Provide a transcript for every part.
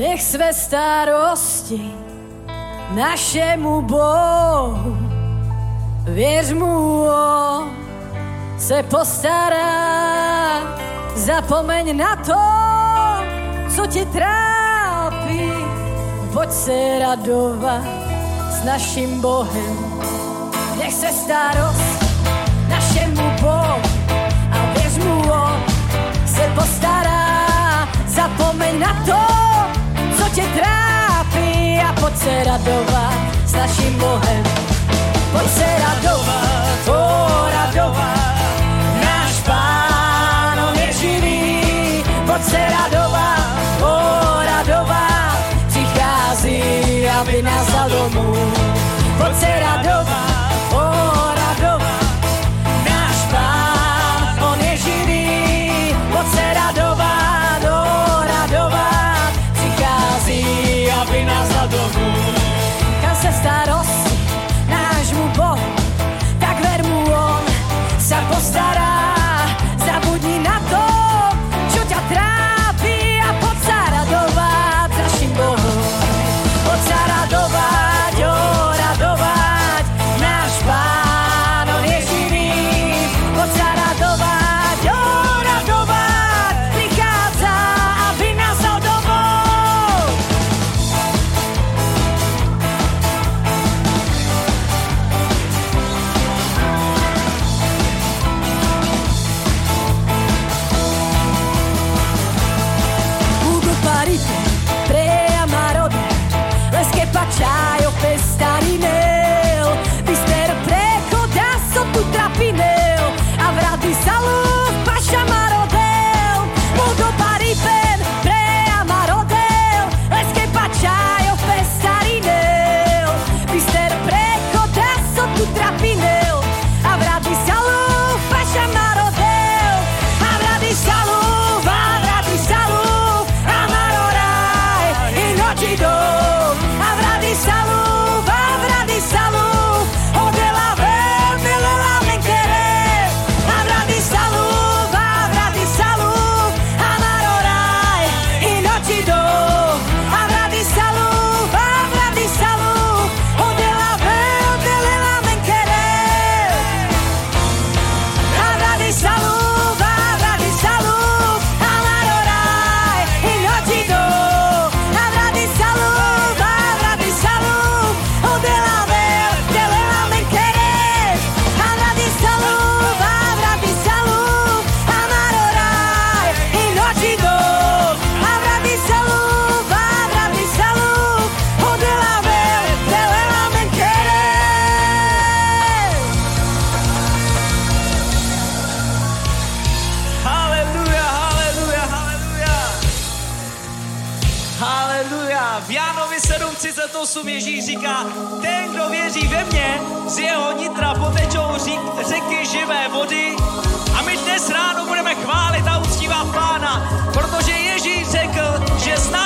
Nech své starosti našemu Bohu, věř mu, on se postará. Zapomeň na to, co tě trápí, pojď se radovat s naším Bohem. Nech se starost našemu Bohu a věř mu, on se postará. Zapomeň na to, tě trápí a pojď se radovat s naším Bohem. Pojď se radovat, o radovat, náš pán, on je živý. Pojď se radovat, o radovat, přichází, aby nás dal domů. Pojď se radovat,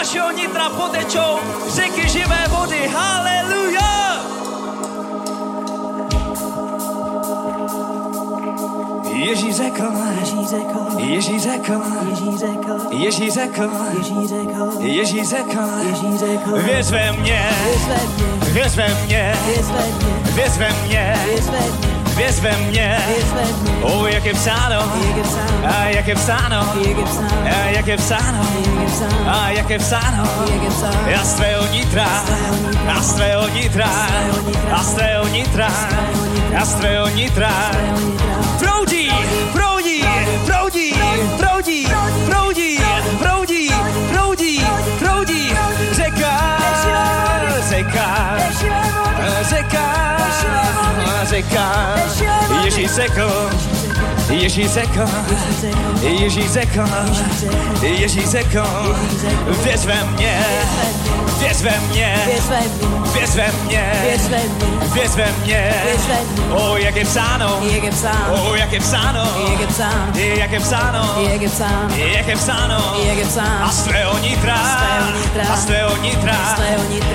našeho nitra potečou řeky živé vody. Haleluja. Ježíš řekl, Ježíš řekl, Ježíš řekl, Ježíš řekl, Ježíš řekl, Ježíš řekl, Ježíš řekl, Ježíš řekl, věř ve mě, věř ve mě, věř ve mě, věř ve mě, věř ve mě, O, jak je psáno, a jak je psáno, a jak je psáno, a jak je psáno, jak je psáno, a z tvého nitra, a z tvého nitra, a z tvého nitra, a z tvého nitra, proudí, proudí, proudí, proudí, proudí, proudí, proudí, proudí, řeka, řeka, řeka, řeka, Ježíš řekl, Ježí zeko, Ježí zeko, Ježí zeko, věř ve mně, věř ve mně, věř ve mně, věř ve mně, o jak je psáno, o jak je psáno, jak je psáno, jak je psáno, a z tvého nitra, a z tvého nitra,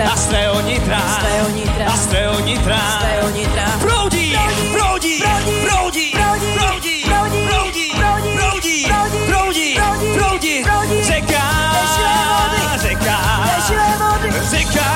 a z tvého nitra, a z tvého nitra, a z tvého nitra, proudí, proudí, proudí, řeka, řeka, řeka, řeka,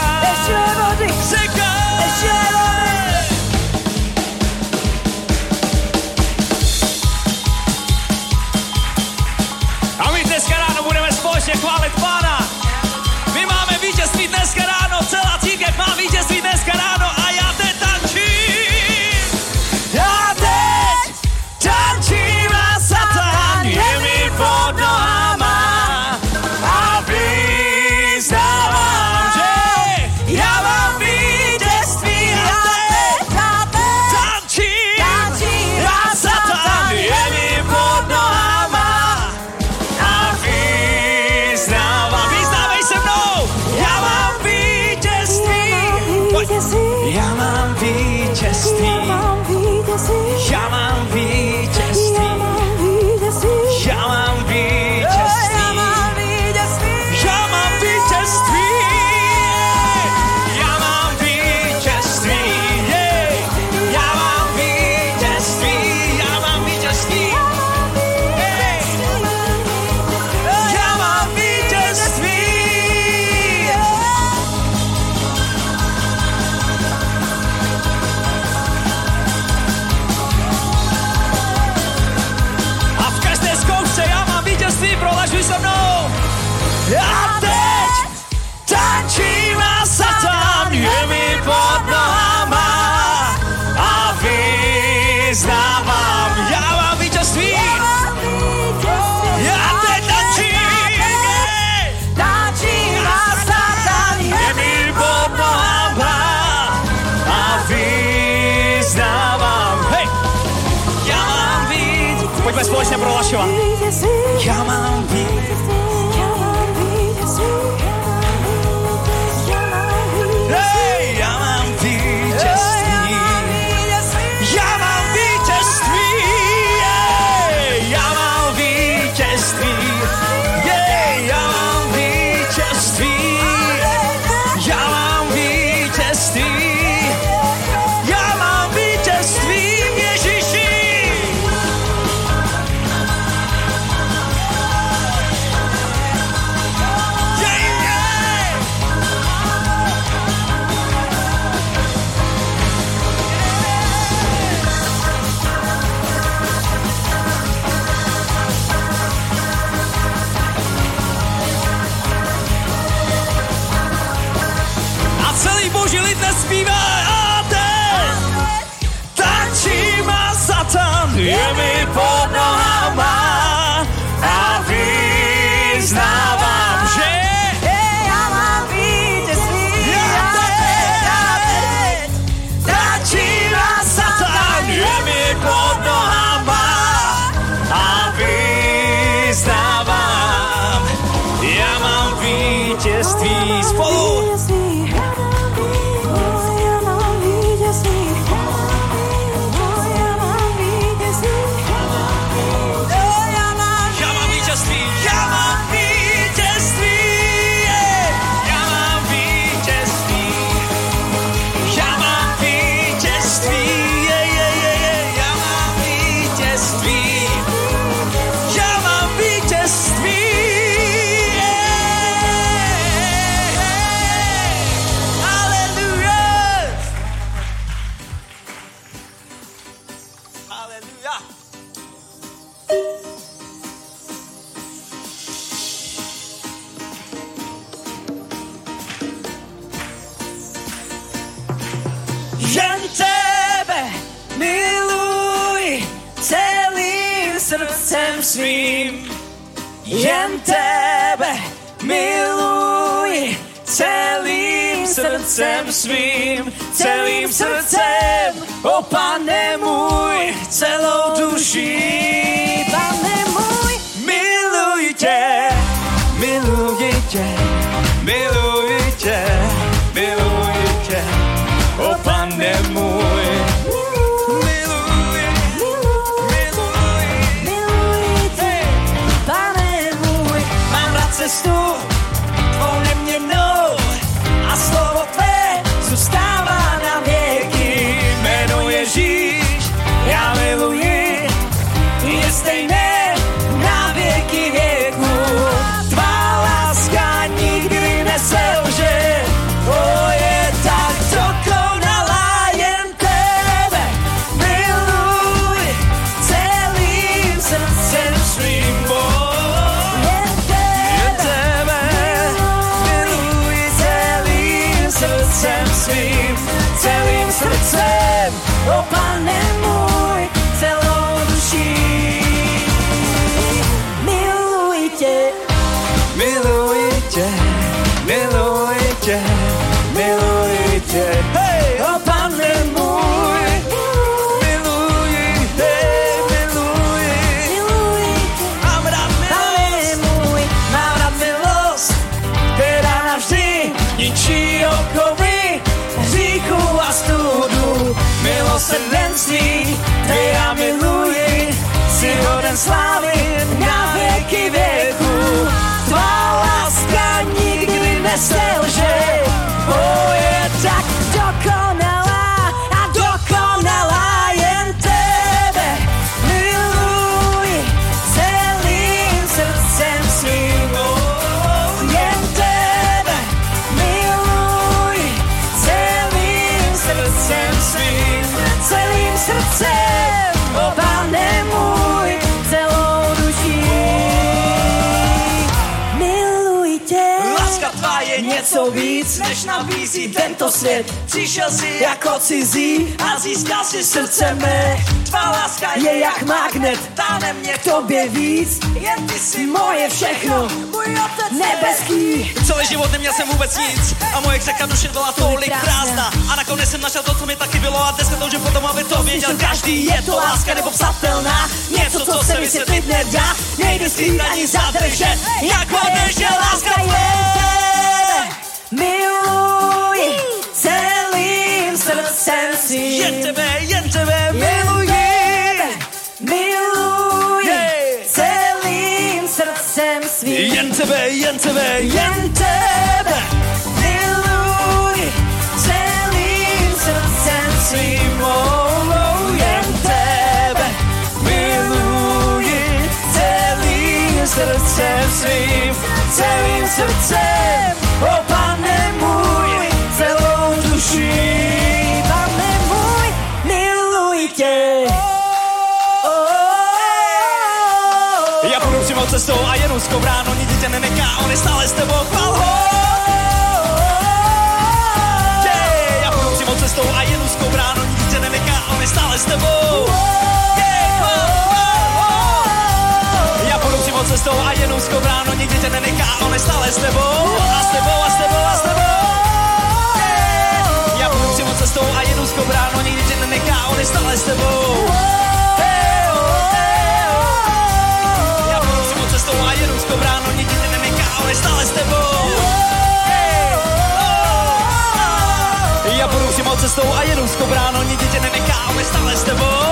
cestou a jedu s kobrán, nikdy tě nenechá, stále s tebou.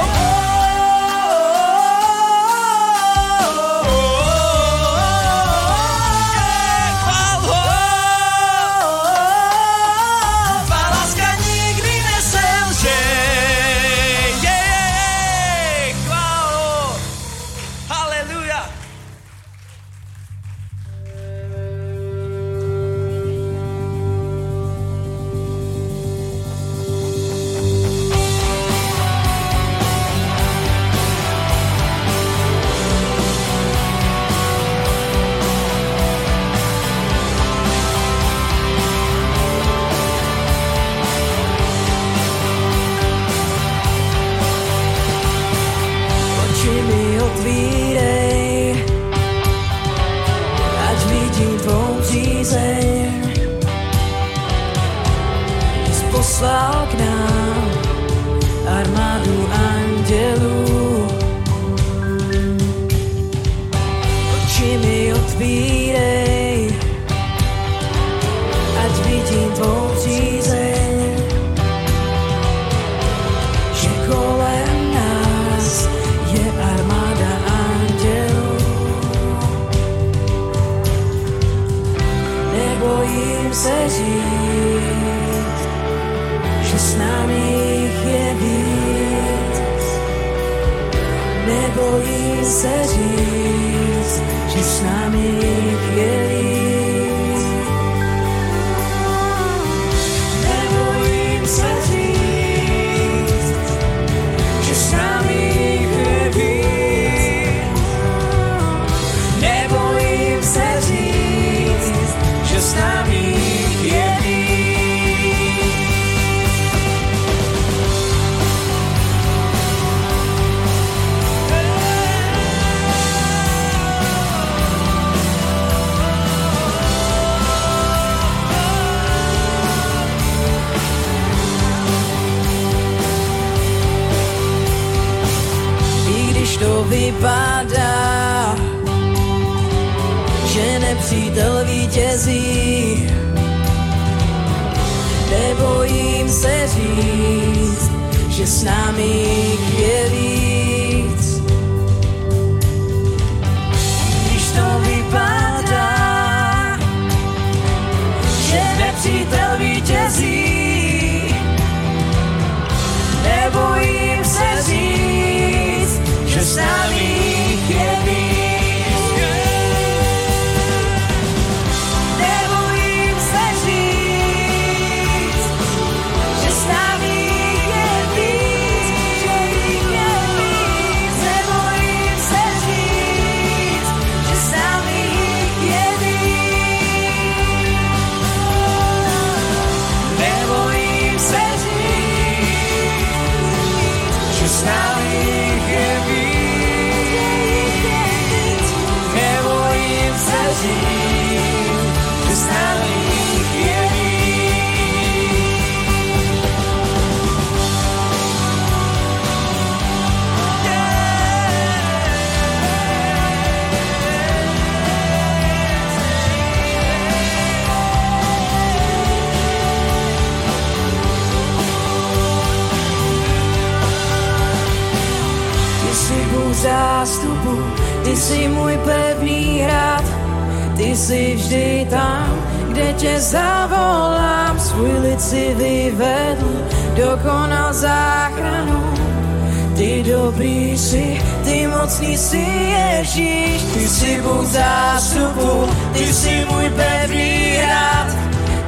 ty dobrý si, ty mocný si Ježíš, ty si Bůh zástupu, ty si můj pevný rád,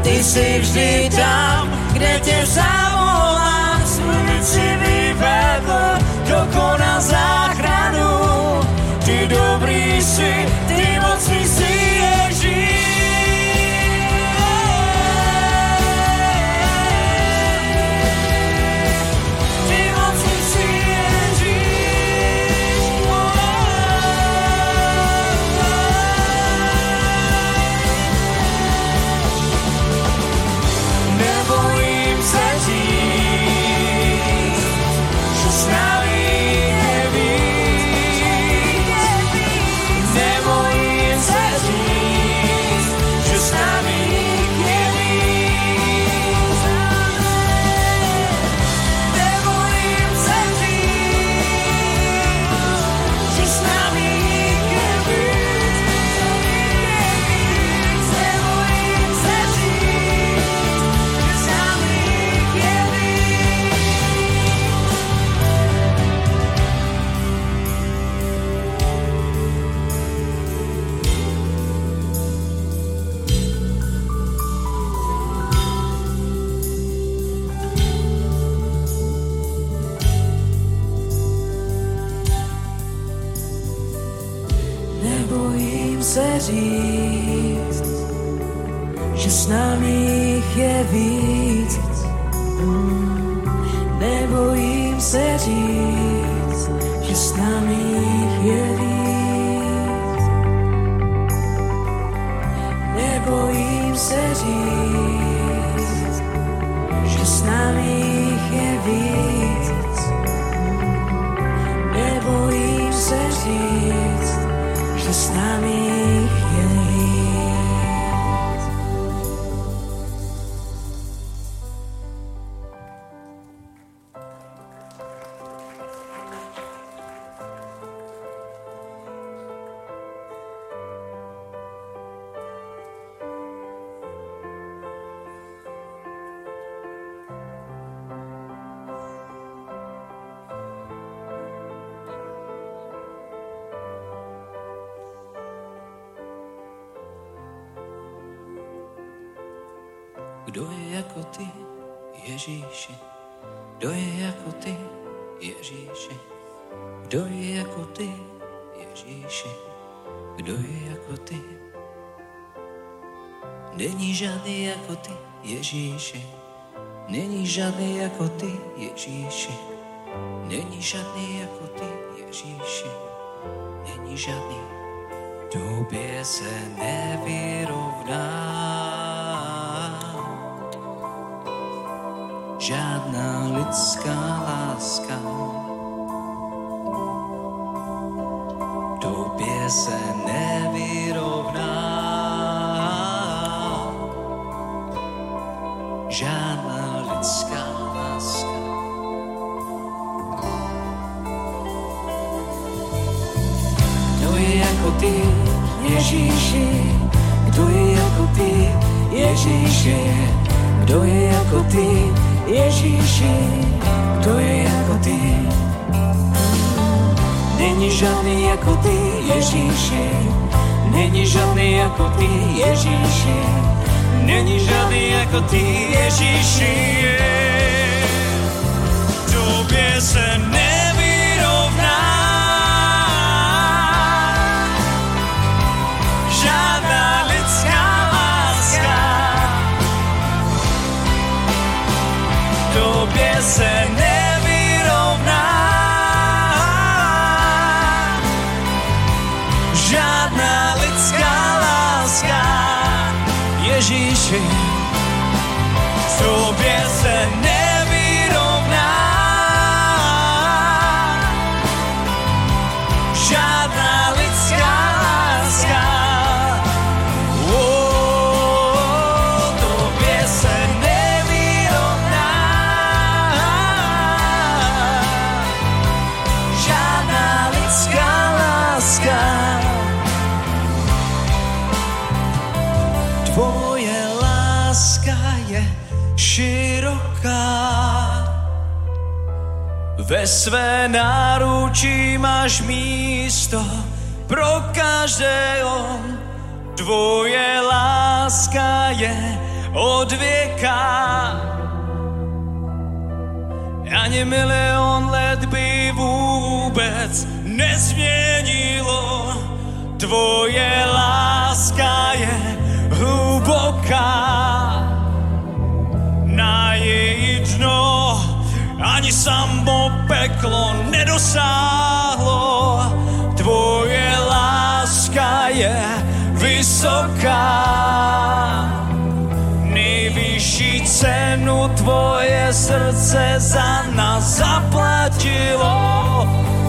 ty si vždy tam, kde tě zavolám, svůj si vyvedl, dokonal záchranu, ty dobrý si, ty říct, že s námi je víc. se nevyrovná. Žádná lidská láska v se nevyrovná. Jako ty, Ježíši? Kdo je jako ty? Není žádný jako ty, Ježíši. Není žádný jako ty, Ježíši. Není žádný jako ty, Ježíši. Tobě se nevyrovná. Žádná Tobě se Ve své náručí máš místo pro každého. Tvoje láska je od věka. Ani milion let by vůbec nezměnilo. Tvoje láska je hluboká. Na její dno ani samo peklo nedosáhlo. Tvoje láska je vysoká. Nejvyšší cenu tvoje srdce za nás zaplatilo.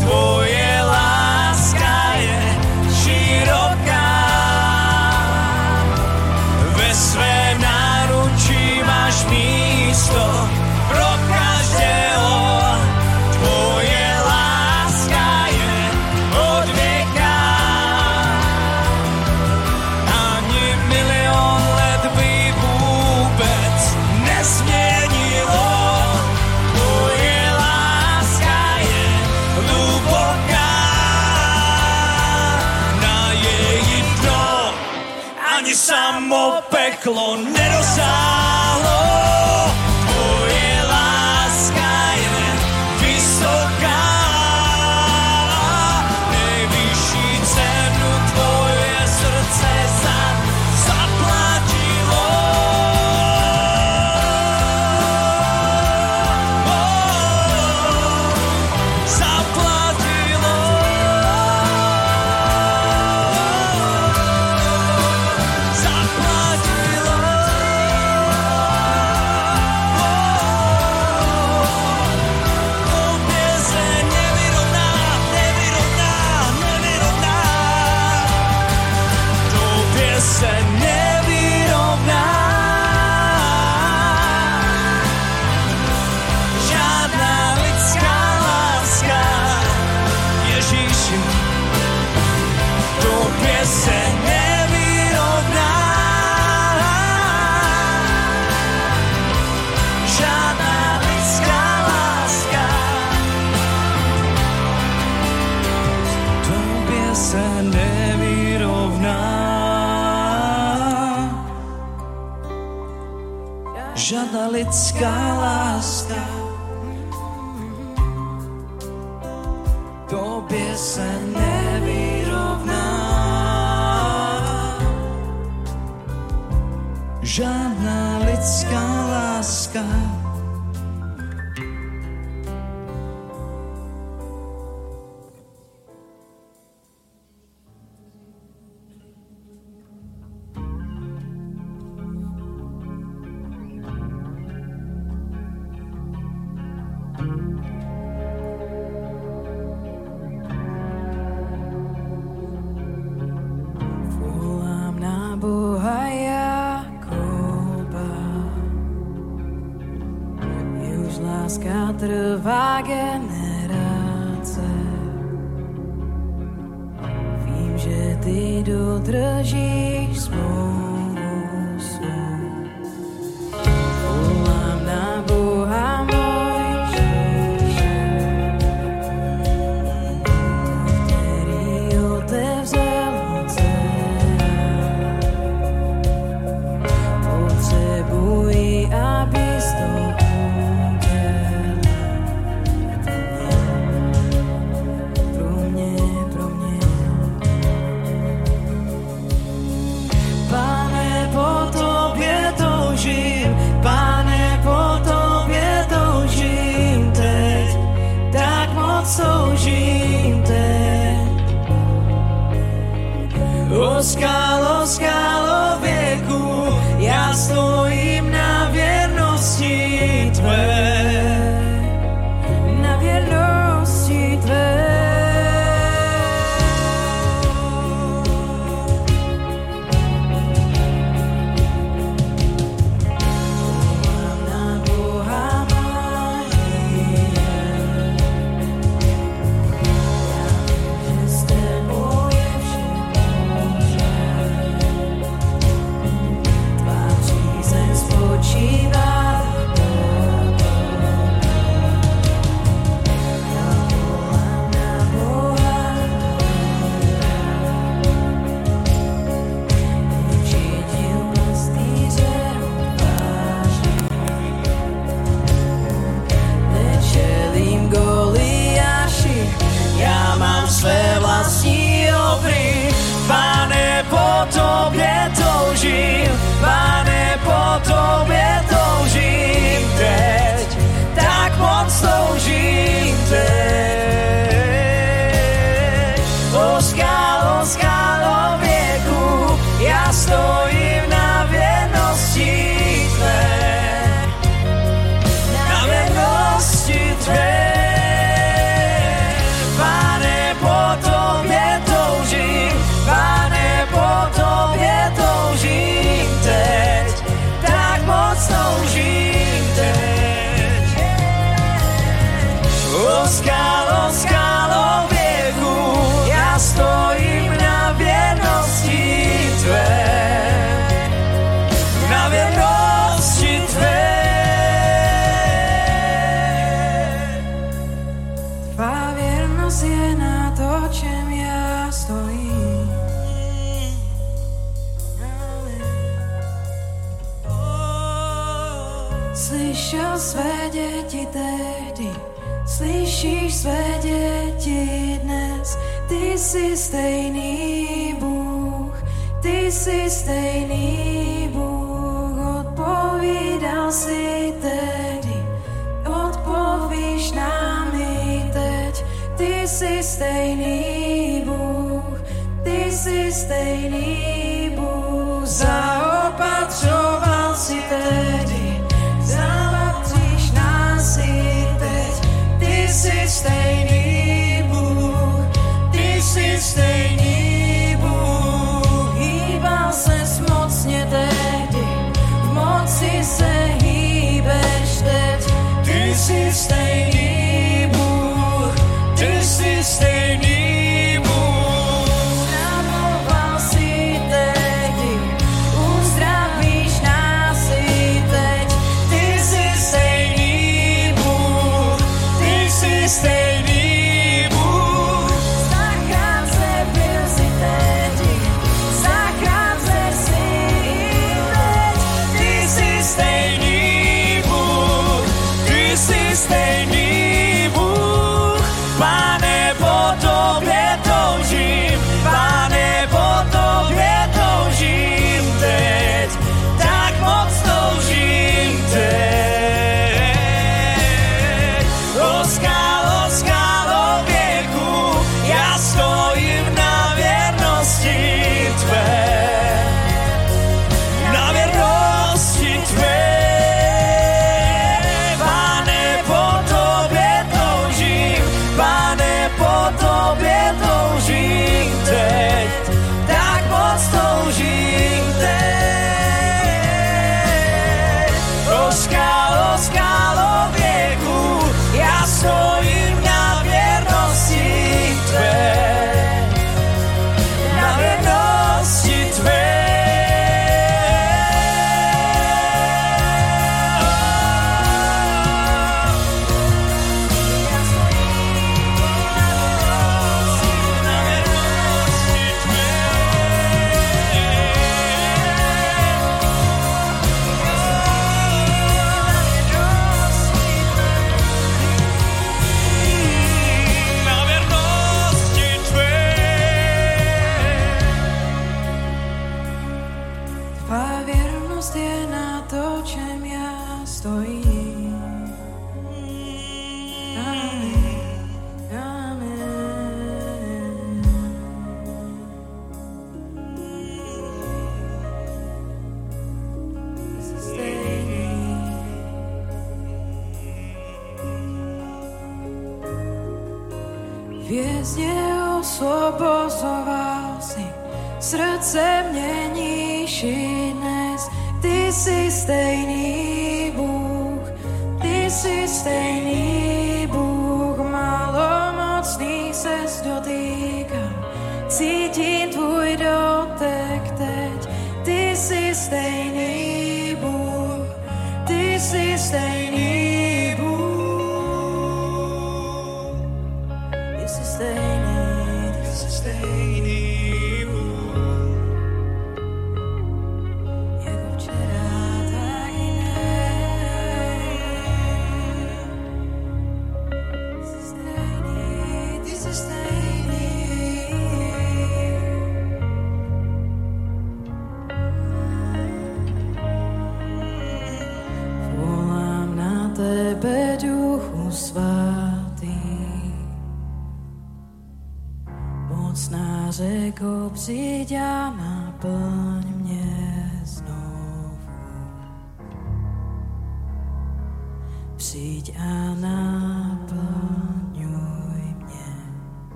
Tvoje láska samo Lidská láska, tobě se nevyrovná. Žádná lidská láska.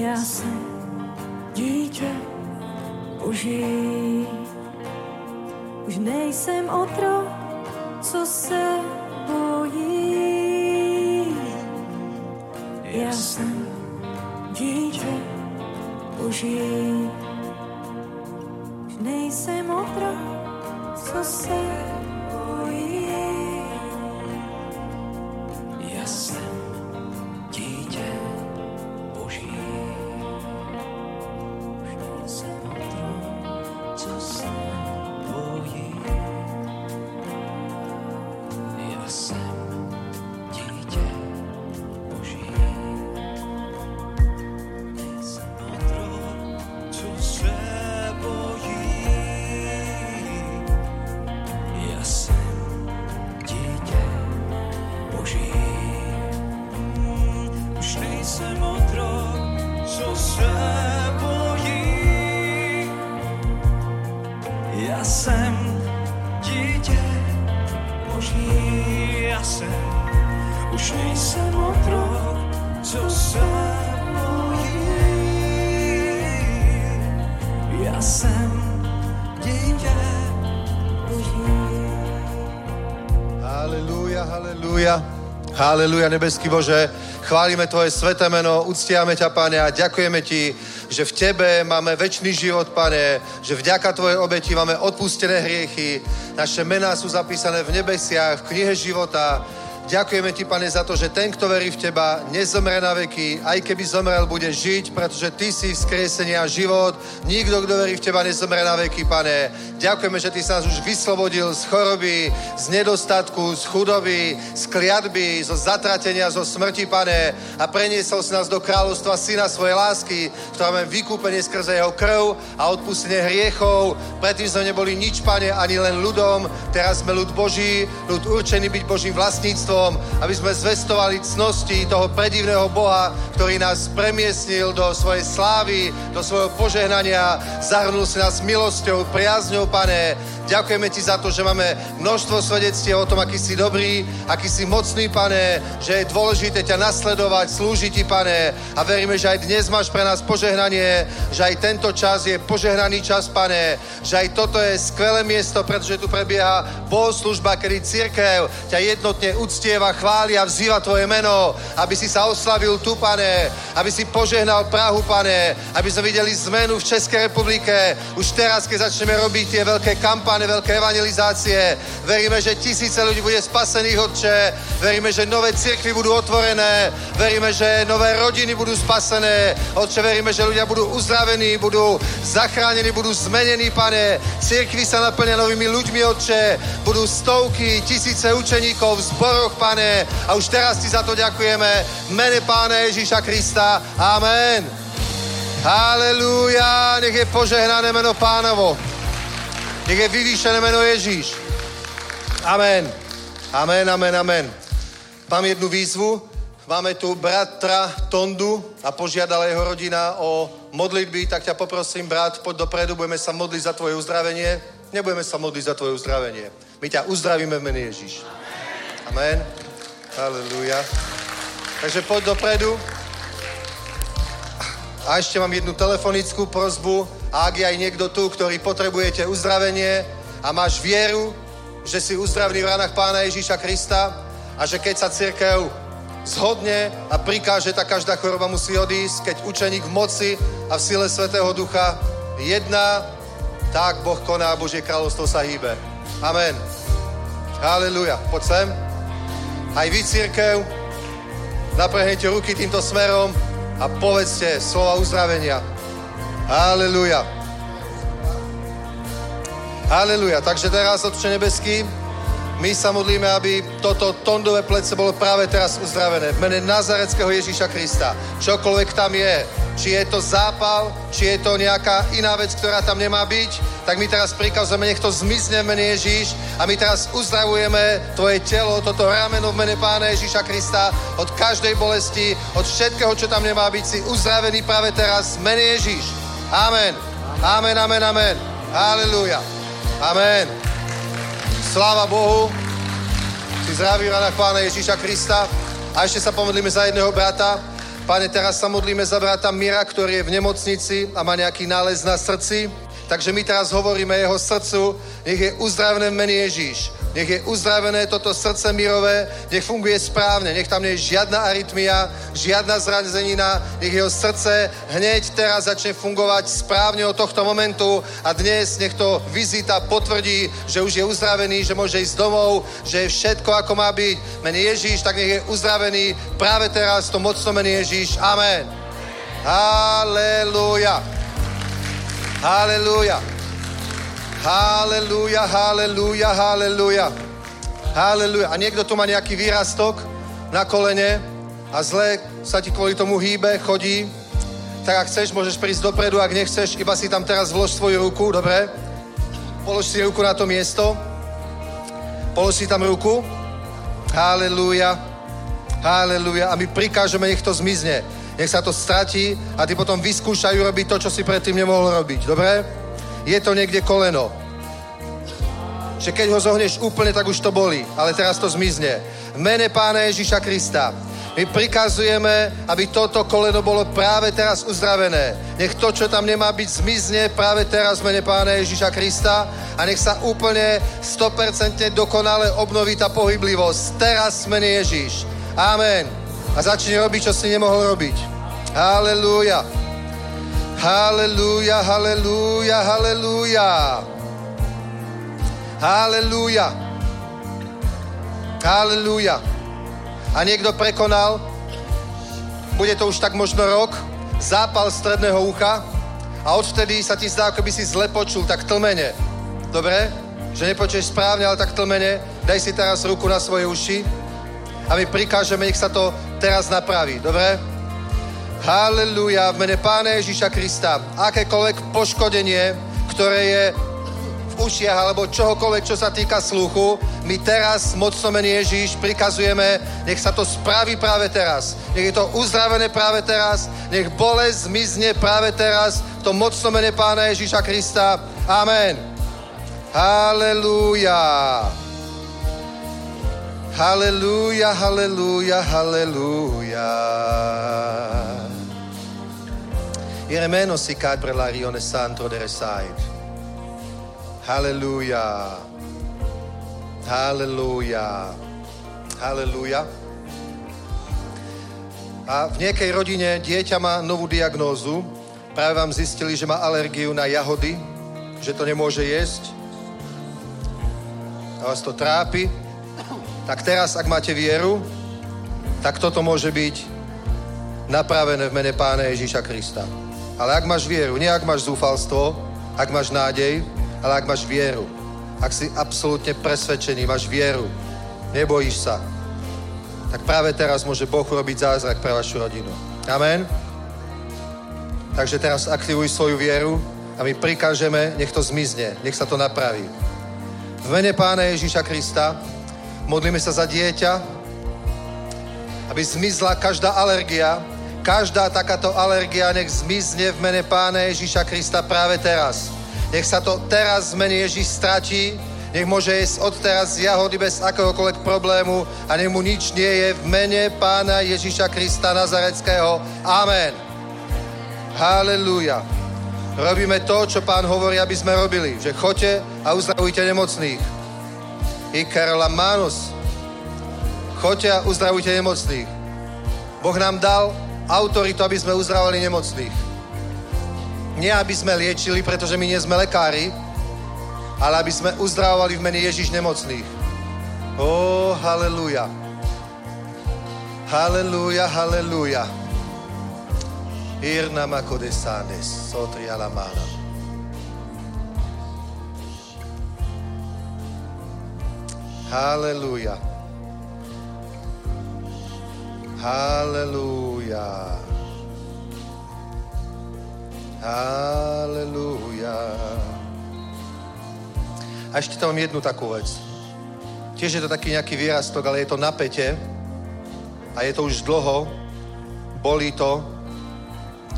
Já jsem dítě Boží. Už nejsem otrok, co se bojí. Já jsem dítě Boží. Už nejsem otrok, co se bojí. Halelúja, nebeský Bože. Chválime Tvoje sveté meno, uctiame ťa, Pane, a ďakujeme Ti, že v Tebe máme väčší život, Pane, že vďaka Tvojej obeti máme odpustené hriechy, naše mená sú zapísané v nebesiach, v knihe života. Ďakujeme Ti, Pane, za to, že ten, kto verí v Teba, nezomre na veky, aj keby zomrel, bude žiť, pretože Ty si vzkriesenie a život. Nikto, kto verí v Teba, nezomre na veky, Pane. Ďakujeme, že Ty sa nás už vyslobodil z choroby, z nedostatku, z chudoby, z kliatby, zo zatratenia, zo smrti, Pane, a preniesol si nás do kráľovstva Syna svojej lásky, v ktorom máme vykúpenie skrze Jeho krv a odpustenie hriechov. Predtým sme neboli nič, Pane, ani len ľudom. Teraz sme ľud Boží, ľud určený byť Božím vlastníctvom, aby sme zvestovali cnosti toho predivného Boha, ktorý nás premiesnil do svojej slávy, do svojho požehnania, zahrnul si nás milosťou, priazňou, Pane. Ďakujeme Ti za to, že máme množstvo svedectiev o tom, aký si dobrý, aký si mocný, Pane, že je dôležité ťa nasledovať, slúžiť Ti, Pane. A veríme, že aj dnes máš pre nás požehnanie, že aj tento čas je požehnaný čas, Pane, že aj toto je skvelé miesto, pretože tu prebieha bohoslužba, kedy církev ťa jednotne uctieva, chváli a vzýva Tvoje meno, aby si sa oslavil tu, Pane, aby si požehnal Prahu, Pane, aby sme videli zmenu v Českej republike. Už teraz, keď začneme robiť tie veľké kampane, veľké evangelizácie, veríme, že tisíce ľudí bude spasených, Otče. Veríme, že nové cirkvy budú otvorené. Veríme, že nové rodiny budú spasené. Otče, veríme, že ľudia budú uzdravení, budú zachránení, budú zmenení, Pane. Cirkvy sa naplnia novými ľuďmi, Otče. Budú stovky, tisíce učeníkov v zboroch, Pane. A už teraz Ti za to ďakujeme. Mene Pána Ježíša Krista. Amen. Halelúja, nech je požehnané meno pánovo. Nech je vyvýšené meno Ježíš. Amen. Amen, amen, amen. Mám jednu výzvu. Máme tu bratra Tondu a požiadala jeho rodina o modlitby, tak ťa poprosím, brat, poď dopredu, budeme sa modliť za tvoje uzdravenie. Nebudeme sa modliť za tvoje uzdravenie. My ťa uzdravíme v mene Ježíš. Amen. Halelúja. Takže poď dopredu. A ešte mám jednu telefonickú prozbu. A ak je aj niekto tu, ktorý potrebujete uzdravenie a máš vieru, že si uzdravný v ranách Pána Ježíša Krista a že keď sa církev zhodne a prikáže, tak každá choroba musí odísť, keď učeník v moci a v sile Svetého Ducha jedná, tak Boh koná a Božie kráľovstvo sa hýbe. Amen. Halleluja. Poď sem. Aj vy, církev, naprehnete ruky týmto smerom a povedzte slova uzdravenia. Haleluja. Haleluja. Takže teraz, Otče nebeský, my sa modlíme, aby toto tondové plece bolo práve teraz uzdravené. V mene Nazareckého Ježíša Krista. Čokoľvek tam je, či je to zápal, či je to nejaká iná vec, ktorá tam nemá byť, tak my teraz prikazujeme, nech to zmizne v mene Ježíš a my teraz uzdravujeme tvoje telo, toto rameno v mene Pána Ježíša Krista od každej bolesti, od všetkého, čo tam nemá byť, si uzdravený práve teraz v mene Ježíš. Amen. Amen, amen, amen. Halleluja. Amen. Sláva Bohu. Si zdraví v Pána Ježíša Krista. A ešte sa pomodlíme za jedného brata. Pane, teraz sa modlíme za brata Mira, ktorý je v nemocnici a má nejaký nález na srdci. Takže my teraz hovoríme jeho srdcu, nech je uzdravené v mene Ježíš. Nech je uzdravené toto srdce mirové, nech funguje správne, nech tam nie je žiadna arytmia, žiadna zranzenina, nech jeho srdce hneď teraz začne fungovať správne od tohto momentu a dnes nech to vizita potvrdí, že už je uzdravený, že môže ísť domov, že je všetko ako má byť. Mene Ježíš, tak nech je uzdravený práve teraz to mocno mene Ježíš. Amen. Halleluja. Halleluja. Halleluja, halleluja, halleluja. Halleluja. A niekto tu má nejaký výrastok na kolene a zle sa ti kvôli tomu hýbe, chodí, tak ak chceš, môžeš prísť dopredu, ak nechceš, iba si tam teraz vlož svoju ruku, dobre? Polož si ruku na to miesto. Polož si tam ruku. Halleluja. Halleluja. A my prikážeme, nech to zmizne. Nech sa to stratí a ty potom vyskúšajú robiť to, čo si predtým nemohol robiť. Dobre? Je to niekde koleno. Že keď ho zohneš úplne, tak už to boli. Ale teraz to zmizne. V mene Pána Ježíša Krista. My prikazujeme, aby toto koleno bolo práve teraz uzdravené. Nech to, čo tam nemá byť, zmizne práve teraz v mene Pána Ježíša Krista a nech sa úplne 100% dokonale obnoví tá pohyblivosť. Teraz v mene Ježíš. Amen. A začne robiť, čo si nemohol robiť. Halelúja. Halleluja, halleluja, halleluja. Halleluja. Halleluja. A niekto prekonal, bude to už tak možno rok, zápal stredného ucha a odvtedy sa ti zdá, ako by si zle počul, tak tlmene. Dobre? Že nepočuješ správne, ale tak tlmene. Daj si teraz ruku na svoje uši a my prikážeme, nech sa to teraz napraví. Dobre? Halleluja, v mene Pána Ježíša Krista. Akékoľvek poškodenie, ktoré je v ušiach alebo čohokoľvek, čo sa týka sluchu, my teraz, mocno mene Ježíš, prikazujeme, nech sa to spraví práve teraz. Nech je to uzdravené práve teraz, nech bolesť zmizne práve teraz, to mocno mene Pána Ježíša Krista. Amen. Halleluja. Halleluja, halleluja, halleluja. Iremeno si per la rione santo de resaid. Halleluja. Halleluja. Halleluja. A v nejakej rodine dieťa má novú diagnózu. Práve vám zistili, že má alergiu na jahody, že to nemôže jesť. A vás to trápi. Tak teraz, ak máte vieru, tak toto môže byť napravené v mene Pána Ježíša Krista. Ale ak máš vieru, nie ak máš zúfalstvo, ak máš nádej, ale ak máš vieru. Ak si absolútne presvedčený, máš vieru, nebojíš sa, tak práve teraz môže Boh urobiť zázrak pre vašu rodinu. Amen? Takže teraz aktivuj svoju vieru a my prikážeme, nech to zmizne, nech sa to napraví. V mene Pána Ježíša Krista modlíme sa za dieťa, aby zmizla každá alergia, Každá takáto alergia nech zmizne v mene Pána Ježíša Krista práve teraz. Nech sa to teraz v mene Ježíš stratí, nech môže jesť od teraz jahody bez akéhokoľvek problému a nech mu nič nie je v mene Pána Ježíša Krista Nazareckého. Amen. Halelúja. Robíme to, čo Pán hovorí, aby sme robili. Že choďte a uzdravujte nemocných. Ikarla Manus. Choďte a uzdravujte nemocných. Boh nám dal autoritu, aby sme uzdravali nemocných. Nie, aby sme liečili, pretože my nie sme lekári, ale aby sme uzdravovali v mene Ježiš nemocných. Ó, oh, halleluja. Halleluja, halleluja. Irna makodesanes, sotri alamana. Halleluja. Halleluja. Halleluja. A ešte tam mám jednu takú vec. Tiež je to taký nejaký výrastok, ale je to napätie a je to už dlho, bolí to,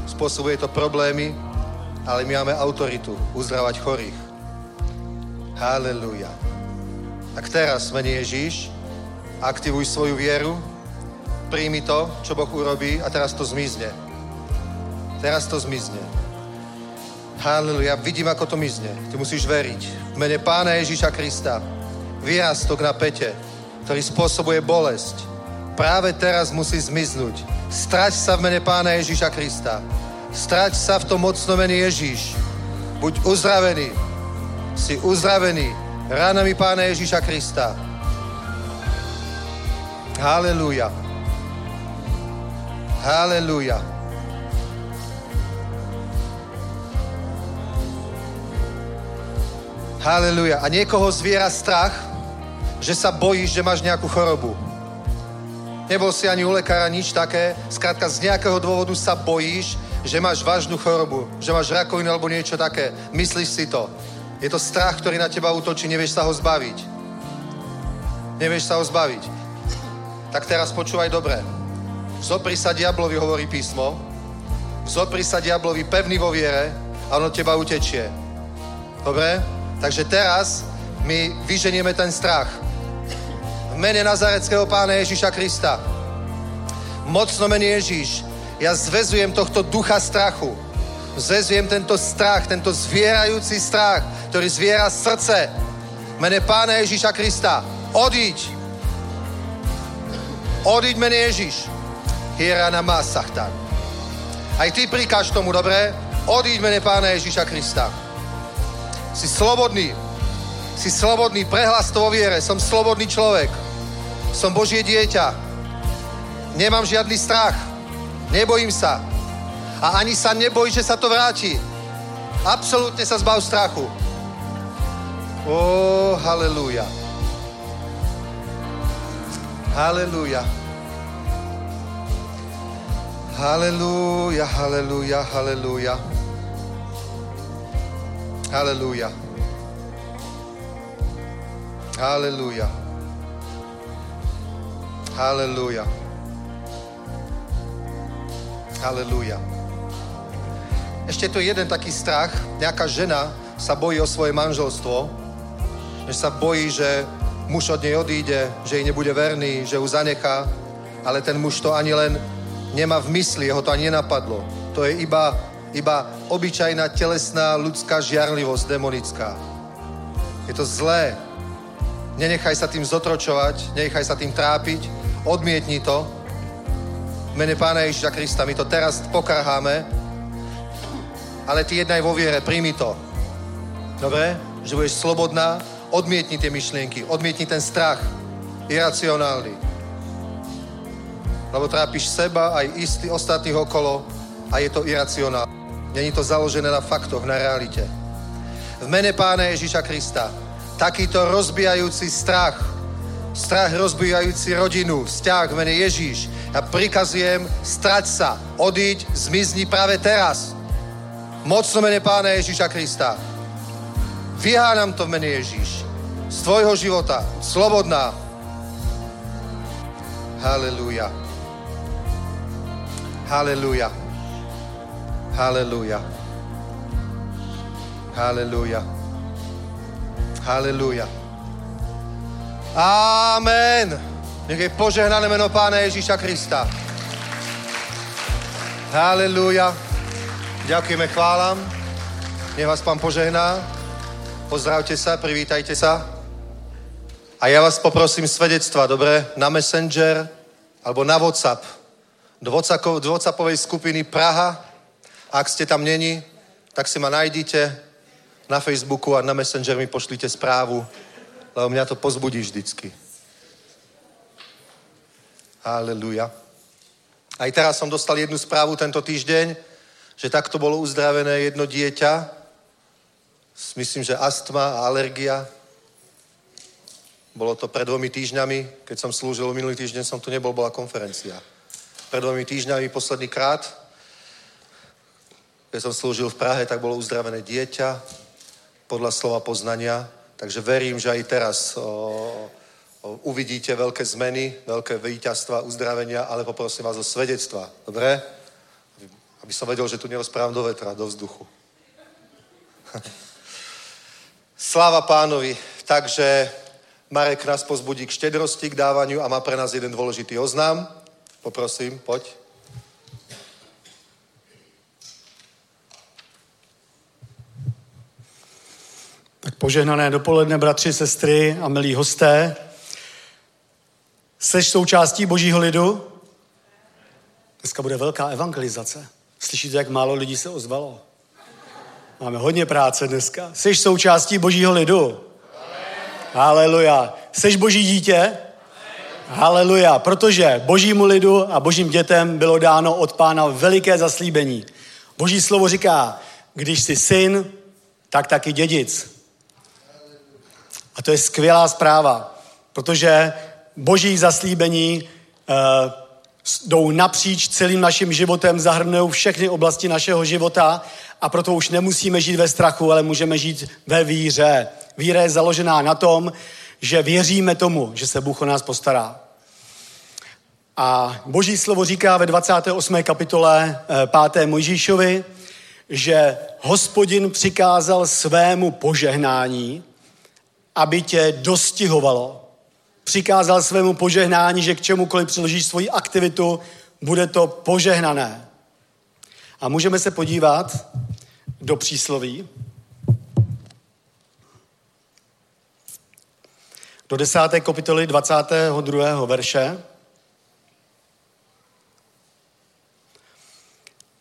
spôsobuje to problémy, ale my máme autoritu uzdravať chorých. Halleluja. Tak teraz, mene Ježíš, aktivuj svoju vieru, príjmi to, čo Boh urobí a teraz to zmizne. Teraz to zmizne. Halleluja. Vidím, ako to mizne. Ty musíš veriť. V mene Pána Ježíša Krista. Výrastok na pete, ktorý spôsobuje bolesť. Práve teraz musí zmiznúť. Strať sa v mene Pána Ježíša Krista. Strať sa v tom mocnom mene Ježíš. Buď uzdravený. Si uzdravený ránami Pána Ježíša Krista. Halelúja. Halelúja. Halelúja. A niekoho zviera strach, že sa bojíš, že máš nejakú chorobu. Nebol si ani u lekára nič také. Skrátka, z nejakého dôvodu sa bojíš, že máš vážnu chorobu, že máš rakovinu alebo niečo také. Myslíš si to. Je to strach, ktorý na teba útočí, nevieš sa ho zbaviť. Nevieš sa ho zbaviť. Tak teraz počúvaj dobre. Zopri sa diablovi, hovorí písmo. Zopri sa diablovi pevný vo viere a on od teba utečie. Dobre? Takže teraz my vyženieme ten strach. V mene Nazareckého pána Ježíša Krista. Mocno mene Ježíš. Ja zvezujem tohto ducha strachu. Zvezujem tento strach, tento zvierajúci strach, ktorý zviera srdce. V mene pána Ježíša Krista. Odíď. Odíď mene Ježíš. Hirana Masachtan. Aj ty prikáž tomu, dobre? Odíď mene pána Ježíša Krista. Si slobodný. Si slobodný, prehlas to vo viere. Som slobodný človek. Som Božie dieťa. Nemám žiadny strach. Nebojím sa. A ani sa neboj, že sa to vráti. Absolútne sa zbav strachu. Ó, oh, halleluja. Halleluja. Halleluja, halleluja, halleluja. Halleluja. Halleluja. Halleluja. Halleluja. Ešte tu jeden taký strach. Nejaká žena sa bojí o svoje manželstvo. Že sa bojí, že muž od nej odíde, že jej nebude verný, že ju zanechá. Ale ten muž to ani len nemá v mysli, jeho to ani nenapadlo. To je iba, iba obyčajná telesná ľudská žiarlivosť demonická. Je to zlé. Nenechaj sa tým zotročovať, nenechaj sa tým trápiť, odmietni to. V mene Pána Ježiša Krista my to teraz pokarháme, ale ty jednaj vo viere, príjmi to. Dobre? Že budeš slobodná, odmietni tie myšlienky, odmietni ten strach, iracionálny. Lebo trápiš seba aj istý ostatných okolo a je to iracionálne. Není to založené na faktoch, na realite. V mene Pána Ježíša Krista takýto rozbijajúci strach, strach rozbijajúci rodinu, vzťah v mene Ježíš. Ja prikazujem, strať sa, odíď, zmizni práve teraz. Mocno mene Pána Ježíša Krista. Vyhánam to v mene Ježíš. Z tvojho života. Slobodná. Halelúja. Halelúja. Halelúja. Halelúja. Halelúja. Amen. Nech je požehnané meno Pána Ježíša Krista. Halelúja. Ďakujeme, chválam. Nech vás Pán požehná. Pozdravte sa, privítajte sa. A ja vás poprosím svedectva, dobre? Na Messenger alebo na WhatsApp. WhatsAppovej skupiny Praha. Ak ste tam není, tak si ma najdite na Facebooku a na Messenger mi pošlite správu, lebo mňa to pozbudí vždycky. Halleluja. Aj teraz som dostal jednu správu tento týždeň, že takto bolo uzdravené jedno dieťa. Myslím, že astma a alergia. Bolo to pred dvomi týždňami, keď som slúžil, minulý týždeň som tu nebol, bola konferencia. Pred dvomi týždňami posledný krát, keď som slúžil v Prahe, tak bolo uzdravené dieťa podľa slova poznania. Takže verím, že aj teraz o, o, uvidíte veľké zmeny, veľké víťazstva, uzdravenia, ale poprosím vás o svedectva. Dobre? Aby som vedel, že tu nerozprávam do vetra, do vzduchu. Sláva pánovi. Takže Marek nás pozbudí k štedrosti, k dávaniu a má pre nás jeden dôležitý oznám. Poprosím, poď. Tak požehnané dopoledne, bratři, sestry a milí hosté. Jsi součástí božího lidu? Dneska bude velká evangelizace. Slyšíte, jak málo lidí se ozvalo? Máme hodně práce dneska. Jsi součástí božího lidu? Haleluja. Jsi boží dítě? Haleluja. Protože božímu lidu a božím dětem bylo dáno od pána veliké zaslíbení. Boží slovo říká, když jsi syn, tak taky dědic. A to je skvělá zpráva, protože boží zaslíbení uh, jdou napříč celým naším životem, zahrnují všechny oblasti našeho života a proto už nemusíme žít ve strachu, ale můžeme žít ve víře. Víra je založená na tom, že věříme tomu, že se Bůh o nás postará. A Boží slovo říká ve 28. kapitole 5. Mojžíšovi, že hospodin přikázal svému požehnání, aby tě dostihovalo. Přikázal svému požehnání, že k čemukoliv přiložíš svoji aktivitu, bude to požehnané. A můžeme se podívat do přísloví. Do desáté kapitoly 22. verše,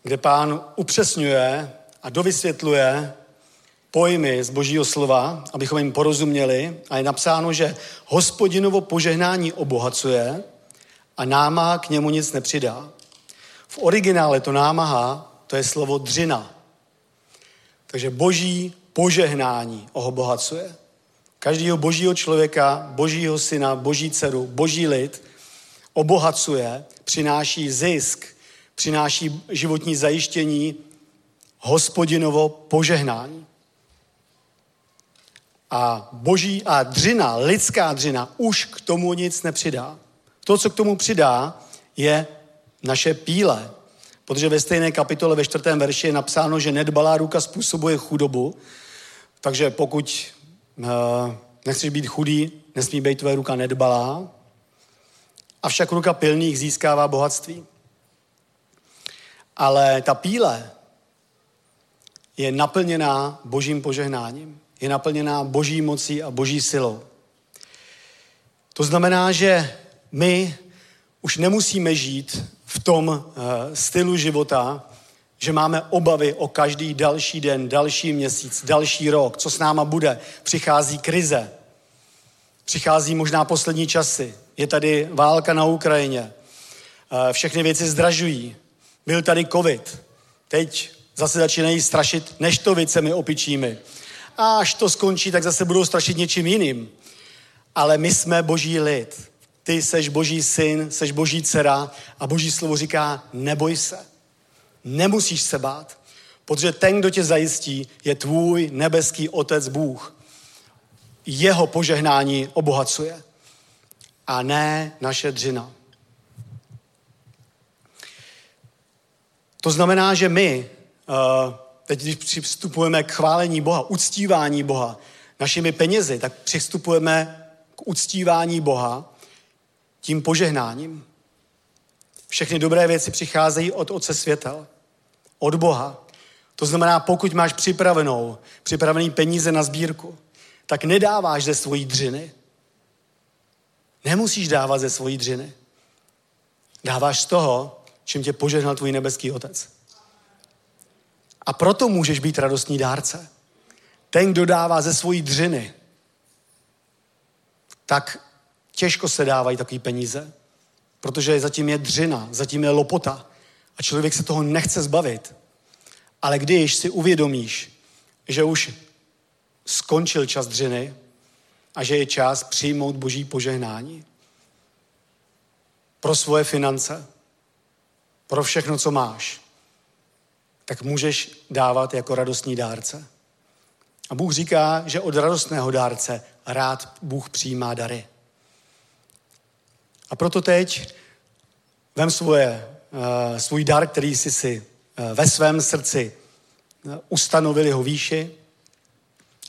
kde pán upřesňuje a dovysvětluje pojmy z božího slova, abychom jim porozuměli. A je napsáno, že hospodinovo požehnání obohacuje a námaha k němu nic nepřidá. V originále to námaha, to je slovo dřina. Takže boží požehnání obohacuje. Každého božího člověka, božího syna, boží dceru, boží lid obohacuje, přináší zisk, přináší životní zajištění, hospodinovo požehnání. A boží a dřina, lidská dřina, už k tomu nic nepřidá. To, co k tomu přidá, je naše píle. Protože ve stejné kapitole ve čtvrtém verši je napsáno, že nedbalá ruka způsobuje chudobu, takže pokud nechceš být chudý, nesmí být tvoje ruka nedbalá, avšak ruka pilných získává bohatství. Ale ta píle je naplněná božím požehnáním je naplněná boží mocí a boží silou. To znamená, že my už nemusíme žít v tom uh, stylu života, že máme obavy o každý další den, další měsíc, další rok, co s náma bude. Přichází krize, přichází možná poslední časy, je tady válka na Ukrajině, uh, všechny věci zdražují, byl tady covid, teď zase začínají strašit neštovicemi opičími a až to skončí, tak zase budou strašit něčím jiným. Ale my jsme boží lid. Ty seš boží syn, seš boží dcera a boží slovo říká, neboj se. Nemusíš se bát, protože ten, kdo tě zajistí, je tvůj nebeský otec Bůh. Jeho požehnání obohacuje a ne naše dřina. To znamená, že my uh, teď když přistupujeme k chválení Boha, uctívání Boha našimi penězi, tak přistupujeme k uctívání Boha tím požehnáním. Všechny dobré věci přicházejí od Otce světel, od Boha. To znamená, pokud máš připravenou, připravený peníze na sbírku, tak nedáváš ze svojí dřiny. Nemusíš dávat ze svojí dřiny. Dáváš z toho, čím tě požehnal tvůj nebeský otec. A proto můžeš být radostný dárce. Ten, kdo dává ze svojí dřiny, tak těžko se dávají takové peníze. Protože zatím je dřina, zatím je lopota a člověk se toho nechce zbavit. Ale když si uvědomíš, že už skončil čas dřiny a že je čas přijmout boží požehnání pro svoje finance, pro všechno, co máš, tak můžeš dávat jako radostný dárce. A Bůh říká, že od radostného dárce rád Bůh přijímá dary. A proto teď vem svoje, uh, svůj dar, který jsi si uh, ve svém srdci uh, ustanovil jeho výši,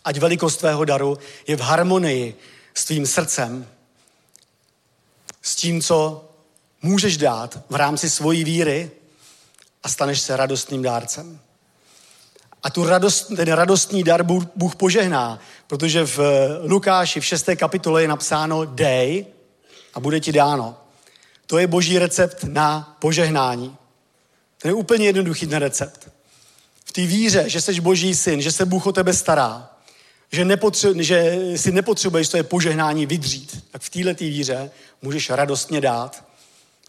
ať velikost tvého daru je v harmonii s tvým srdcem, s tím, co můžeš dát v rámci svojí víry a staneš se radostným dárcem. A tu radost, ten radostný dar Bůh požehná, protože v Lukáši v 6. kapitole je napsáno dej a bude ti dáno. To je boží recept na požehnání. To je úplně jednoduchý ten recept. V té víře, že jsi boží syn, že se Bůh o tebe stará, že, nepotře- že si nepotřebuješ to je požehnání vydřít, tak v této víře můžeš radostně dát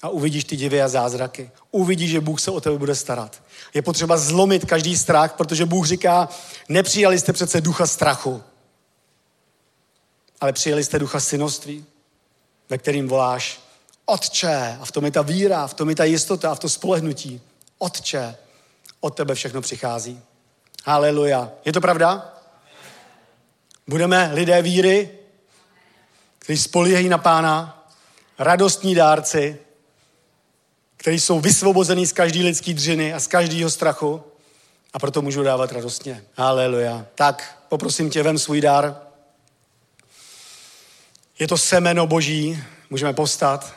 a uvidíš ty divy a zázraky. Uvidíš, že Bůh se o tebe bude starat. Je potřeba zlomit každý strach, protože Bůh říká, nepřijali jste přece ducha strachu, ale přijali jste ducha synoství, ve kterým voláš Otče, a v tom je ta víra, v tom je ta jistota, a v to spolehnutí. Otče, od tebe všechno přichází. Haleluja. Je to pravda? Budeme lidé víry, kteří spolíhají na pána, radostní dárci, kteří jsou vysvobození z každé lidské dřiny a z každého strachu a proto můžu dávat radostně. Haleluja. Tak, poprosím tě, vem svůj dar. Je to semeno boží, můžeme povstat.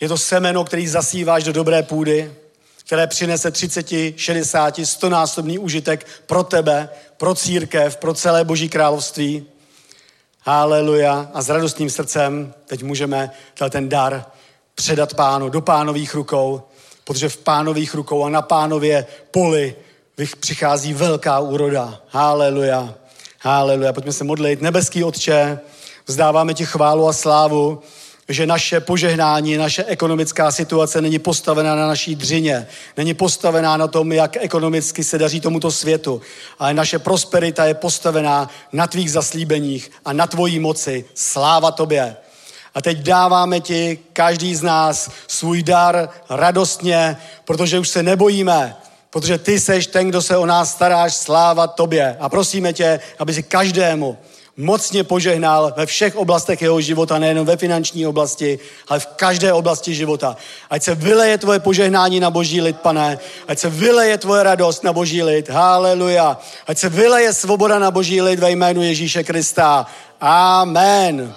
Je to semeno, který zasíváš do dobré půdy, které přinese 30, 60, 100 násobný užitek pro tebe, pro církev, pro celé boží království. Haleluja. A s radostným srdcem teď můžeme ten dar předat pánu do pánových rukou, protože v pánových rukou a na pánově poli přichází velká úroda. Haleluja. Haleluja. Pojďme se modlit. Nebeský Otče, vzdáváme ti chválu a slávu, že naše požehnání, naše ekonomická situace není postavená na naší dřině, není postavená na tom, jak ekonomicky se daří tomuto světu, ale naše prosperita je postavená na tvých zaslíbeních a na tvojí moci. Sláva tobě. A teď dáváme ti, každý z nás, svůj dar radostně, protože už se nebojíme, protože ty seš ten, kdo se o nás staráš, sláva tobě. A prosíme tě, aby si každému mocně požehnal ve všech oblastech jeho života, nejenom ve finanční oblasti, ale v každé oblasti života. Ať se vyleje tvoje požehnání na boží lid, pane. Ať se vyleje tvoje radost na boží lid. Haleluja. Ať se vyleje svoboda na boží lid ve jménu Ježíše Krista. Amen.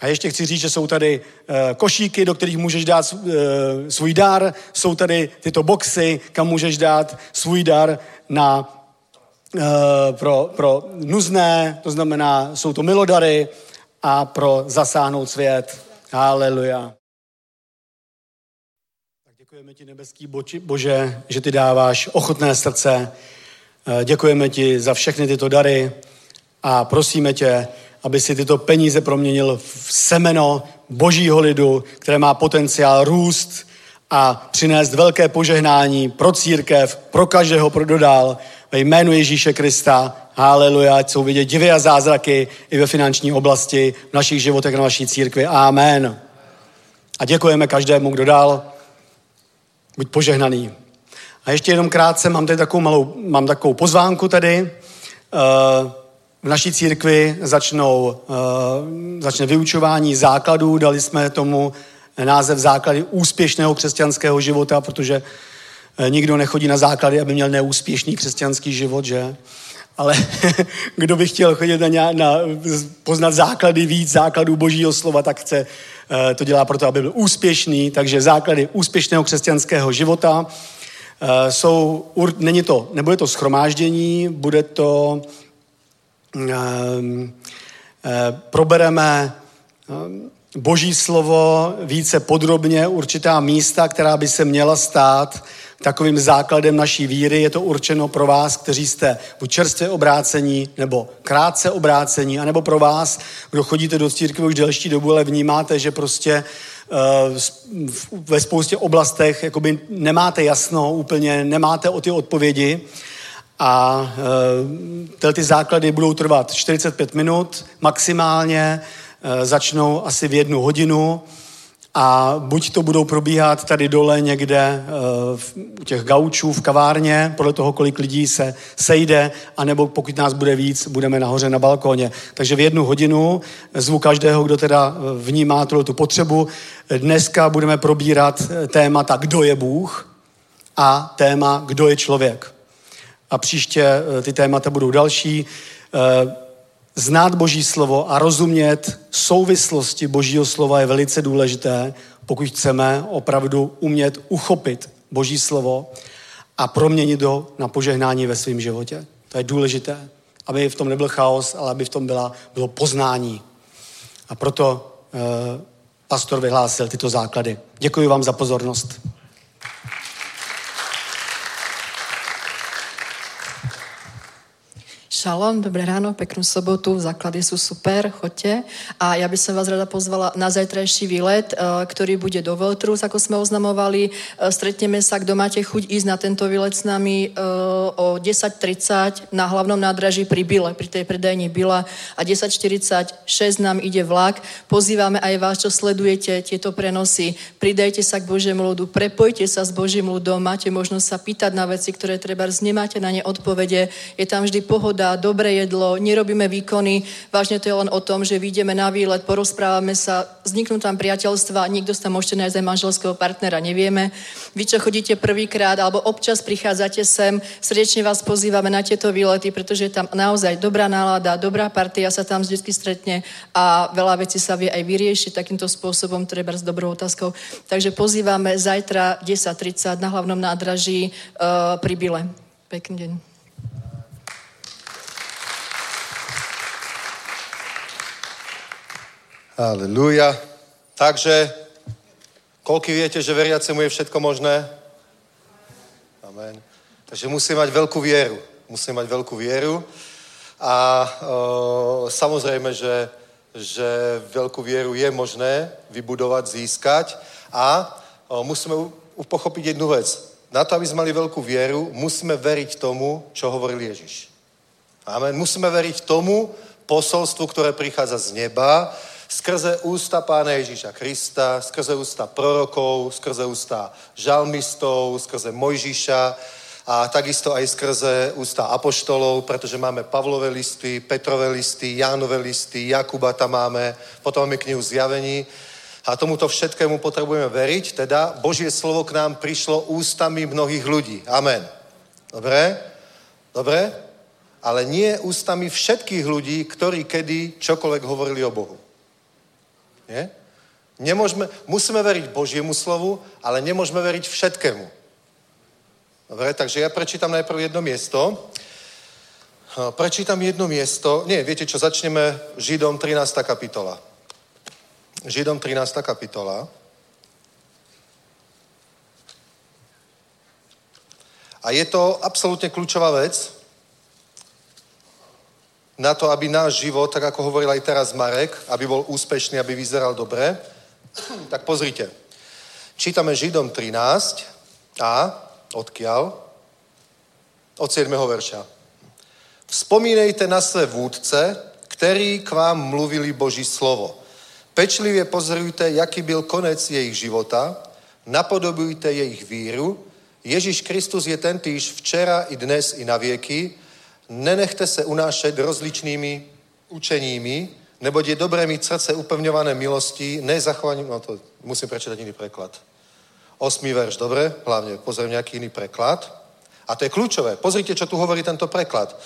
A ještě chci říct, že jsou tady uh, košíky, do kterých můžeš dát uh, svůj dar, jsou tady tyto boxy, kam můžeš dát svůj dar na, pro, pro nuzné, to znamená, jsou to milodary a pro zasáhnout svět. Haleluja. Děkujeme ti, nebeský Bože, že ty dáváš ochotné srdce. Děkujeme ti za všechny tyto dary a prosíme tě, aby si tyto peníze proměnil v semeno božího lidu, které má potenciál růst a přinést velké požehnání pro církev, pro každého, pro dodál, ve jménu Ježíše Krista. Haleluja, ať jsou vidět divy a zázraky i ve finanční oblasti, v našich životech, na naší církvi. Amen. A děkujeme každému, kdo dal. Buď požehnaný. A ještě jenom krátce, mám tady takovou malou, mám takovou pozvánku tady. Uh, v naší církvi začnou, uh, začne vyučování základů, dali jsme tomu název základy úspěšného křesťanského života, protože nikdo nechodí na základy, aby měl neúspěšný křesťanský život, že? Ale kdo by chtěl chodit na, na poznat základy víc, základů božího slova, tak chce, uh, to dělá proto, aby byl úspěšný. Takže základy úspěšného křesťanského života jsou, není to, nebude to schromáždění, bude to Ehm, eh, probereme ehm, Boží slovo více podrobně, určitá místa, která by se měla stát takovým základem naší víry. Je to určeno pro vás, kteří jste buď čerstvě obrácení, nebo krátce obrácení, anebo pro vás, kdo chodíte do církve už delší dobu, ale vnímáte, že prostě eh, ve spoustě oblastech jakoby nemáte jasno úplně, nemáte o ty odpovědi a eh, tyhle ty základy budou trvat 45 minut maximálně, eh, začnou asi v jednu hodinu a buď to budou probíhat tady dole někde eh, u těch gaučů v kavárně, podle toho, kolik lidí se sejde, anebo pokud nás bude víc, budeme nahoře na balkóně. Takže v jednu hodinu zvu každého, kdo teda eh, vnímá tuhle tu potřebu. Dneska budeme probírat eh, témata, kdo je Bůh a téma, kdo je člověk. A příště ty témata budou další. Znát Boží slovo a rozumět souvislosti Božího slova je velice důležité, pokud chceme opravdu umět uchopit Boží slovo a proměnit ho na požehnání ve svém životě. To je důležité, aby v tom nebyl chaos, ale aby v tom byla, bylo poznání. A proto eh, pastor vyhlásil tyto základy. Děkuji vám za pozornost. Šalom, dobré ráno, peknú sobotu, základy sú super, choďte. A ja by som vás rada pozvala na zajtrajší výlet, eh, ktorý bude do Veltrus, ako sme oznamovali. Eh, Stretneme sa, kto máte chuť ísť na tento výlet s nami eh, o 10.30 na hlavnom nádraží pri Bile, pri tej predajni Bila a 10.46 nám ide vlak. Pozývame aj vás, čo sledujete tieto prenosy. Pridajte sa k Božiemu ľudu, prepojte sa s Božím ľudom, máte možnosť sa pýtať na veci, ktoré treba nemáte na ne odpovede. Je tam vždy pohoda, dobré jedlo, nerobíme výkony. Vážne to je len o tom, že vyjdeme na výlet, porozprávame sa, vzniknú tam priateľstva, niekto sa môžete nájsť aj manželského partnera, nevieme. Vy, čo chodíte prvýkrát, alebo občas prichádzate sem, srdečne vás pozývame na tieto výlety, pretože je tam naozaj dobrá nálada, dobrá partia sa tam vždy stretne a veľa vecí sa vie aj vyriešiť takýmto spôsobom, treba s dobrou otázkou. Takže pozývame zajtra 10.30 na hlavnom nádraží uh, pri Bile. Pekný deň. Aleluja. Takže, koľko viete, že veriacemu je všetko možné? Amen. Takže musí mať veľkú vieru. Musí mať veľkú vieru. A o, samozrejme, že, že veľkú vieru je možné vybudovať, získať. A o, musíme u, jednu vec. Na to, aby sme mali veľkú vieru, musíme veriť tomu, čo hovoril Ježiš. Amen. Musíme veriť tomu posolstvu, ktoré prichádza z neba, skrze ústa Pána Ježíša Krista, skrze ústa prorokov, skrze ústa žalmistov, skrze Mojžiša a takisto aj skrze ústa apoštolov, pretože máme Pavlové listy, Petrové listy, Jánové listy, Jakuba tam máme, potom máme knihu Zjavení a tomuto všetkému potrebujeme veriť, teda Božie slovo k nám prišlo ústami mnohých ľudí. Amen. Dobre? Dobre? ale nie ústami všetkých ľudí, ktorí kedy čokoľvek hovorili o Bohu. Nie? Nemôžeme, musíme veriť Božiemu slovu, ale nemôžeme veriť všetkému. Dobre, takže ja prečítam najprv jedno miesto. Prečítam jedno miesto. Nie, viete čo, začneme Židom 13. kapitola. Židom 13. kapitola. A je to absolútne kľúčová vec, na to, aby náš život, tak ako hovoril aj teraz Marek, aby bol úspešný, aby vyzeral dobre, tak pozrite. Čítame Židom 13 a odkiaľ? Od 7. verša. Vzpomínejte na své vůdce, který k vám mluvili Boží slovo. Pečlivě pozorujte, jaký byl konec jejich života, napodobujte jejich víru. Ježíš Kristus je ten týž včera i dnes i na věky. Nenechte se unášet rozličnými učeními, neboť je dobré mít srdce upevňované milostí, ne zachovaním, no to musím prečítať iný preklad. Osmý verš, dobre? Hlavne pozriem nejaký iný preklad. A to je kľúčové. Pozrite, čo tu hovorí tento preklad.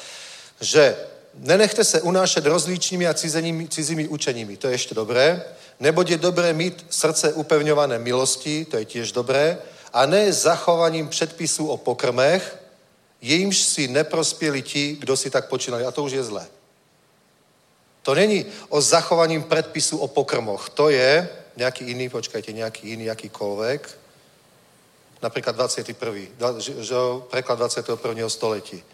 Že nenechte se unášet rozličnými a cizenými, cizími učeními. To je ešte dobré. Neboť je dobré mít srdce upevňované milostí, to je tiež dobré. A ne zachovaním předpisů o pokrmech, jejímž si neprospěli ti, kdo si tak počínali. A to už je zlé. To není o zachovaním predpisu o pokrmoch. To je nejaký iný, počkajte, nejaký iný, akýkoľvek. Napríklad 21. dva- že- že preklad 21. století.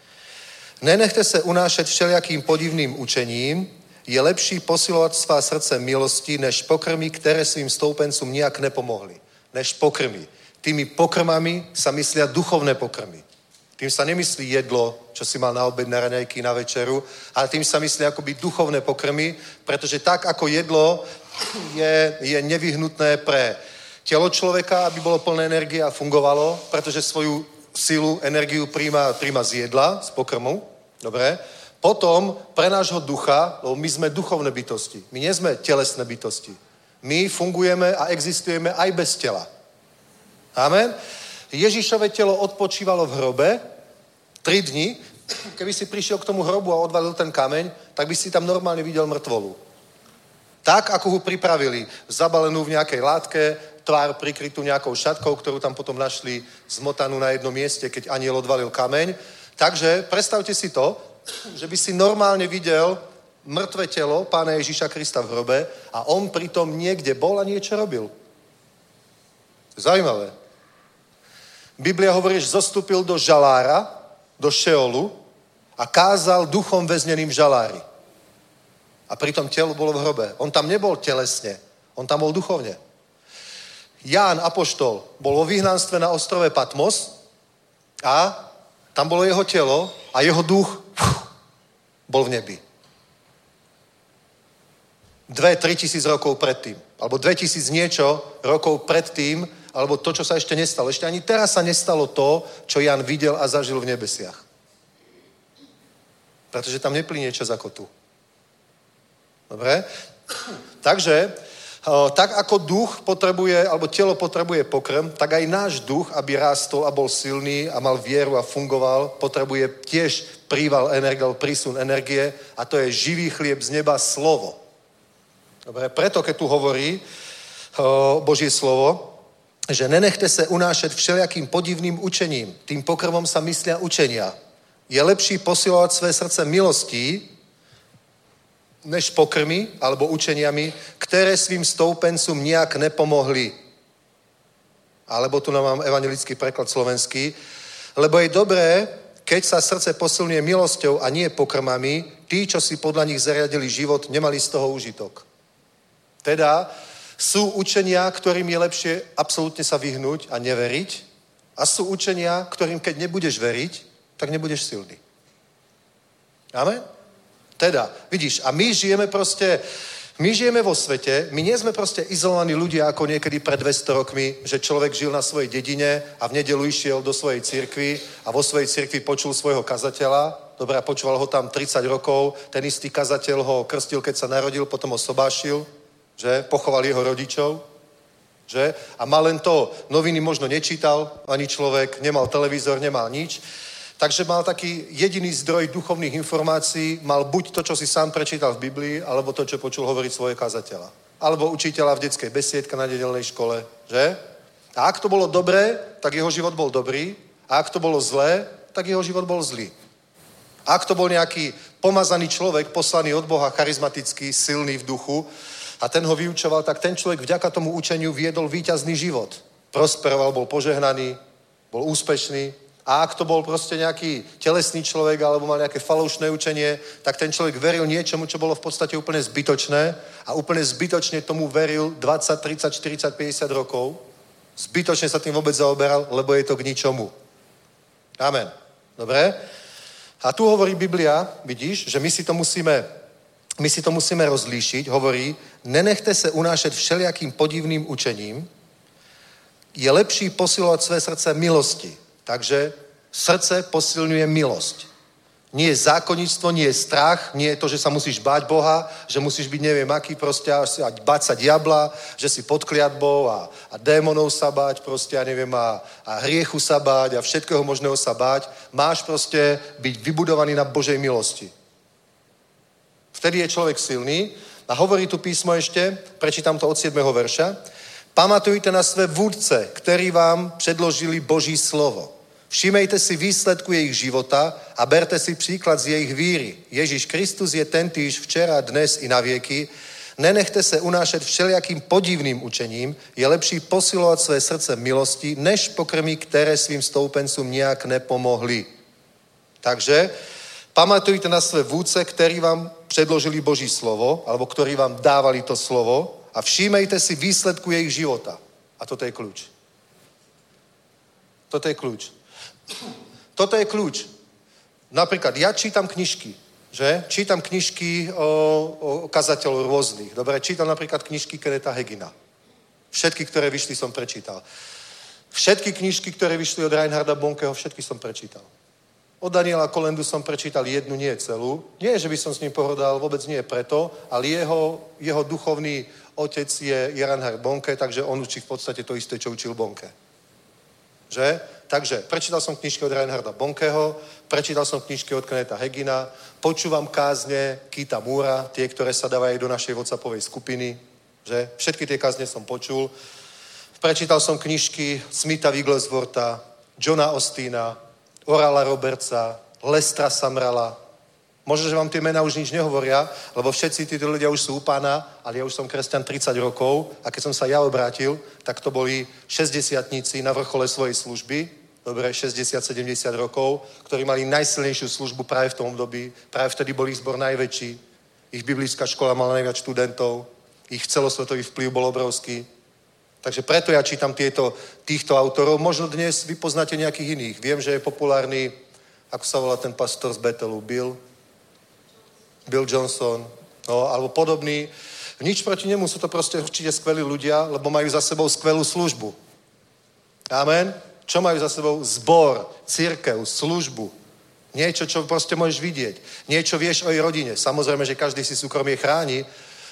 Nenechte se unášet všelijakým podivným učením, je lepší posilovat svá srdce milosti, než pokrmy, které svým stoupencům nijak nepomohli. Než pokrmy. Tými pokrmami sa myslia duchovné pokrmy. Tým sa nemyslí jedlo, čo si mal na obed, na raňajky, na večeru, ale tým sa myslí akoby duchovné pokrmy, pretože tak ako jedlo je, je nevyhnutné pre telo človeka, aby bolo plné energie a fungovalo, pretože svoju silu, energiu príjma, príjma z jedla, z pokrmu, dobre? Potom pre nášho ducha, lebo my sme duchovné bytosti, my nie sme telesné bytosti. My fungujeme a existujeme aj bez tela. Amen? Ježišové telo odpočívalo v hrobe tri dni. Keby si prišiel k tomu hrobu a odvalil ten kameň, tak by si tam normálne videl mŕtvolu. Tak, ako ho pripravili, zabalenú v nejakej látke, tvár prikrytú nejakou šatkou, ktorú tam potom našli zmotanú na jednom mieste, keď aniel odvalil kameň. Takže predstavte si to, že by si normálne videl mŕtve telo pána Ježíša Krista v hrobe a on pritom niekde bol a niečo robil. Zajímavé. Biblia hovorí, že zostúpil do žalára, do Šeolu a kázal duchom väzneným v žalári. A pritom telo bolo v hrobe. On tam nebol telesne, on tam bol duchovne. Ján Apoštol bol vo vyhnanstve na ostrove Patmos a tam bolo jeho telo a jeho duch bol v nebi. Dve, tri tisíc rokov predtým. Alebo dve tisíc niečo rokov predtým, alebo to, čo sa ešte nestalo. Ešte ani teraz sa nestalo to, čo Jan videl a zažil v nebesiach. Pretože tam neplynie čas ako tu. Dobre? Takže tak ako duch potrebuje, alebo telo potrebuje pokrm, tak aj náš duch, aby rástol a bol silný a mal vieru a fungoval, potrebuje tiež príval energie, prísun energie a to je živý chlieb z neba, slovo. Dobre, preto keď tu hovorí Božie slovo, že nenechte se unášet všelijakým podivným učením. Tým pokrmom sa myslia učenia. Je lepší posilovat své srdce milostí, než pokrmy alebo učeniami, ktoré svým stoupencom nejak nepomohli. Alebo tu nám mám evangelický preklad slovenský. Lebo je dobré, keď sa srdce posilňuje milosťou a nie pokrmami, tí, čo si podľa nich zariadili život, nemali z toho užitok. Teda sú učenia, ktorým je lepšie absolútne sa vyhnúť a neveriť a sú učenia, ktorým keď nebudeš veriť, tak nebudeš silný. Amen? Teda, vidíš, a my žijeme proste, my žijeme vo svete, my nie sme proste izolovaní ľudia ako niekedy pred 200 rokmi, že človek žil na svojej dedine a v nedelu išiel do svojej cirkvi a vo svojej cirkvi počul svojho kazateľa, dobre, a počúval ho tam 30 rokov, ten istý kazateľ ho krstil, keď sa narodil, potom ho sobášil, že, pochoval jeho rodičov, že, a mal len to, noviny možno nečítal ani človek, nemal televízor, nemal nič, Takže mal taký jediný zdroj duchovných informácií, mal buď to, čo si sám prečítal v Biblii, alebo to, čo počul hovoriť svoje kazateľa. Alebo učiteľa v detskej besiedke na nedelnej škole, že? A ak to bolo dobré, tak jeho život bol dobrý. A ak to bolo zlé, tak jeho život bol zlý. A ak to bol nejaký pomazaný človek, poslaný od Boha, charizmatický, silný v duchu, a ten ho vyučoval, tak ten človek vďaka tomu učeniu viedol víťazný život. Prosperoval, bol požehnaný, bol úspešný, a ak to bol proste nejaký telesný človek alebo mal nejaké falošné učenie, tak ten človek veril niečomu, čo bolo v podstate úplne zbytočné a úplne zbytočne tomu veril 20, 30, 40, 50 rokov. Zbytočne sa tým vôbec zaoberal, lebo je to k ničomu. Amen. Dobre? A tu hovorí Biblia, vidíš, že my si to musíme, my si to musíme rozlíšiť. Hovorí, nenechte se unášet všelijakým podivným učením, je lepší posilovat své srdce milosti takže srdce posilňuje milosť. Nie je zákonnictvo, nie je strach, nie je to, že sa musíš báť Boha, že musíš byť neviem aký proste a báť sa diabla, že si pod kliatbou a, a démonov sa báť proste, ja neviem, a, a hriechu sa báť a všetkého možného sa báť. Máš proste byť vybudovaný na Božej milosti. Vtedy je človek silný a hovorí tu písmo ešte, prečítam to od 7. verša. Pamatujte na své vůdce, ktorí vám předložili Boží slovo. Všimejte si výsledku jejich života a berte si příklad z jejich víry. Ježíš Kristus je ten týž včera, dnes i na věky. Nenechte se unášet všelijakým podivným učením, je lepší posilovat své srdce milosti, než pokrmy, které svým stoupencům nijak nepomohli. Takže pamatujte na své vůdce, ktorí vám predložili Boží slovo, alebo ktorí vám dávali to slovo a všímejte si výsledku ich života. A toto je kľúč. Toto je kľúč. Toto je kľúč. Napríklad ja čítam knižky, že? Čítam knižky o, o kazateľov rôznych. Dobre, čítam napríklad knižky Keneta Hegina. Všetky, ktoré vyšli, som prečítal. Všetky knižky, ktoré vyšli od Reinharda Bonkeho, všetky som prečítal. Od Daniela Kolendu som prečítal jednu, nie celú. Nie, že by som s ním pohodal, vôbec nie preto, ale jeho, jeho duchovný otec je, Reinhard Bonke, takže on učí v podstate to isté, čo učil Bonke. Že? Takže prečítal som knižky od Reinharda Bonkeho, prečítal som knižky od Kenneta Hegina, počúvam kázne Kita Múra, tie, ktoré sa dávajú do našej WhatsAppovej skupiny, že? Všetky tie kázne som počul. Prečítal som knižky Smitha Wigglesworta, Johna Ostina, Orala Robertsa, Lestra Samrala. Možno, že vám tie mená už nič nehovoria, lebo všetci títo ľudia už sú u pána, ale ja už som kresťan 30 rokov a keď som sa ja obrátil, tak to boli 60 na vrchole svojej služby, dobre, 60-70 rokov, ktorí mali najsilnejšiu službu práve v tom období, práve vtedy bol ich zbor najväčší, ich biblická škola mala najviac študentov, ich celosvetový vplyv bol obrovský. Takže preto ja čítam tieto, týchto autorov. Možno dnes vy poznáte nejakých iných. Viem, že je populárny, ako sa volá ten pastor z Betelu, Bill, Bill Johnson, no, alebo podobný. Nič proti nemu, sú to proste určite skvelí ľudia, lebo majú za sebou skvelú službu. Amen. Čo majú za sebou? Zbor, církev, službu. Niečo, čo proste môžeš vidieť. Niečo vieš o jej rodine. Samozrejme, že každý si súkromie chráni,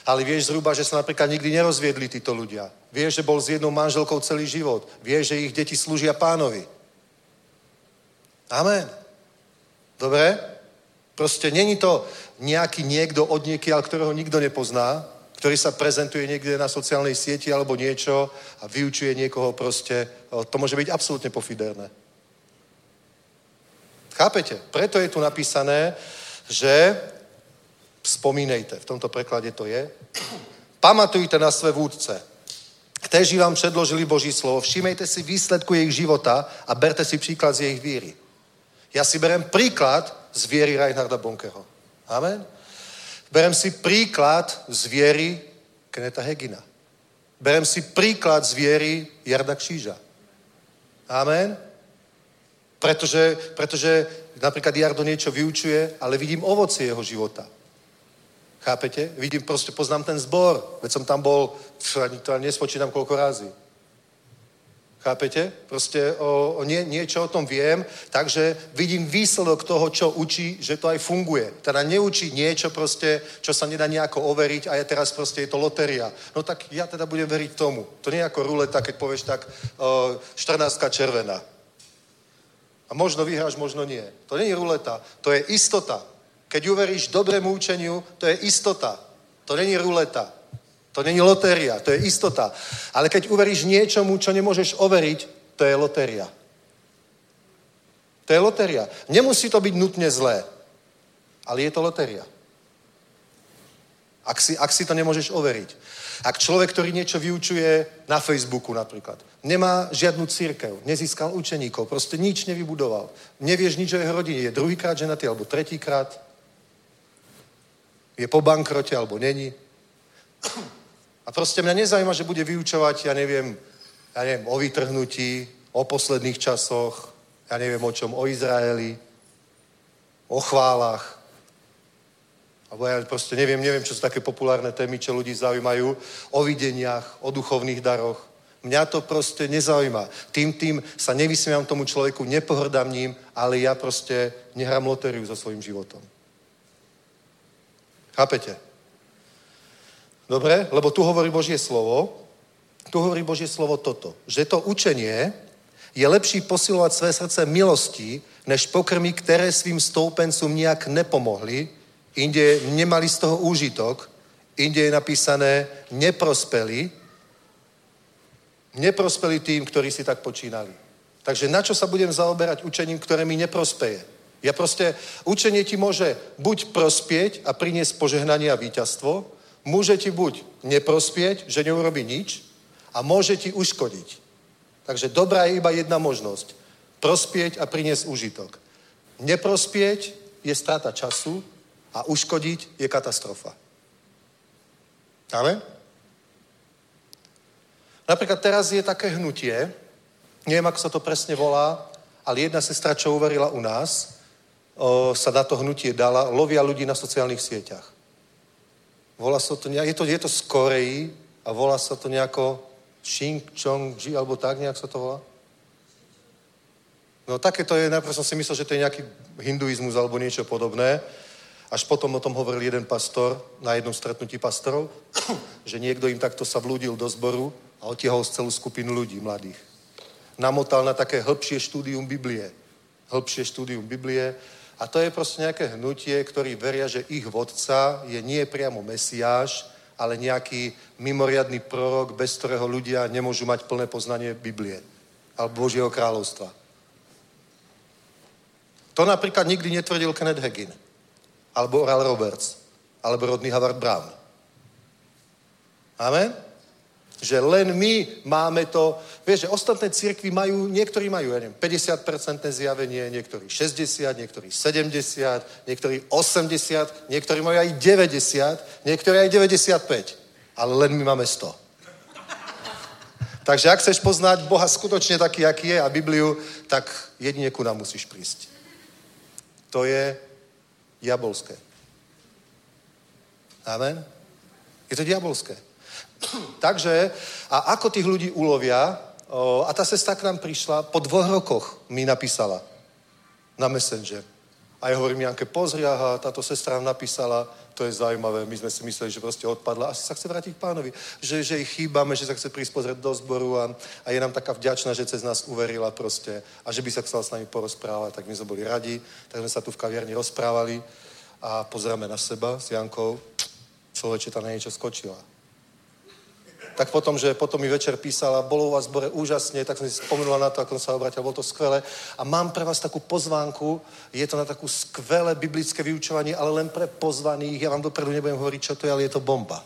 ale vieš zhruba, že sa napríklad nikdy nerozviedli títo ľudia. Vieš, že bol s jednou manželkou celý život. Vieš, že ich deti slúžia pánovi. Amen. Dobre? Proste není to nejaký niekto od niekiaľ, ktorého nikto nepozná, ktorý sa prezentuje niekde na sociálnej sieti alebo niečo a vyučuje niekoho proste. To môže byť absolútne pofiderné. Chápete? Preto je tu napísané, že Vzpomínejte, v tomto preklade to je. Pamatujte na své vůdce, kteří vám předložili Boží slovo. Všímejte si výsledku jejich života a berte si příklad z jejich víry. Ja si berem príklad z viery Reinharda Bonkeho. Amen? Berem si príklad z viery Kneta Hegina. Berem si príklad z viery Jarda Kšíža. Amen? Pretože, pretože napríklad Jardo niečo vyučuje, ale vidím ovocie jeho života. Chápete? Vidím, proste poznám ten zbor. Veď som tam bol, ani to ani nespočítam koľko razy. Chápete? Proste o, o nie, niečo o tom viem, takže vidím výsledok toho, čo učí, že to aj funguje. Teda neučí niečo proste, čo sa nedá nejako overiť a je teraz proste je to loteria. No tak ja teda budem veriť tomu. To nie je ako ruleta, keď povieš tak o, 14 červená. A možno vyhráš, možno nie. To nie je ruleta, to je istota. Keď uveríš dobrému učeniu, to je istota. To není ruleta. To není lotéria, to je istota. Ale keď uveríš niečomu, čo nemôžeš overiť, to je lotéria. To je lotéria. Nemusí to byť nutne zlé, ale je to lotéria. Ak si, ak si to nemôžeš overiť. Ak človek, ktorý niečo vyučuje na Facebooku napríklad, nemá žiadnu církev, nezískal učeníkov, proste nič nevybudoval, nevieš nič o jeho rodine, je druhýkrát ženatý alebo tretíkrát, je po bankrote alebo není. A proste mňa nezaujíma, že bude vyučovať, ja neviem, ja neviem, o vytrhnutí, o posledných časoch, ja neviem o čom, o Izraeli, o chválach. Alebo ja proste neviem, neviem, čo sú také populárne témy, čo ľudí zaujímajú, o videniach, o duchovných daroch. Mňa to proste nezaujíma. Tým, tým sa nevysmiam tomu človeku, nepohrdám ním, ale ja proste nehrám lotériu so svojím životom. Chápete? Dobre? Lebo tu hovorí Božie slovo, tu hovorí Božie slovo toto, že to učenie je lepší posilovať své srdce milostí, než pokrmy, ktoré svým stoupencům nejak nepomohli, inde nemali z toho úžitok, inde je napísané neprospeli, neprospeli tým, ktorí si tak počínali. Takže na čo sa budem zaoberať učením, ktoré mi neprospeje? Ja proste, učenie ti môže buď prospieť a priniesť požehnanie a víťazstvo, môže ti buď neprospieť, že neurobi nič a môže ti uškodiť. Takže dobrá je iba jedna možnosť. Prospieť a priniesť užitok. Neprospieť je strata času A uškodiť je katastrofa. Amen? Napríklad teraz je také hnutie, neviem, ako sa to presne volá, ale jedna sestra, čo uverila u nás, sa na to hnutie dala, lovia ľudí na sociálnych sieťach. Volá sa to nejak, je to, je to z Koreji a volá sa to nejako Xing Chong Ji, alebo tak nejak sa to volá? No také to je, najprv som si myslel, že to je nejaký hinduizmus alebo niečo podobné. Až potom o tom hovoril jeden pastor na jednom stretnutí pastorov, že niekto im takto sa vlúdil do zboru a otiahol celú skupinu ľudí, mladých. Namotal na také hĺbšie štúdium Biblie. Hĺbšie štúdium Biblie. A to je proste nejaké hnutie, ktorí veria, že ich vodca je nie priamo Mesiáš, ale nejaký mimoriadný prorok, bez ktorého ľudia nemôžu mať plné poznanie Biblie alebo Božieho kráľovstva. To napríklad nikdy netvrdil Kenneth Hagin, alebo Oral Roberts, alebo rodný Havard Brown. Amen? Že len my máme to, vieš, že ostatné církvy majú, niektorí majú, ja neviem, 50% zjavenie, niektorí 60, niektorí 70, niektorí 80, niektorí majú aj 90, niektorí aj 95. Ale len my máme 100. Takže ak chceš poznať Boha skutočne taký, aký je a Bibliu, tak jedine ku nám musíš prísť. To je diabolské. Amen? Je to diabolské. Takže, a ako tých ľudí ulovia, o, a tá sestra k nám prišla, po dvoch rokoch mi napísala na Messenger. A ja hovorím Janke, pozri, aha, táto sestra napísala, to je zaujímavé, my sme si mysleli, že proste odpadla, asi sa chce vrátiť k pánovi, že, že ich chýbame, že sa chce prísť pozrieť do zboru a, a je nám taká vďačná, že cez nás uverila proste a že by sa chcela s nami porozprávať, tak my sme boli radi, tak sme sa tu v kaviarni rozprávali a pozeráme na seba s Jankou, človeče tam na niečo skočila tak potom, že potom mi večer písala, bolo u vás zbore úžasne, tak som si spomenula na to, ako som sa obrátil, bolo to skvelé. A mám pre vás takú pozvánku, je to na takú skvelé biblické vyučovanie, ale len pre pozvaných. Ja vám dopredu nebudem hovoriť, čo to je, ale je to bomba.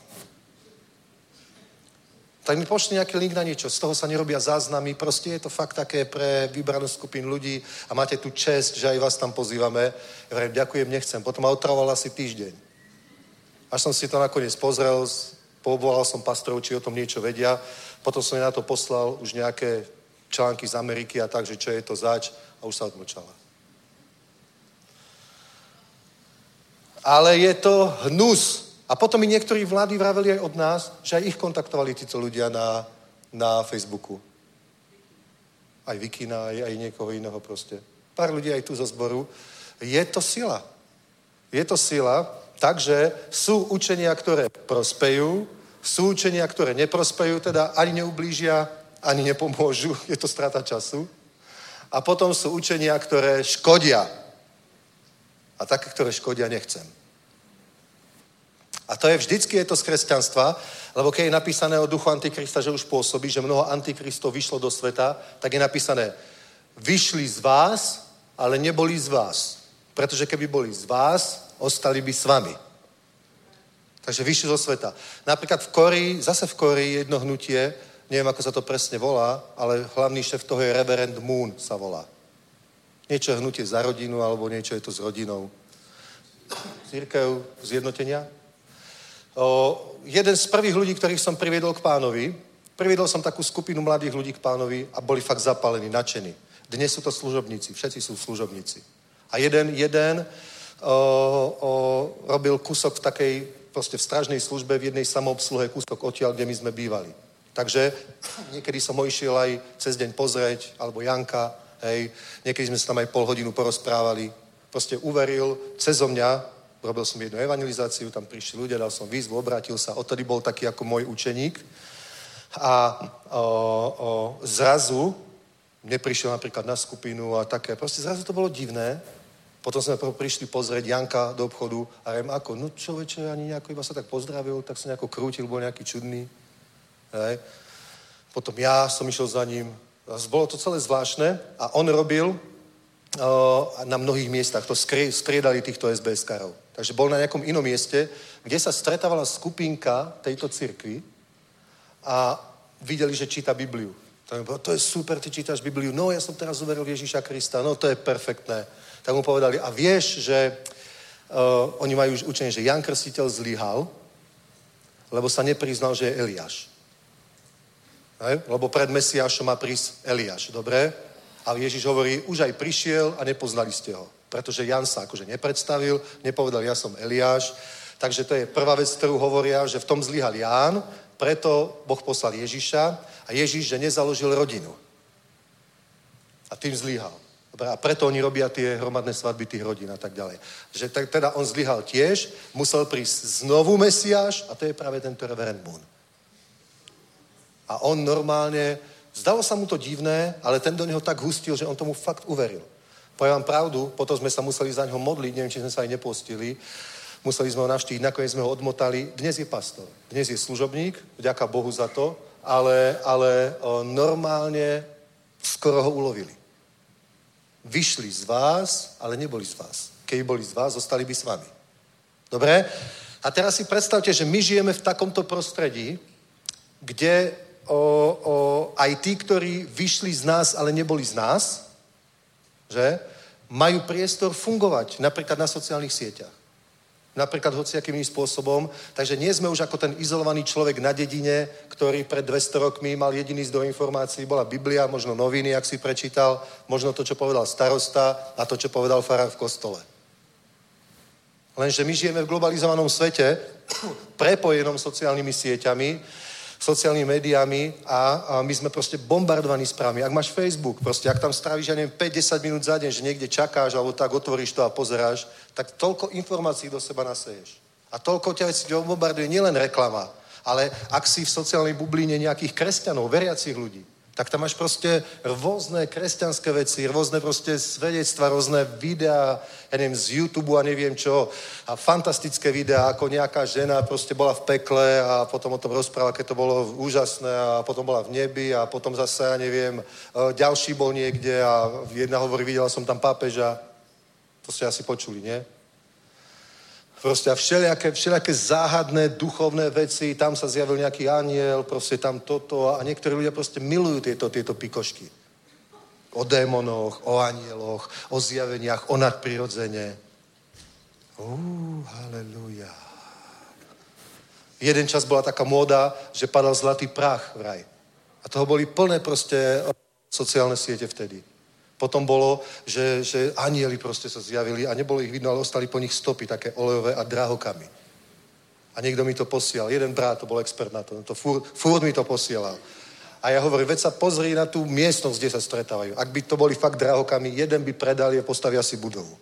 Tak mi pošli nejaký link na niečo, z toho sa nerobia záznamy, proste je to fakt také pre vybranú skupinu ľudí a máte tu čest, že aj vás tam pozývame. Ja vrem, ďakujem, nechcem. Potom ma otravoval asi týždeň. Až som si to nakoniec pozrel, povolal som pastorov, či o tom niečo vedia. Potom som na to poslal už nejaké články z Ameriky a tak, že čo je to zač a už sa odmlčala. Ale je to hnus. A potom mi niektorí vlády vraveli aj od nás, že aj ich kontaktovali títo ľudia na, na Facebooku. Aj Vikina, aj, aj niekoho iného proste. Pár ľudí aj tu zo zboru. Je to sila. Je to sila, takže sú učenia, ktoré prospejú, sú učenia, ktoré neprospejú, teda ani neublížia, ani nepomôžu, je to strata času. A potom sú učenia, ktoré škodia. A také, ktoré škodia, nechcem. A to je vždycky je to z kresťanstva, lebo keď je napísané o duchu Antikrista, že už pôsobí, že mnoho Antikristov vyšlo do sveta, tak je napísané, vyšli z vás, ale neboli z vás. Pretože keby boli z vás, ostali by s vami. Takže vyšli zo sveta. Napríklad v Korii, zase v Korii jedno hnutie, neviem, ako sa to presne volá, ale hlavný šéf toho je Reverend Moon sa volá. Niečo hnutie za rodinu, alebo niečo je to s rodinou. Církev zjednotenia. O, jeden z prvých ľudí, ktorých som priviedol k pánovi, priviedol som takú skupinu mladých ľudí k pánovi a boli fakt zapálení, nadšení. Dnes sú to služobníci, všetci sú služobníci. A jeden, jeden o, robil kusok v takej proste v stražnej službe v jednej samoobsluhe kúsok odtiaľ, kde my sme bývali. Takže niekedy som ho išiel aj cez deň pozrieť, alebo Janka, hej, niekedy sme sa tam aj pol hodinu porozprávali. Proste uveril cezo mňa, robil som jednu evangelizáciu, tam prišli ľudia, dal som výzvu, obrátil sa, odtedy bol taký ako môj učeník. A o, o, zrazu neprišiel napríklad na skupinu a také, proste zrazu to bolo divné, potom sme prišli pozrieť Janka do obchodu a viem ako, no človeče, ani nejako iba sa tak pozdravil, tak sa nejako krútil, bol nejaký čudný. Hej. Potom ja som išiel za ním. Bolo to celé zvláštne a on robil uh, na mnohých miestach, to striedali týchto SBS-karov. Takže bol na nejakom inom mieste, kde sa stretávala skupinka tejto cirkvi a videli, že číta Bibliu. To je super, ty čítaš Bibliu. No, ja som teraz uveril Ježíša Krista. No, to je perfektné tak mu povedali, a vieš, že uh, oni majú už učenie, že Jan Krstiteľ zlyhal, lebo sa nepriznal, že je Eliáš. Hej? Lebo pred Mesiášom má prísť Eliáš, dobre? Ale Ježiš hovorí, už aj prišiel a nepoznali ste ho. Pretože Jan sa akože nepredstavil, nepovedal, ja som Eliáš. Takže to je prvá vec, ktorú hovoria, že v tom zlyhal Ján, preto Boh poslal Ježiša a Ježiš, že nezaložil rodinu. A tým zlyhal. Dobre, a preto oni robia tie hromadné svadby tých rodín a tak ďalej. Že teda on zlyhal tiež, musel prísť znovu Mesiáš a to je práve tento reverend Moon. A on normálne, zdalo sa mu to divné, ale ten do neho tak hustil, že on tomu fakt uveril. Poviem vám pravdu, potom sme sa museli za ňo modliť, neviem, či sme sa aj nepostili, museli sme ho navštíviť, nakoniec sme ho odmotali. Dnes je pastor, dnes je služobník, vďaka Bohu za to, ale, ale normálne skoro ho ulovili. Vyšli z vás, ale neboli z vás. Keby boli z vás, zostali by s vami. Dobre? A teraz si predstavte, že my žijeme v takomto prostredí, kde o, o, aj tí, ktorí vyšli z nás, ale neboli z nás, že? Majú priestor fungovať, napríklad na sociálnych sieťach. Napríklad hociakým spôsobom. Takže nie sme už ako ten izolovaný človek na dedine, ktorý pred 200 rokmi mal jediný zdroj informácií, bola Biblia, možno noviny, ak si prečítal, možno to, čo povedal starosta a to, čo povedal farár v kostole. Lenže my žijeme v globalizovanom svete, prepojenom sociálnymi sieťami, sociálnymi médiami a, a my sme proste bombardovaní správami. Ak máš Facebook, proste, ak tam stráviš, ja neviem, 5-10 minút za deň, že niekde čakáš, alebo tak otvoríš to a pozeráš, tak toľko informácií do seba naseješ. A toľko ťa veci bombarduje nielen reklama, ale ak si v sociálnej bubline nejakých kresťanov, veriacich ľudí, tak tam máš proste rôzne kresťanské veci, rôzne proste svedectva, rôzne videá, ja neviem, z YouTube a neviem čo, a fantastické videá, ako nejaká žena proste bola v pekle a potom o tom rozpráva, keď to bolo úžasné a potom bola v nebi a potom zase, ja neviem, e, ďalší bol niekde a jedna hovorí, videla som tam pápeža. To ste asi počuli, nie? Proste a všelijaké, všelijaké záhadné duchovné veci, tam sa zjavil nejaký aniel, proste tam toto a niektorí ľudia proste milujú tieto, tieto pikošky. O démonoch, o anieloch, o zjaveniach, o nadprirodzene. Uh, halleluja. Jeden čas bola taká móda, že padal zlatý prach vraj. A toho boli plné proste sociálne siete vtedy. Potom bolo, že, že anieli proste sa zjavili a nebolo ich vidno, ale ostali po nich stopy, také olejové a drahokamy. A niekto mi to posielal. Jeden brat, to bol expert na to, to furt, furt mi to posielal. A ja hovorím, veď sa pozri na tú miestnosť, kde sa stretávajú. Ak by to boli fakt drahokamy, jeden by predali a postavia si budovu.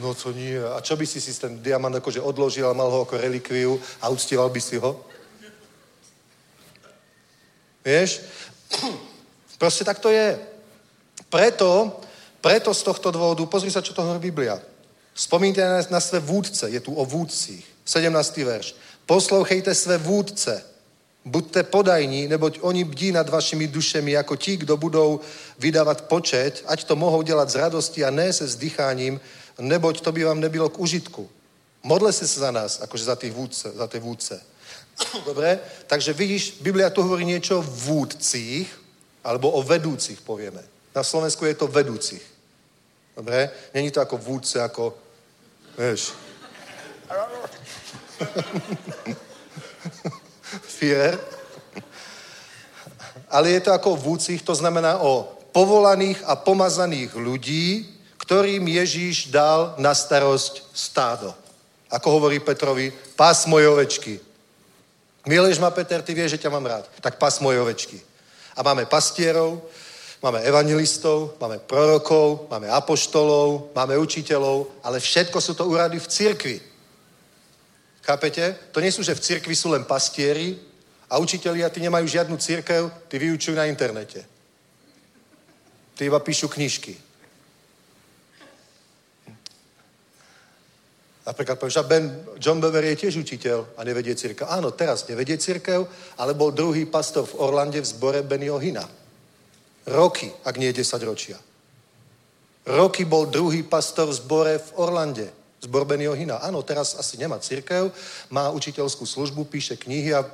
No to nie. A čo by si si ten diamant akože odložil a mal ho ako relikviu a uctieval by si ho? Vieš? Proste tak to je. Preto, preto z tohto dôvodu, pozri sa, čo to hovorí Biblia. Spomínajte na, na své vůdce, je tu o vůdcích. 17. verš. Poslouchejte své vůdce, buďte podajní, neboť oni bdí nad vašimi dušemi jako ti, kdo budou vydávat počet, ať to mohou dělat z radosti a ne se vzdycháním, neboť to by vám nebylo k užitku. Modle se za nás, akože za, tých vůdce, za tie vůdce. Dobre? Takže vidíš, Biblia tu hovorí niečo o vúdcích, alebo o vedúcich, povieme. Na Slovensku je to vedúcich. Dobre? Není to ako vúdce, ako, vieš. Führer. Ale je to ako o vúdcich, to znamená o povolaných a pomazaných ľudí, ktorým Ježíš dal na starosť stádo. Ako hovorí Petrovi, pás moje ovečky. Miluješ ma, Peter, ty vieš, že ťa mám rád. Tak pas moje ovečky. A máme pastierov, máme evangelistov, máme prorokov, máme apoštolov, máme učiteľov, ale všetko sú to úrady v cirkvi. Chápete? To nie sú, že v cirkvi sú len pastieri a učiteľi a ty nemajú žiadnu církev, ty vyučujú na internete. Ty iba píšu knižky. Napríklad poviem, že ben, John Bever je tiež učiteľ a nevedie církev. Áno, teraz nevedie církev, ale bol druhý pastor v Orlande v zbore Bennyho Hina. Roky, ak nie 10 ročia. Roky bol druhý pastor v zbore v Orlande. Zbor Bennyho Hina. Áno, teraz asi nemá církev, má učiteľskú službu, píše knihy a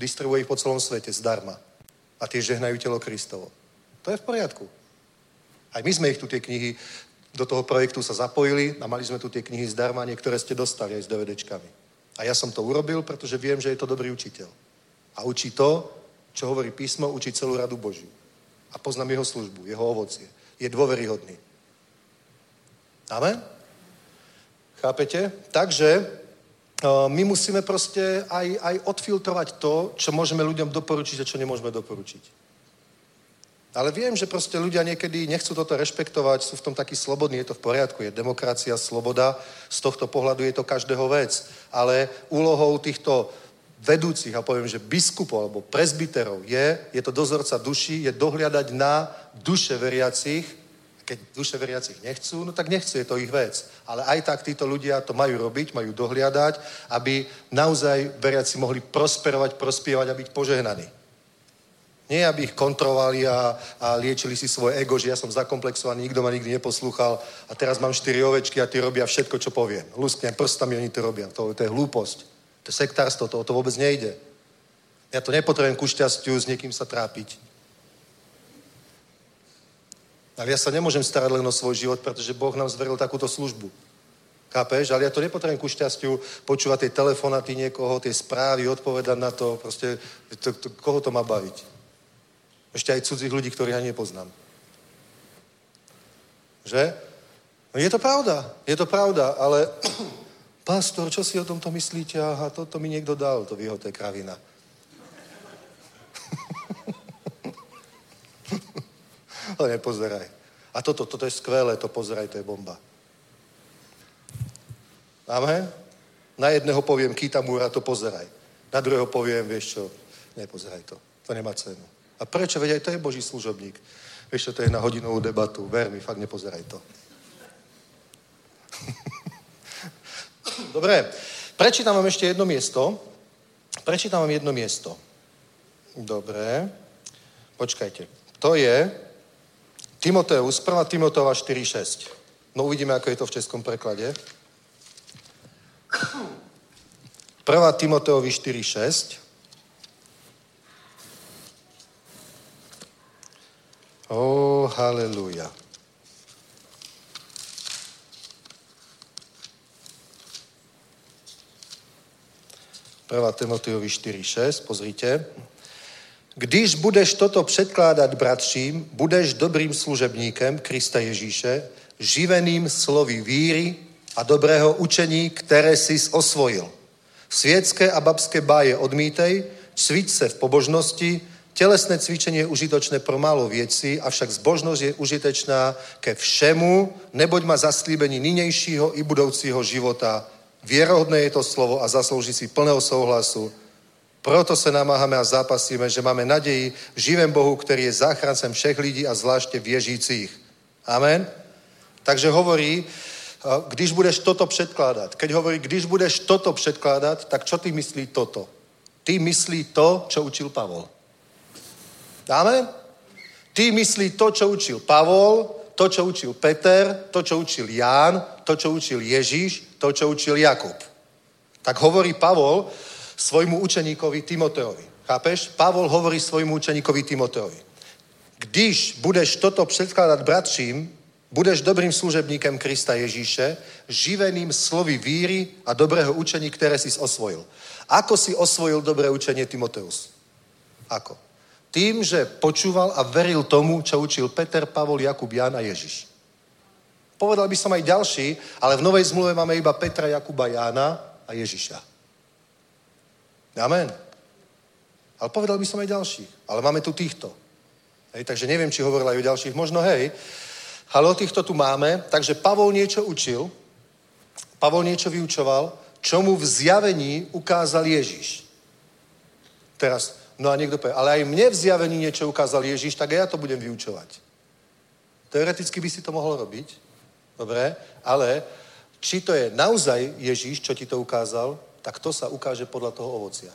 distribuje ich po celom svete zdarma. A tie žehnajú telo Kristovo. To je v poriadku. Aj my sme ich tu tie knihy, do toho projektu sa zapojili a mali sme tu tie knihy zdarma, niektoré ste dostali aj s DVDčkami. A ja som to urobil, pretože viem, že je to dobrý učiteľ. A učí to, čo hovorí písmo, učí celú radu Božiu. A poznám jeho službu, jeho ovocie. Je dôveryhodný. Amen? Chápete? Takže uh, my musíme proste aj, aj odfiltrovať to, čo môžeme ľuďom doporučiť a čo nemôžeme doporučiť. Ale viem, že proste ľudia niekedy nechcú toto rešpektovať, sú v tom takí slobodní, je to v poriadku, je demokracia, sloboda, z tohto pohľadu je to každého vec. Ale úlohou týchto vedúcich, a poviem, že biskupov alebo prezbiterov je, je to dozorca duší, je dohliadať na duše veriacich. Keď duše veriacich nechcú, no tak nechcú, je to ich vec. Ale aj tak títo ľudia to majú robiť, majú dohliadať, aby naozaj veriaci mohli prosperovať, prospievať a byť požehnaní. Nie, aby ich kontrolovali a, a liečili si svoje ego, že ja som zakomplexovaný, nikto ma nikdy neposlúchal a teraz mám štyri ovečky a ty robia všetko, čo poviem. Lusknem prstami, oni to robia. To, to je hlúposť. To je sektárstvo, to, to vôbec nejde. Ja to nepotrebujem ku šťastiu s niekým sa trápiť. Ale ja sa nemôžem starať len o svoj život, pretože Boh nám zveril takúto službu. Chápeš? Ale ja to nepotrebujem ku šťastiu počúvať tie telefonaty niekoho, tie správy, odpovedať na to. Proste, to, to, koho to má baviť? Ešte aj cudzích ľudí, ktorých ani nepoznám. Že? No je to pravda, je to pravda, ale pastor, čo si o tomto myslíte? Aha, toto mi niekto dal, to je kravina. Ale nepozeraj. A toto, toto je skvelé, to pozeraj, to je bomba. Amen? Na jedného poviem, Kitamura, to pozeraj. Na druhého poviem, vieš čo, nepozeraj to. To nemá cenu. A prečo? Veď aj to je Boží služobník. Vieš čo, to je na hodinovú debatu. Ver mi, fakt nepozeraj to. Dobre, prečítam vám ešte jedno miesto. Prečítam vám jedno miesto. Dobre. Počkajte. To je Timoteus, 1. Timoteova 4.6. No uvidíme, ako je to v českom preklade. 1. Timoteovi 4.6. oh, halleluja. Prvá Timotejovi 4.6, pozrite. Když budeš toto předkládat bratřím, budeš dobrým služebníkem Krista Ježíše, živeným slovy víry a dobrého učení, které jsi osvojil. Světské a babské báje odmítej, cvič se v pobožnosti, Telesné cvičenie je užitočné pro málo věcí, avšak zbožnosť je užitečná ke všemu, neboť má zaslíbení nynějšího i budoucího života. Vierohodné je to slovo a zaslouží si plného souhlasu. Proto se namáhame a zápasíme, že máme naději v živém Bohu, který je záchrancem všech lidí a zvláště věřících. Amen? Takže hovorí, když budeš toto předkládat. Keď hovorí, když budeš toto předkládat, tak čo ty myslí toto? Ty myslí to, čo učil Pavol. Dáme? Ty myslí to, čo učil Pavol, to, čo učil Peter, to, čo učil Ján, to, čo učil Ježíš, to, čo učil Jakub. Tak hovorí Pavol svojmu učeníkovi Timoteovi. Chápeš? Pavol hovorí svojmu učeníkovi Timoteovi. Když budeš toto předkládat bratřím, budeš dobrým služebníkem Krista Ježíše, živeným slovy víry a dobrého učení, které si osvojil. Ako si osvojil dobré učenie Timoteus? Ako? Tým, že počúval a veril tomu, čo učil Peter, Pavol, Jakub, Jan a Ježiš. Povedal by som aj ďalší, ale v Novej zmluve máme iba Petra, Jakuba, Jána a Ježiša. Amen. Ale povedal by som aj ďalších. Ale máme tu týchto. Hej, takže neviem, či hovoril aj o ďalších. Možno hej. Ale o týchto tu máme. Takže Pavol niečo učil. Pavol niečo vyučoval, čo mu v zjavení ukázal Ježiš. Teraz, No a niekto povie, ale aj mne v zjavení niečo ukázal Ježiš, tak ja to budem vyučovať. Teoreticky by si to mohol robiť, dobre, ale či to je naozaj Ježiš, čo ti to ukázal, tak to sa ukáže podľa toho ovocia.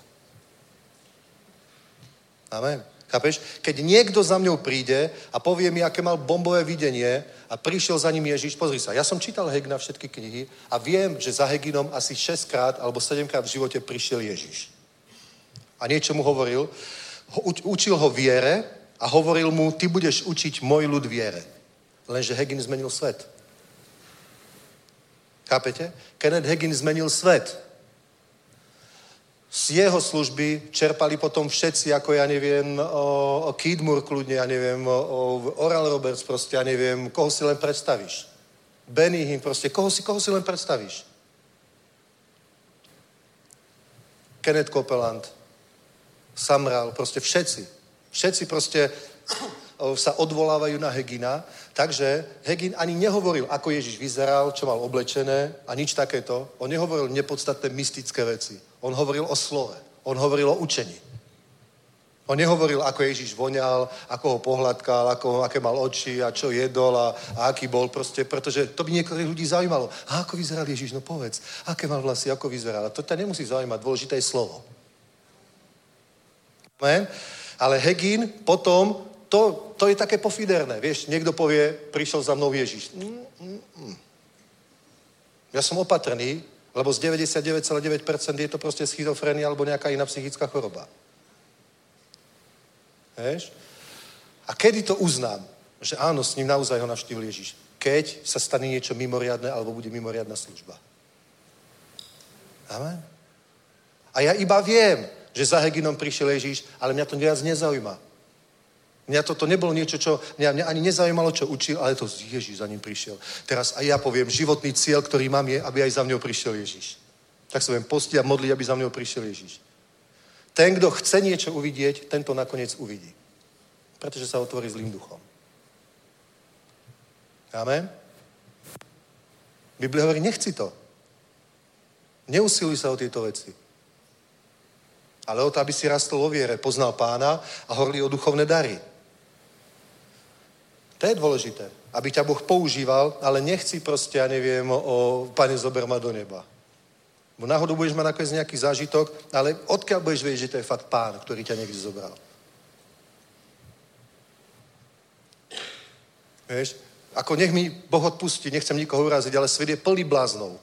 Amen. Chápeš? Keď niekto za mňou príde a povie mi, aké mal bombové videnie a prišiel za ním Ježiš, pozri sa, ja som čítal Hegna všetky knihy a viem, že za Heginom asi 6 krát alebo 7 krát v živote prišiel Ježiš a niečo mu hovoril, ho, učil ho viere a hovoril mu, ty budeš učiť môj ľud viere. Lenže Hegin zmenil svet. Chápete? Kenneth Hagin zmenil svet. Z jeho služby čerpali potom všetci, ako ja neviem, o, o Kidmur kľudne, ja neviem, o, o Oral Roberts, proste, ja neviem, koho si len predstavíš. Benny Hinn, proste, koho si, koho si len predstavíš. Kenneth Copeland, Samral, proste všetci. Všetci proste sa odvolávajú na Hegina, takže Hegin ani nehovoril, ako Ježiš vyzeral, čo mal oblečené a nič takéto. On nehovoril nepodstatné mystické veci. On hovoril o slove. On hovoril o učení. On nehovoril, ako Ježiš voňal, ako ho pohľadkal, ako, aké mal oči a čo jedol a, a aký bol proste, pretože to by niektorých ľudí zaujímalo. A ako vyzeral Ježiš? No povedz, aké mal vlasy, ako vyzeral. A to ťa nemusí zaujímať, dôležité je slovo. Amen? Ale Hegin potom to, to je také pofiderné. Vieš, niekto povie, prišiel za mnou Ježiš. Mm, mm, mm. Ja som opatrný, lebo z 99,9% je to proste schizofrenia alebo nejaká iná psychická choroba. Vieš? A kedy to uznám, že áno, s ním naozaj ho navštívil Ježiš? Keď sa stane niečo mimoriadne alebo bude mimoriadná služba. Amen? A ja iba viem, že za Heginom prišiel Ježiš, ale mňa to viac nezaujíma. Mňa toto nebolo niečo, čo mňa, mňa ani nezaujímalo, čo učil, ale to Ježiš za ním prišiel. Teraz aj ja poviem, životný cieľ, ktorý mám je, aby aj za mňou prišiel Ježiš. Tak sa budem postiť a modliť, aby za mňou prišiel Ježiš. Ten, kto chce niečo uvidieť, tento nakoniec uvidí. Pretože sa otvorí zlým duchom. Amen? Biblia hovorí, nechci to. Neusiluj sa o tieto veci. Ale o to, aby si rastol vo viere, poznal pána a horli o duchovné dary. To je dôležité, aby ťa Boh používal, ale nechci proste, ja neviem, o pane zober ma do neba. Bo náhodou budeš mať nakoniec nejaký zážitok, ale odkiaľ budeš vedieť, že to je fakt pán, ktorý ťa niekde zobral? Vieš? Ako nech mi Boh odpustí, nechcem nikoho uraziť, ale svet je plný bláznov,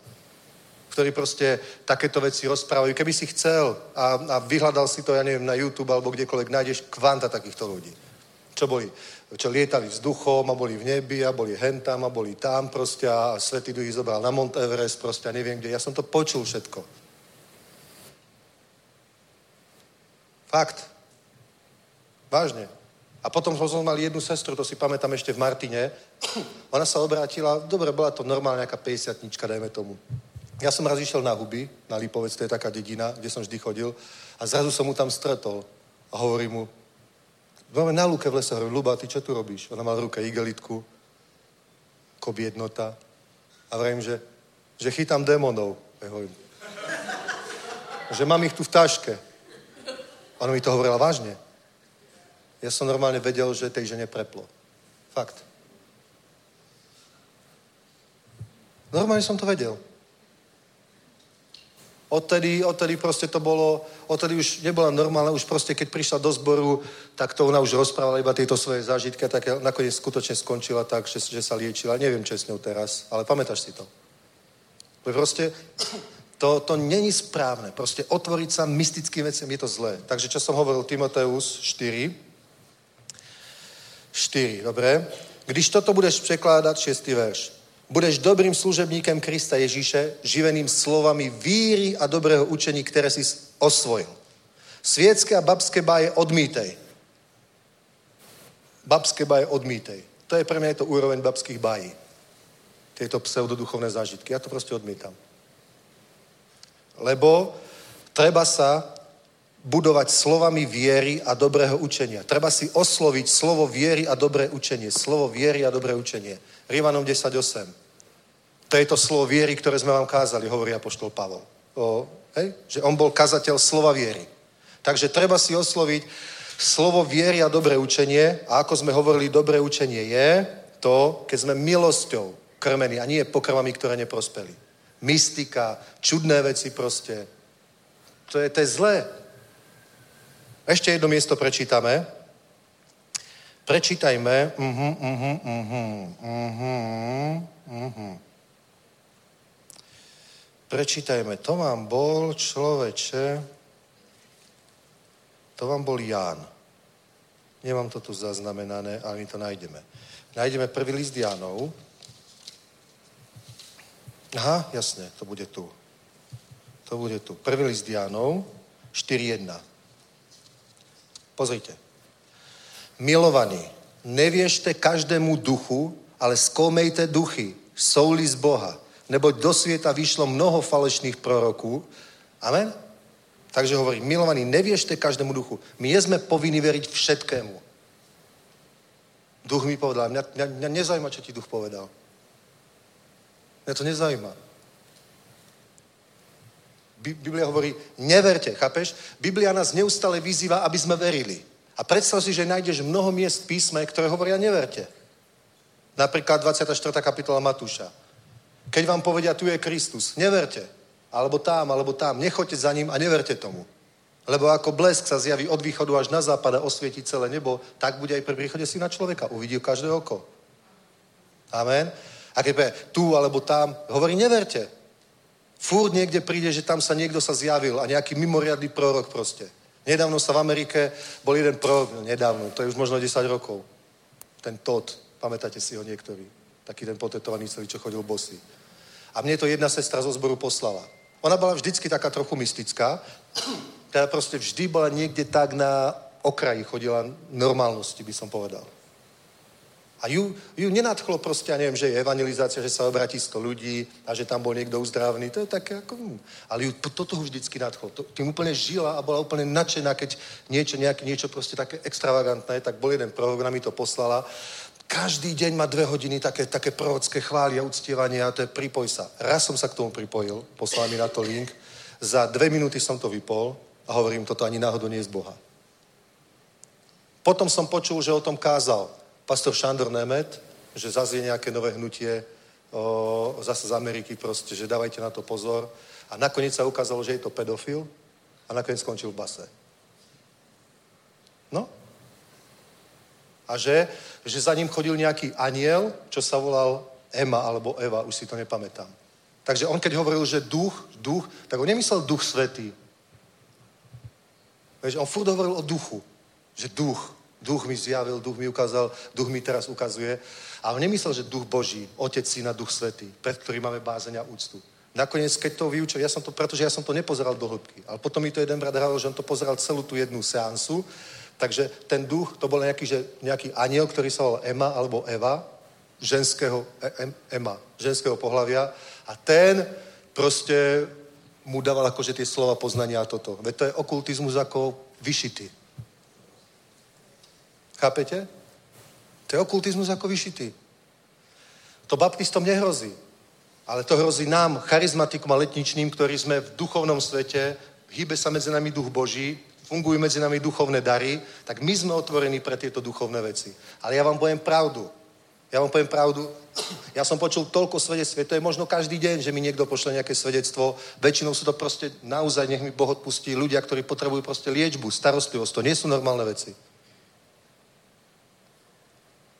ktorí proste takéto veci rozprávajú. Keby si chcel a, a vyhľadal si to, ja neviem, na YouTube alebo kdekoľvek, nájdeš kvanta takýchto ľudí. Čo boli? čo lietali vzduchom a boli v nebi a boli hentam a boli tam proste a Svetý Duch ich zobral na Mount Everest proste a neviem kde. Ja som to počul všetko. Fakt. Vážne. A potom som mal jednu sestru, to si pamätám ešte v Martine. Ona sa obrátila, dobre, bola to normálna nejaká 50 dajme tomu. Ja som raz išiel na huby, na Lipovec, to je taká dedina, kde som vždy chodil. A zrazu som mu tam stretol. A hovorím mu, Máme na lúke v lese, hovorím, Luba, ty čo tu robíš? Ona má v ruke igelitku, kobietnota. A vravím, že, že chytám démonov. Ja hovorím, že mám ich tu v taške. Ona mi to hovorila vážne. Ja som normálne vedel, že tej žene preplo. Fakt. Normálne som to vedel. Odtedy, odtedy proste to bolo, odtedy už nebola normálna, už proste keď prišla do zboru, tak to ona už rozprávala iba tieto svoje zážitky, tak nakoniec skutočne skončila tak, že, že sa liečila. Neviem, čo je s ňou teraz, ale pamätáš si to. Proste to, to není správne. Proste otvoriť sa mystickým veciam je to zlé. Takže čo som hovoril, Timoteus 4. 4, dobre? Když toto budeš překládat, 6. verš. Budeš dobrým služebníkem Krista Ježíše, živeným slovami víry a dobrého učení, které si osvojil. Světské a babské báje odmítej. Babské báje odmítej. To je pre mňa to úroveň babských bájí. Tieto pseudoduchovné zážitky. Ja to proste odmítam. Lebo treba sa budovať slovami viery a dobrého učenia. Treba si osloviť slovo viery a dobré učenie. Slovo viery a dobré učenie. Rímanom 10.8. To je to slovo viery, ktoré sme vám kázali, hovorí apoštol Pavol. O, hej? Že on bol kazateľ slova viery. Takže treba si osloviť slovo viery a dobré učenie. A ako sme hovorili, dobré učenie je to, keď sme milosťou krmení a nie pokrmami, ktoré neprospeli. Mystika, čudné veci proste. To je, to je zlé. Ešte jedno miesto prečítame. Prečítajme. Uh-huh, uh-huh, uh-huh, uh-huh, uh-huh. Prečítajme. To vám bol človeče, to vám bol Ján. Nemám to tu zaznamenané, ale my to nájdeme. nájdeme prvý list Jánov. Aha, jasne, to bude tu. To bude tu. Prvý list Jánov, 4.1. Pozrite. Milovaní, neviešte každému duchu, ale skoumejte duchy, jsou-li z Boha. Neboť do sveta vyšlo mnoho falešných proroků. Amen? Takže hovorí, milovaní, neviešte každému duchu. My nie sme povinni veriť všetkému. Duch mi povedal, mňa, mňa, mňa nezaujíma, čo ti duch povedal. Mňa to nezaujíma. Bi- Biblia hovorí, neverte, chápeš? Biblia nás neustále vyzýva, aby sme verili. A predstav si, že nájdeš mnoho miest v písme, ktoré hovoria neverte. Napríklad 24. kapitola Matúša. Keď vám povedia, tu je Kristus, neverte. Alebo tam, alebo tam. Nechoďte za ním a neverte tomu. Lebo ako blesk sa zjaví od východu až na západ a osvieti celé nebo, tak bude aj pri príchode syna človeka. Uvidí každé oko. Amen. A keď povie tu alebo tam, hovorí, neverte. Fúr niekde príde, že tam sa niekto sa zjavil a nejaký mimoriadný prorok proste. Nedávno sa v Amerike bol jeden prorok, no nedávno, to je už možno 10 rokov. Ten Todd, pamätáte si ho niektorí. Taký ten potetovaný celý, čo chodil bosý. A mne to jedna sestra zo zboru poslala. Ona bola vždycky taká trochu mystická, teda proste vždy bola niekde tak na okraji, chodila normálnosti, by som povedal. A ju, ju nenadchlo proste, ja neviem, že je evangelizácia, že sa obratí 100 ľudí a že tam bol niekto uzdravný. To je také ako... hm. Ale ju toto vždycky nadchlo. To, tým úplne žila a bola úplne nadšená, keď niečo, nejaké, niečo proste také extravagantné, tak bol jeden ona mi to poslala. Každý deň má dve hodiny také, také prorocké chvály a uctievanie a to je pripoj sa. Raz som sa k tomu pripojil, poslal mi na to link. Za dve minúty som to vypol a hovorím, toto ani náhodou nie je z Boha. Potom som počul, že o tom kázal pastor Šandor Nemet, že zase je nejaké nové hnutie o, zase z Ameriky proste, že dávajte na to pozor. A nakoniec sa ukázalo, že je to pedofil a nakoniec skončil v base. No. A že, že za ním chodil nejaký aniel, čo sa volal Ema alebo Eva, už si to nepamätám. Takže on keď hovoril, že duch, duch, tak on nemyslel duch svetý. Vieš, on furt hovoril o duchu. Že duch, duch mi zjavil, duch mi ukázal, duch mi teraz ukazuje. A on nemyslel, že duch Boží, Otec, Syna, Duch Svetý, pred ktorým máme bázeň a úctu. Nakoniec, keď to vyučil, ja som to, pretože ja som to nepozeral do hĺbky, ale potom mi to jeden brat hovoril, že on to pozeral celú tú jednu seansu, takže ten duch, to bol nejaký, že, nejaký aniel, ktorý sa volal Ema alebo Eva, ženského, e, em, Ema, ženského pohlavia a ten proste mu dával akože tie slova poznania a toto. Veď to je okultizmus ako vyšitý. Chápete? To je okultizmus ako vyšitý. To baptistom nehrozí. Ale to hrozí nám, charizmatikom a letničným, ktorí sme v duchovnom svete, hýbe sa medzi nami duch Boží, fungujú medzi nami duchovné dary, tak my sme otvorení pre tieto duchovné veci. Ale ja vám poviem pravdu. Ja vám poviem pravdu. Ja som počul toľko svedectv, to je možno každý deň, že mi niekto pošle nejaké svedectvo. Väčšinou sú to proste naozaj, nech mi Boh odpustí, ľudia, ktorí potrebujú proste liečbu, starostlivosť. To nie sú normálne veci.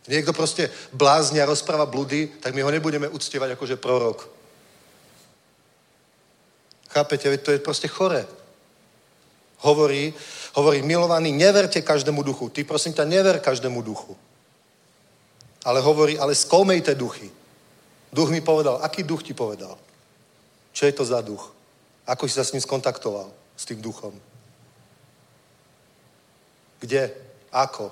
Niekto proste blázni a rozpráva blúdy, tak my ho nebudeme uctievať akože prorok. Chápete? To je proste chore. Hovorí, hovorí, milovaný, neverte každému duchu. Ty prosím ťa, never každému duchu. Ale hovorí, ale skoumejte duchy. Duch mi povedal, aký duch ti povedal? Čo je to za duch? Ako si sa s ním skontaktoval? S tým duchom? Kde? Ako?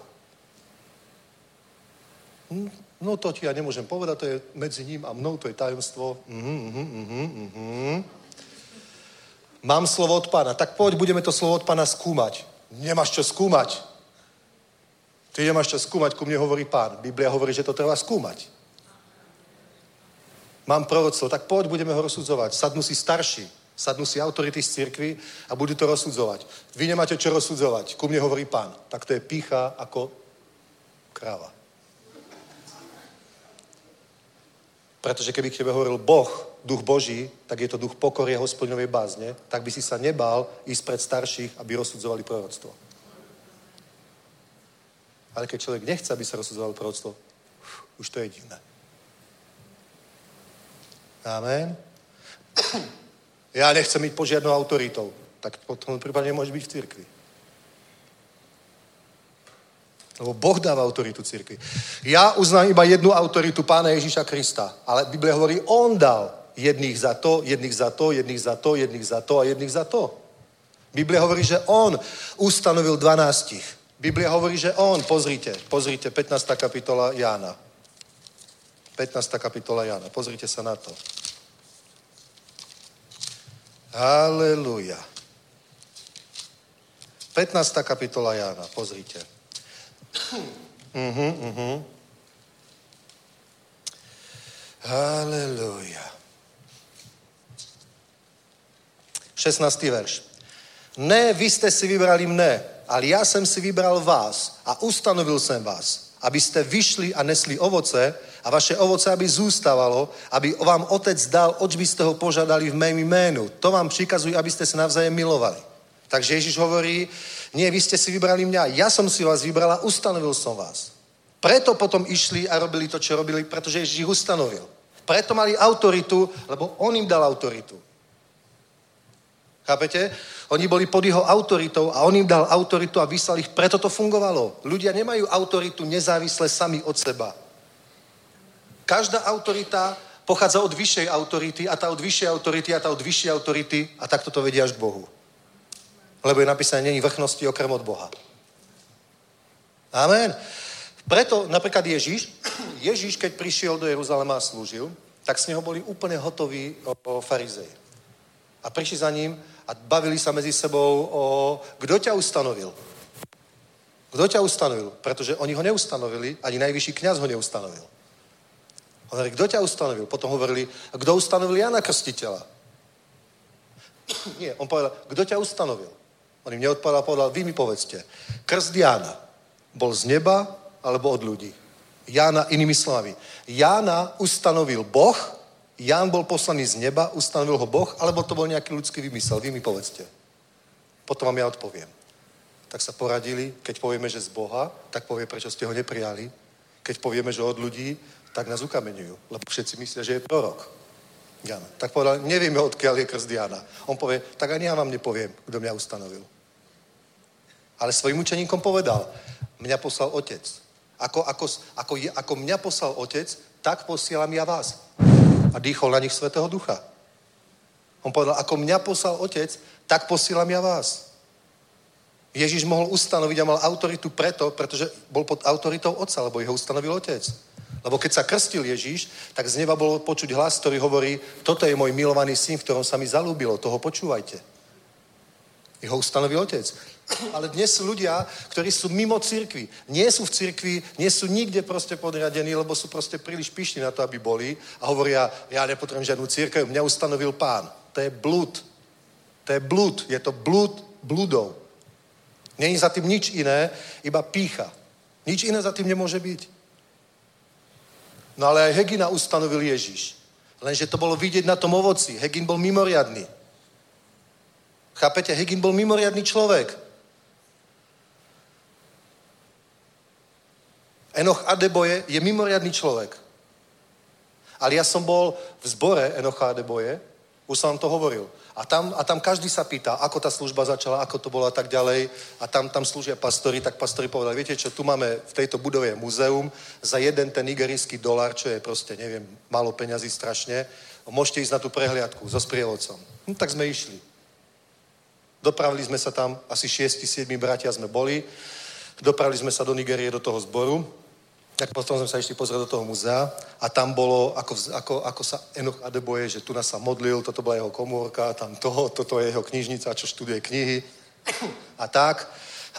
Hm, No to ti ja nemôžem povedať, to je medzi ním a mnou, to je tajomstvo. Mhm, mhm, mhm, mhm. Mám slovo od pána, tak poď, budeme to slovo od pána skúmať. Nemáš čo skúmať. Ty nemáš čo skúmať, ku mne hovorí pán. Biblia hovorí, že to treba skúmať. Mám proroctvo, tak poď, budeme ho rozsudzovať. Sadnú si starší, sadnú si autority z cirkvi a budú to rozsudzovať. Vy nemáte čo rozsudzovať, ku mne hovorí pán. Tak to je pícha ako kráva. Pretože keby k tebe hovoril Boh, duch Boží, tak je to duch pokory a hospodinovej bázne, tak by si sa nebál ísť pred starších, aby rozsudzovali proroctvo. Ale keď človek nechce, aby sa rozsudzovalo proroctvo, už to je divné. Amen. Ja nechcem byť pod žiadnou autoritou. Tak potom prípadne môže byť v cirkvi. Lebo Boh dáva autoritu cirkvi. Ja uznám iba jednu autoritu Pána Ježíša Krista, ale Biblia hovorí, On dal jedných za to, jedných za to, jedných za to, jedných za to a jedných za to. Biblia hovorí, že On ustanovil 12. Biblia hovorí, že On, pozrite, pozrite, 15. kapitola Jána. 15. kapitola Jána, pozrite sa na to. Haleluja. 15. kapitola Jána, pozrite. Uh-huh, uh-huh. Haleluja. 16. verš. Ne, vy ste si vybrali mne, ale ja som si vybral vás a ustanovil som vás, aby ste vyšli a nesli ovoce a vaše ovoce, aby zústavalo, aby vám otec dal, oč by ste ho požadali v mém jménu. To vám přikazujú, aby ste sa navzájem milovali. Takže Ježiš hovorí, nie, vy ste si vybrali mňa, ja som si vás vybral a ustanovil som vás. Preto potom išli a robili to, čo robili, pretože Ježiš ich ustanovil. Preto mali autoritu, lebo on im dal autoritu. Chápete? Oni boli pod jeho autoritou a on im dal autoritu a vyslal ich, preto to fungovalo. Ľudia nemajú autoritu nezávisle sami od seba. Každá autorita pochádza od vyššej autority a tá od vyššej autority a tá od vyššej autority a takto to vedia až k Bohu. Lebo je napísané, není vrchnosti okrem od Boha. Amen. Preto napríklad Ježíš, Ježíš, keď prišiel do Jeruzalema a slúžil, tak z neho boli úplne hotoví o, o farizej. A prišli za ním a bavili sa medzi sebou o, kto ťa ustanovil. Kto ťa ustanovil? Pretože oni ho neustanovili, ani najvyšší kňaz ho neustanovil. Hovorí, kto ťa ustanovil? Potom hovorili, kto ustanovil Jana Krstiteľa? Nie, on povedal, kto ťa ustanovil? On im neodpovedal, povedal, vy mi povedzte. Krst Jána bol z neba alebo od ľudí? Jána inými slovami. Jána ustanovil Boh, Ján bol poslaný z neba, ustanovil ho Boh, alebo to bol nejaký ľudský vymysel? Vy mi povedzte. Potom vám ja odpoviem. Tak sa poradili, keď povieme, že z Boha, tak povie, prečo ste ho neprijali. Keď povieme, že od ľudí, tak nás ukameňujú, lebo všetci myslia, že je prorok. Jana. Tak povedal, nevieme, odkiaľ je krst Jana. On povie, tak ani ja vám nepoviem, kto mňa ustanovil. Ale svojim učeníkom povedal, mňa poslal otec. Ako, ako, ako, ako mňa poslal otec, tak posielam ja vás. A dýchol na nich Svetého Ducha. On povedal, ako mňa poslal otec, tak posielam ja vás. Ježiš mohol ustanoviť a mal autoritu preto, pretože bol pod autoritou otca, lebo jeho ustanovil otec. Lebo keď sa krstil Ježíš, tak z neba bolo počuť hlas, ktorý hovorí, toto je môj milovaný syn, v ktorom sa mi zalúbilo, toho počúvajte. Jeho ustanovil otec. Ale dnes sú ľudia, ktorí sú mimo cirkvi. Nie sú v cirkvi, nie sú nikde proste podriadení, lebo sú proste príliš pyšní na to, aby boli a hovoria, ja nepotrebujem žiadnu církev, mňa ustanovil pán. To je blúd. To je blúd. Je to blúd blúdov. Není za tým nič iné, iba pícha. Nič iné za tým nemôže byť. No ale aj Hegina ustanovil Ježiš. Lenže to bolo vidieť na tom ovoci. Hegin bol mimoriadný. Chápete? Hegin bol mimoriadný človek. Enoch Adeboje je mimoriadný človek. Ale ja som bol v zbore Enocha Adeboje, už som vám to hovoril. A tam, a tam každý sa pýta, ako tá služba začala, ako to bolo a tak ďalej. A tam, tam slúžia pastori, tak pastori povedali, viete čo, tu máme v tejto budove muzeum za jeden ten nigerijský dolar, čo je proste, neviem, málo peňazí strašne. Môžete ísť na tú prehliadku so sprievodcom. No tak sme išli. Dopravili sme sa tam, asi 6-7 bratia sme boli. Dopravili sme sa do Nigerie, do toho zboru tak potom sme sa išli pozrieť do toho muzea a tam bolo, ako, ako, ako sa Enoch Adeboje, že tu nás sa modlil, toto bola jeho komórka, tam toho, toto je jeho knižnica, čo študuje knihy a tak.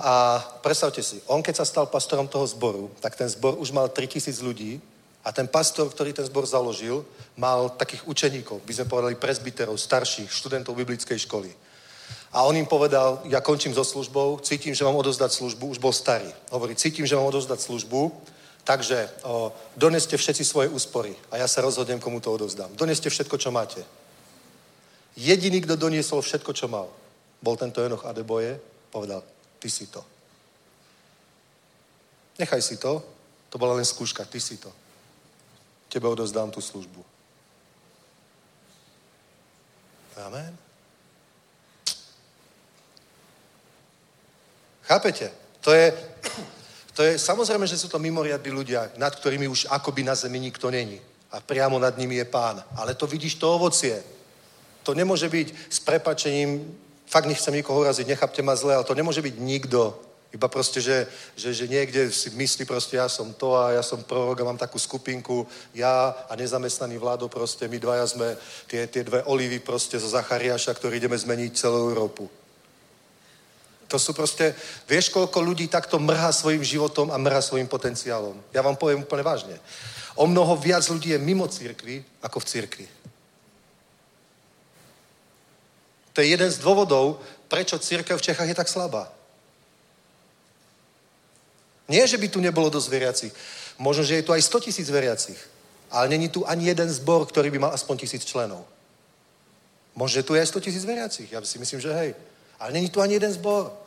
A predstavte si, on keď sa stal pastorom toho zboru, tak ten zbor už mal 3000 ľudí a ten pastor, ktorý ten zbor založil, mal takých učeníkov, by sme povedali presbyterov, starších, študentov biblickej školy. A on im povedal, ja končím so službou, cítim, že mám odozdať službu, už bol starý. Hovorí, cítim, že mám odozdať službu, Takže o, doneste všetci svoje úspory a ja sa rozhodnem, komu to odovzdám. Doneste všetko, čo máte. Jediný, kto doniesol všetko, čo mal, bol tento Enoch Adeboje, povedal, ty si to. Nechaj si to, to bola len skúška, ty si to. Tebe odovzdám tú službu. Amen. Chápete? To je, To je, samozrejme, že sú to mimoriadní ľudia, nad ktorými už akoby na zemi nikto není. A priamo nad nimi je pán. Ale to vidíš, to ovocie. To nemôže byť s prepačením, fakt nechcem nikoho uraziť, nechápte ma zle, ale to nemôže byť nikto. Iba proste, že, že, že niekde si myslí proste, ja som to a ja som prorok a mám takú skupinku, ja a nezamestnaný vládo proste, my dvaja sme tie, tie dve olivy proste zo Zachariáša, ktorí ideme zmeniť celú Európu. To sú proste, vieš, koľko ľudí takto mrhá svojim životom a mrhá svojim potenciálom. Ja vám poviem úplne vážne. O mnoho viac ľudí je mimo církvy, ako v církvi. To je jeden z dôvodov, prečo církev v Čechách je tak slabá. Nie, že by tu nebolo dosť veriacich. Možno, že je tu aj 100 tisíc veriacich. Ale není tu ani jeden zbor, ktorý by mal aspoň tisíc členov. Možno, že tu je aj 100 tisíc veriacich. Ja si myslím, že hej. Ale není tu ani jeden zbor.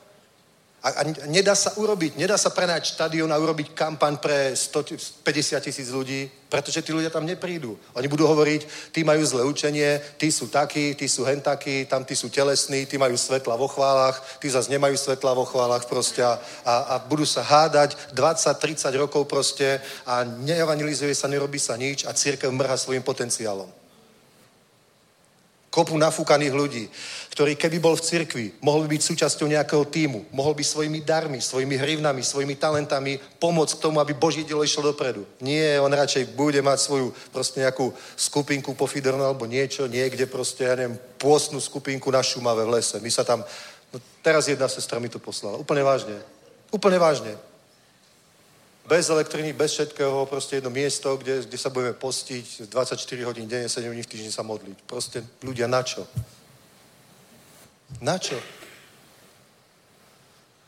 A, a nedá sa urobiť, nedá sa prenať štadión a urobiť kampaň pre 150 tisíc ľudí, pretože tí ľudia tam neprídu. Oni budú hovoriť, tí majú zlé učenie, tí sú takí, tí sú hentakí, tam tí sú telesní, tí majú svetla vo chválach, tí zase nemajú svetla vo chválach proste a, a budú sa hádať 20-30 rokov proste a neevangelizuje sa, nerobí sa nič a církev mrha svojim potenciálom kopu nafúkaných ľudí, ktorý keby bol v cirkvi, mohol by byť súčasťou nejakého týmu, mohol by svojimi darmi, svojimi hrivnami, svojimi talentami pomôcť k tomu, aby Boží dielo išlo dopredu. Nie, on radšej bude mať svoju proste nejakú skupinku po Fidornu alebo niečo, niekde proste, ja neviem, pôstnu skupinku na Šumave v lese. My sa tam, no teraz jedna sestra mi to poslala, úplne vážne. Úplne vážne bez elektriny, bez všetkého, proste jedno miesto, kde, kde sa budeme postiť 24 hodín denne, 7 dní v týždni sa modliť. Proste ľudia na čo? Na čo?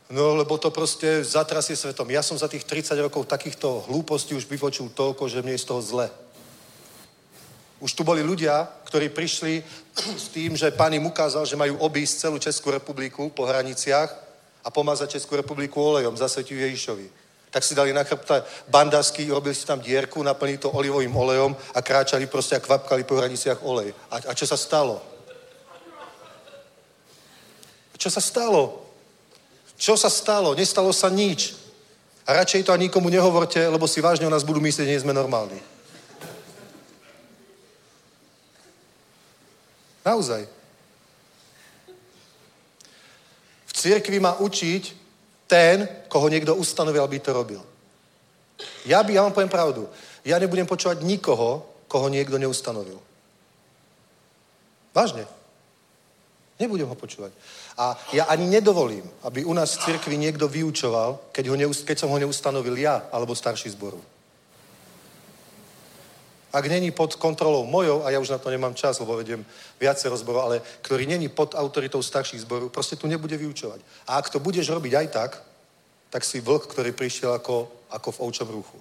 No, lebo to proste zatrasie svetom. Ja som za tých 30 rokov takýchto hlúpostí už vypočul toľko, že mne je z toho zle. Už tu boli ľudia, ktorí prišli s tým, že pán im ukázal, že majú obísť celú Českú republiku po hraniciach a pomazať Českú republiku olejom, zasvetiu Ježišovi. Tak si dali na chrbta bandasky, robili si tam dierku, naplnili to olivovým olejom a kráčali proste a kvapkali po hraniciach olej. A, a čo sa stalo? Čo sa stalo? Čo sa stalo? Nestalo sa nič. A radšej to ani nikomu nehovorte, lebo si vážne o nás budú myslieť, že nie sme normálni. Naozaj. V cirkvi má učiť ten, koho niekto ustanovil, aby to robil. Ja by, ja vám poviem pravdu, ja nebudem počúvať nikoho, koho niekto neustanovil. Vážne. Nebudem ho počúvať. A ja ani nedovolím, aby u nás v cirkvi niekto vyučoval, keď, ho neust- keď som ho neustanovil ja, alebo starší zboru. Ak není pod kontrolou mojou, a ja už na to nemám čas, lebo vediem viacej rozborov, ale ktorý není pod autoritou starších zborov, proste tu nebude vyučovať. A ak to budeš robiť aj tak, tak si vlk, ktorý prišiel ako, ako v ovčom ruchu.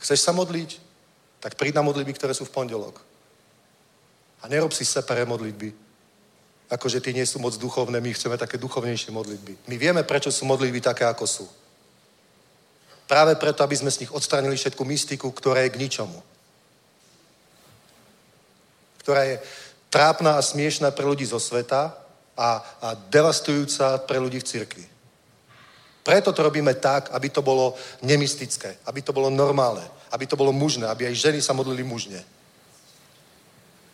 Chceš sa modliť? Tak príď na modlitby, ktoré sú v pondelok. A nerob si separe modlitby. Akože tí nie sú moc duchovné, my chceme také duchovnejšie modlitby. My vieme, prečo sú modlitby také, ako sú. Práve preto, aby sme z nich odstranili všetku mystiku, ktorá je k ničomu. Ktorá je trápna a smiešná pre ľudí zo sveta a, a devastujúca pre ľudí v cirkvi. Preto to robíme tak, aby to bolo nemystické, aby to bolo normálne, aby to bolo mužné, aby aj ženy sa modlili mužne.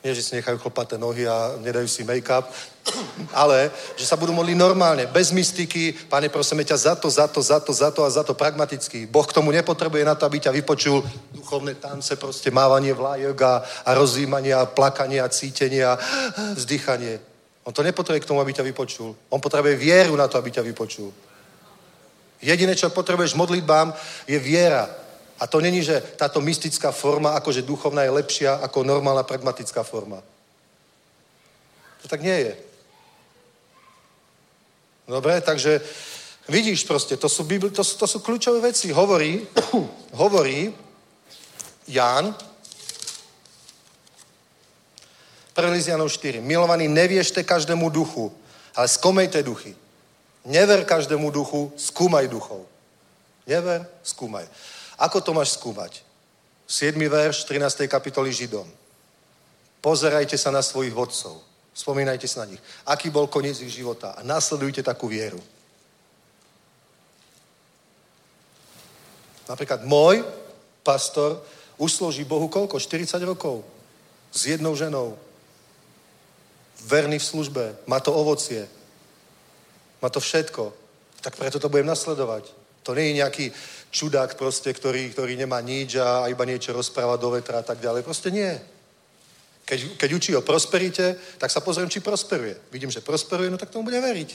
Nie, že si nechajú chlpaté nohy a nedajú si make-up, ale že sa budú modliť normálne, bez mystiky. Pane, prosíme ťa za to, za to, za to, za to a za to pragmaticky. Boh k tomu nepotrebuje na to, aby ťa vypočul duchovné tance, proste mávanie vlájok a, a rozjímanie a plakanie a cítenie a vzdychanie. On to nepotrebuje k tomu, aby ťa vypočul. On potrebuje vieru na to, aby ťa vypočul. Jediné, čo potrebuješ modlitbám, je viera. A to není, že táto mystická forma, akože duchovná je lepšia ako normálna pragmatická forma. To tak nie je. Dobre, takže vidíš proste, to sú, Bibli, to, to sú kľúčové veci. Hovorí, hovorí Ján, 1. Lizianov 4. Milovaní, neviešte každému duchu, ale skomejte duchy. Never každému duchu, skúmaj duchov. Never, skúmaj. Ako to máš skúmať? 7. verš 13. kapitoly Židom. Pozerajte sa na svojich vodcov. Spomínajte sa na nich. Aký bol koniec ich života. A nasledujte takú vieru. Napríklad môj pastor uslúži Bohu koľko? 40 rokov. S jednou ženou. Verný v službe. Má to ovocie. Má to všetko. Tak preto to budem nasledovať. To nie je nejaký čudák proste, ktorý, ktorý nemá nič a iba niečo rozpráva do vetra a tak ďalej. Proste nie. Keď, keď učí o prosperite, tak sa pozriem, či prosperuje. Vidím, že prosperuje, no tak tomu budem veriť.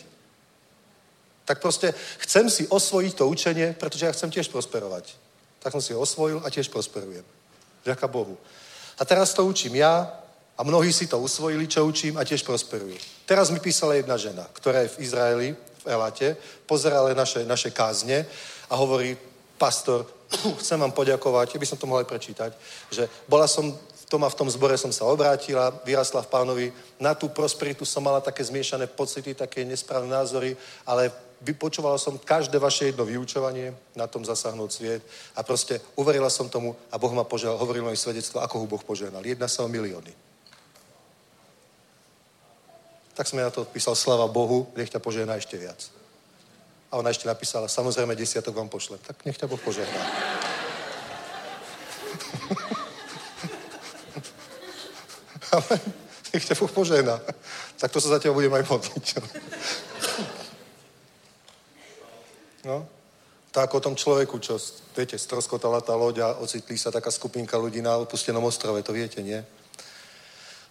Tak proste chcem si osvojiť to učenie, pretože ja chcem tiež prosperovať. Tak som si ho osvojil a tiež prosperujem. Ďaká Bohu. A teraz to učím ja a mnohí si to usvojili, čo učím a tiež prosperujú. Teraz mi písala jedna žena, ktorá je v Izraeli, v Elate, pozerala naše, naše kázne a hovorí, pastor, chcem vám poďakovať, by som to mohol aj prečítať, že bola som v tom a v tom zbore som sa obrátila, vyrastla v pánovi, na tú prosperitu som mala také zmiešané pocity, také nesprávne názory, ale vypočúvala som každé vaše jedno vyučovanie, na tom zasahnúť sviet a proste uverila som tomu a Boh ma požehnal, hovoril moje svedectvo, ako ho Boh požehnal. Jedna sa o milióny. Tak som ja na to písal, slava Bohu, nech ťa požehná ešte viac. A ona ešte napísala, samozrejme desiatok vám pošle. Tak nech ťa Boh požehná. Ale nech ťa Boh požehná. Tak to sa za teba budem aj modliť. No, tak o tom človeku, čo, viete, stroskotala tá loď a ocitli sa taká skupinka ľudí na opustenom ostrove, to viete, nie?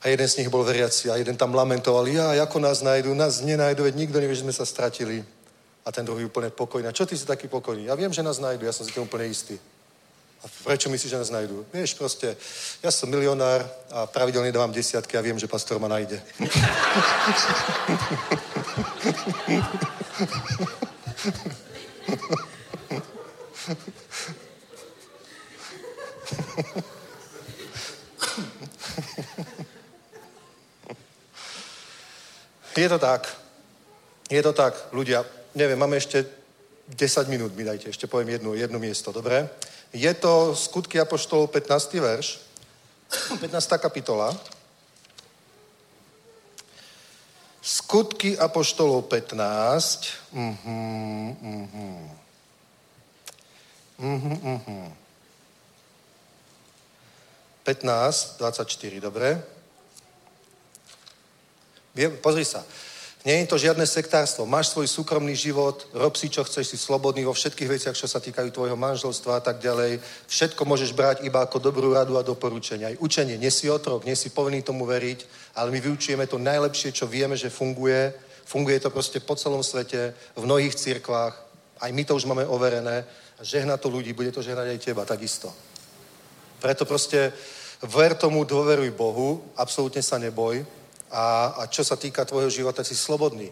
A jeden z nich bol veriaci a jeden tam lamentoval, ja, ako nás nájdu, nás nenajdu, veď nikto nevie, že sme sa stratili. A ten druhý úplne pokojný. A čo ty si taký pokojný? Ja viem, že nás nájdu, ja som si tým úplne istý. A prečo myslíš, že nás nájdu? Vieš, proste, ja som milionár a pravidelne dávam desiatky a viem, že pastor ma nájde. Je to tak. Je to tak, ľudia. Neviem, máme ešte 10 minút, mi dajte, ešte poviem jedno, jedno miesto, dobre? Je to Skutky Apoštolov 15. verš, 15. kapitola. Skutky Apoštolov 15. Mhm, mhm. Mhm, mhm. 15, 24, dobre? Pozri sa. Nie je to žiadne sektárstvo. Máš svoj súkromný život, rob si, čo chceš, si slobodný vo všetkých veciach, čo sa týkajú tvojho manželstva a tak ďalej. Všetko môžeš brať iba ako dobrú radu a doporučenia. Aj učenie. Nie si otrok, nie si povinný tomu veriť, ale my vyučujeme to najlepšie, čo vieme, že funguje. Funguje to proste po celom svete, v mnohých cirkvách. Aj my to už máme overené. A žehna to ľudí, bude to žehnať aj teba, takisto. Preto proste ver tomu, dôveruj Bohu, absolútne sa neboj. A, a čo sa týka tvojho života, si slobodný.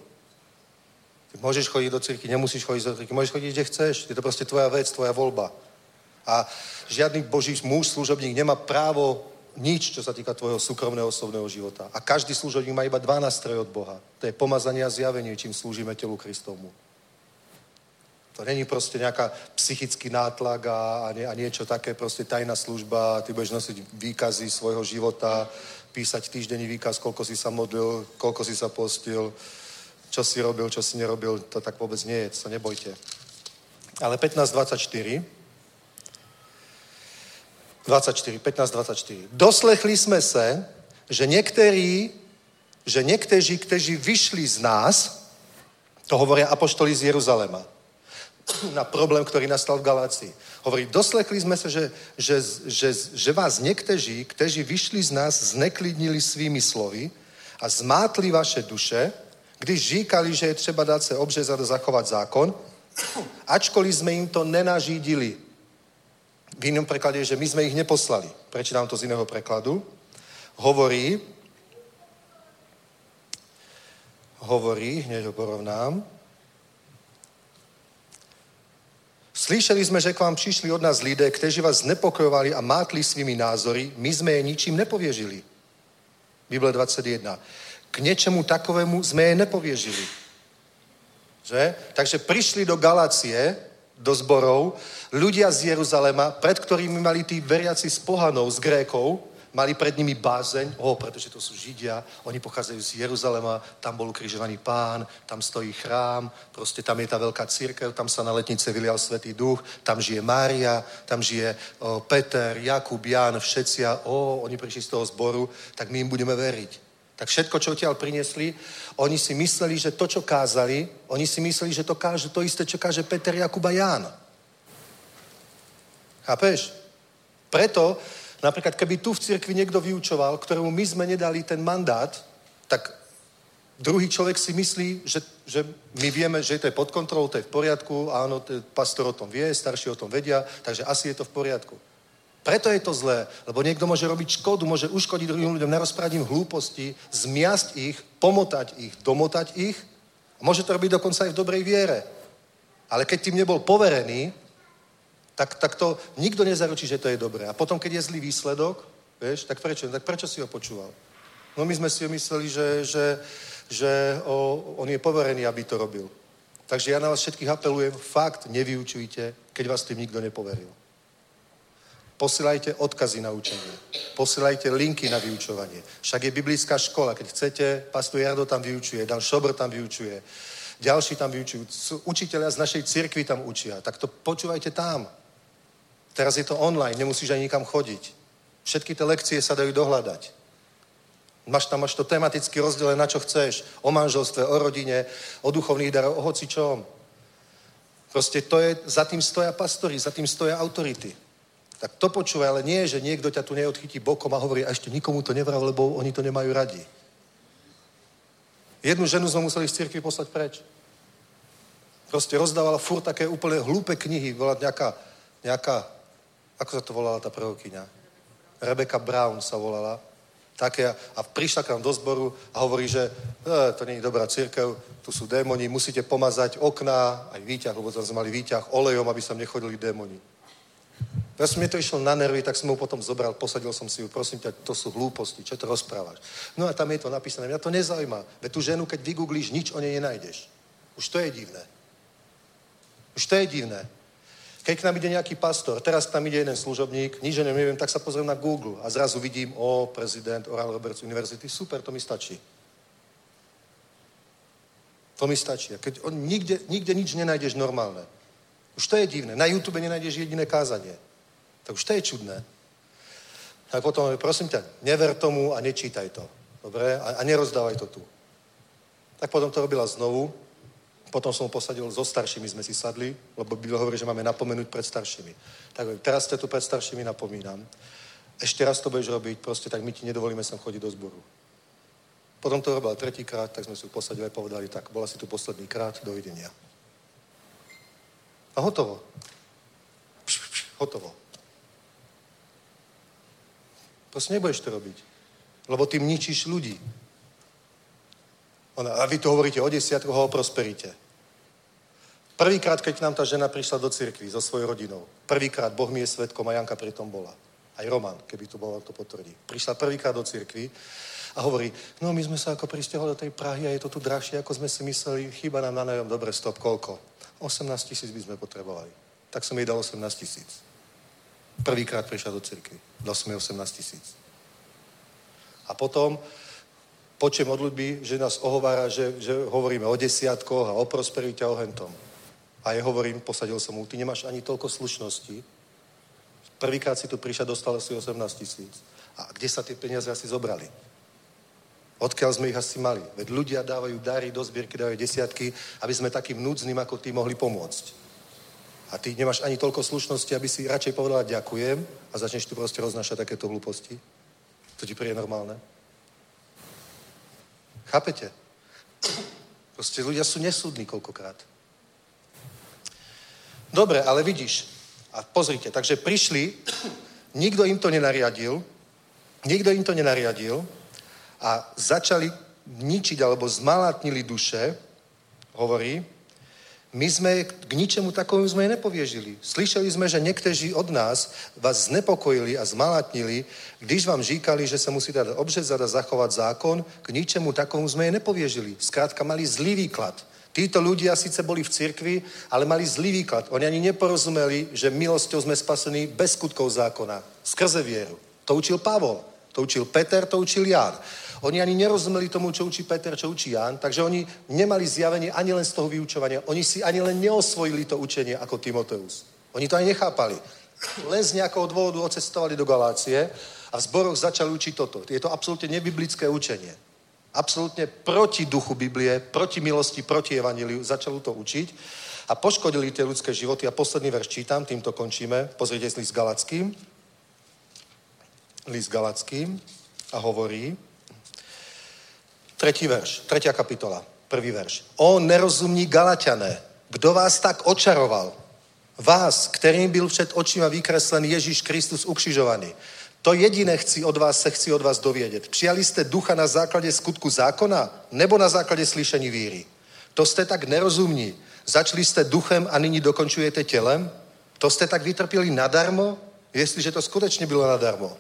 Ty môžeš chodiť do cirky, nemusíš chodiť do cirky, môžeš chodiť, kde chceš. Je to proste tvoja vec, tvoja voľba. A žiadny boží muž, služobník nemá právo nič, čo sa týka tvojho súkromného osobného života. A každý služobník má iba dva nástroje od Boha. To je pomazanie a zjavenie, čím slúžime telu Kristovmu. To není proste nejaká psychický nátlak a, a, nie, a niečo také, proste tajná služba, ty budeš nosiť výkazy svojho života, písať týždenní výkaz, koľko si sa modlil, koľko si sa postil, čo si robil, čo si nerobil, to tak vôbec nie je, to nebojte. Ale 15.24 24, 15.24. Doslechli sme se, že niektorí, že niekteří, kteří vyšli z nás, to hovoria apoštoli z Jeruzalema, na problém, ktorý nastal v Galácii. Hovorí, doslechli sme sa, že, že, že, že vás niekteří, kteří vyšli z nás, zneklidnili svými slovy a zmátli vaše duše, když říkali, že je třeba dát se obřezat a zachovat zákon, ačkoliv sme im to nenažídili. V inom preklade že my sme ich neposlali. Prečítam to z iného prekladu. Hovorí, hovorí, hneď ho porovnám, Slyšeli sme, že k vám přišli od nás lidé, kteří vás znepokojovali a mátli svými názory, my sme je ničím nepoviežili. Bible 21. K něčemu takovému sme je nepoviežili. Že? Takže prišli do Galácie, do zborov, ľudia z Jeruzalema, pred ktorými mali tí veriaci z pohanov, z Grékov, mali pred nimi bázeň, o, pretože to sú Židia, oni pochádzajú z Jeruzalema, tam bol ukrižovaný pán, tam stojí chrám, proste tam je tá veľká církev, tam sa na letnice vylial Svetý duch, tam žije Mária, tam žije o, Peter, Jakub, Jan, všetci a o, oni prišli z toho zboru, tak my im budeme veriť. Tak všetko, čo odtiaľ priniesli, oni si mysleli, že to, čo kázali, oni si mysleli, že to káže to isté, čo káže Peter, Jakub a Ján. Chápeš? Preto, napríklad, keby tu v cirkvi niekto vyučoval, ktorému my sme nedali ten mandát, tak druhý človek si myslí, že, že my vieme, že to je pod kontrolou, to je v poriadku, áno, pastor o tom vie, starší o tom vedia, takže asi je to v poriadku. Preto je to zlé, lebo niekto môže robiť škodu, môže uškodiť druhým ľuďom, narozprávať im hlúposti, zmiasť ich, pomotať ich, domotať ich. A môže to robiť dokonca aj v dobrej viere. Ale keď tým nebol poverený, tak, tak to nikto nezaručí, že to je dobré. A potom, keď je zlý výsledok, vieš, tak prečo? Tak prečo si ho počúval? No my sme si mysleli, že, že, že o, on je poverený, aby to robil. Takže ja na vás všetkých apelujem, fakt nevyučujte, keď vás tým nikto nepoveril. Posílajte odkazy na učenie. Posílajte linky na vyučovanie. Však je biblická škola. Keď chcete, pastor Jardo tam vyučuje, Dan Šobr tam vyučuje, ďalší tam vyučujú, učiteľia z našej cirkvi tam učia. Tak to počúvajte tam. Teraz je to online, nemusíš ani nikam chodiť. Všetky tie lekcie sa dajú dohľadať. Máš tam máš to tematicky rozdelené, na čo chceš. O manželstve, o rodine, o duchovných daroch, o hoci čom. Proste to je, za tým stoja pastory, za tým stoja autority. Tak to počúvaj, ale nie, že niekto ťa tu neodchytí bokom a hovorí, a ešte nikomu to nevral, lebo oni to nemajú radi. Jednu ženu sme museli z cirkvi poslať preč. Proste rozdávala furt také úplne hlúpe knihy, bola nejaká, nejaká, ako sa to volala tá prorokyňa? Rebecca Brown sa volala. Také, a prišla k nám do zboru a hovorí, že e, to nie je dobrá církev, tu sú démoni, musíte pomazať okná, aj výťah, lebo tam sme mali výťah olejom, aby sa nechodili démoni. Ja som mi to išlo na nervy, tak som ho potom zobral, posadil som si ju, prosím ťa, to sú hlúposti, čo to rozprávaš? No a tam je to napísané, mňa to nezaujíma. Veď tú ženu, keď vygooglíš, nič o nej nenájdeš. Už to je divné. Už to je divné. Keď k nám ide nejaký pastor, teraz k nám ide jeden služobník, nič o neviem, tak sa pozriem na Google a zrazu vidím, o, prezident Oral Roberts University, super, to mi stačí. To mi stačí. Keď on, nikde, nikde nič nenájdeš normálne. Už to je divné. Na YouTube nenájdeš jediné kázanie. Tak už to je čudné. Tak potom, prosím ťa, never tomu a nečítaj to. Dobre? A, a nerozdávaj to tu. Tak potom to robila znovu. Potom som ho posadil so staršími, sme si sadli, lebo Biblia hovorí, že máme napomenúť pred staršími. Tak teraz ste tu pred staršími napomínam. Ešte raz to budeš robiť, proste tak my ti nedovolíme sem chodiť do zboru. Potom to robila tretíkrát, tak sme si ju posadili a povedali, tak bola si tu posledný krát, dovidenia. A hotovo. Pš, pš, hotovo. Proste nebudeš to robiť. Lebo tým ničíš ľudí. Ona, a vy tu hovoríte o desiatkoch a o prosperite. Prvýkrát, keď k nám tá žena prišla do cirkvi so svojou rodinou, prvýkrát Boh mi je svetkom a Janka pri tom bola. Aj Roman, keby tu bol, to potvrdí. Prišla prvýkrát do cirkvi a hovorí, no my sme sa ako pristiahli do tej Prahy a je to tu drahšie, ako sme si mysleli, chýba nám na najom, dobre, stop, koľko? 18 tisíc by sme potrebovali. Tak som jej dal 18 tisíc. Prvýkrát prišla do cirkvi. Dal som jej 18 tisíc. A potom počujem modlitby, že nás ohovára, že, že hovoríme o desiatkoch a o prosperite a o hentom. A ja hovorím, posadil som mu, ty nemáš ani toľko slušnosti. Prvýkrát si tu prišiel, dostal si 18 tisíc. A kde sa tie peniaze asi zobrali? Odkiaľ sme ich asi mali? Veď ľudia dávajú dary do zbierky, dávajú desiatky, aby sme takým núdznym ako ty mohli pomôcť. A ty nemáš ani toľko slušnosti, aby si radšej povedala ďakujem a začneš tu proste roznášať takéto hlúposti. To ti príde normálne? Chápete? Proste ľudia sú nesúdni koľkokrát. Dobre, ale vidíš. A pozrite, takže prišli, nikto im to nenariadil, nikto im to nenariadil a začali ničiť alebo zmalátnili duše, hovorí, my sme k ničemu takovému sme nepoviežili. Slyšeli sme, že niekteří od nás vás znepokojili a zmalátnili, když vám říkali, že sa musíte obřezať a zachovať zákon, k ničemu takovému sme je nepoviežili. Skrátka mali zlý výklad. Títo ľudia síce boli v cirkvi, ale mali zlý výklad. Oni ani neporozumeli, že milosťou sme spasení bez skutkov zákona, skrze vieru. To učil Pavol. To učil Peter, to učil Ján. Oni ani nerozumeli tomu, čo učí Peter, čo učí Ján, takže oni nemali zjavenie ani len z toho vyučovania. Oni si ani len neosvojili to učenie ako Timoteus. Oni to ani nechápali. Len z nejakého dôvodu ocestovali do Galácie a v zboroch začali učiť toto. Je to absolútne nebiblické učenie. Absolútne proti duchu Biblie, proti milosti, proti evaníliu. Začali to učiť a poškodili tie ľudské životy. A posledný verš čítam, týmto končíme. Pozrite si list Galackým. List Galackým a hovorí, tretí verš, tretia kapitola, prvý verš. O nerozumní Galatiané, kdo vás tak očaroval? Vás, kterým byl před očima vykreslen Ježíš Kristus ukřižovaný. To jediné chci od vás, se chci od vás dovědět. Přijali jste ducha na základě skutku zákona nebo na základě slyšení víry? To jste tak nerozumní. Začali jste duchem a nyní dokončujete tělem? To jste tak vytrpěli nadarmo, jestliže to skutečně bylo nadarmo.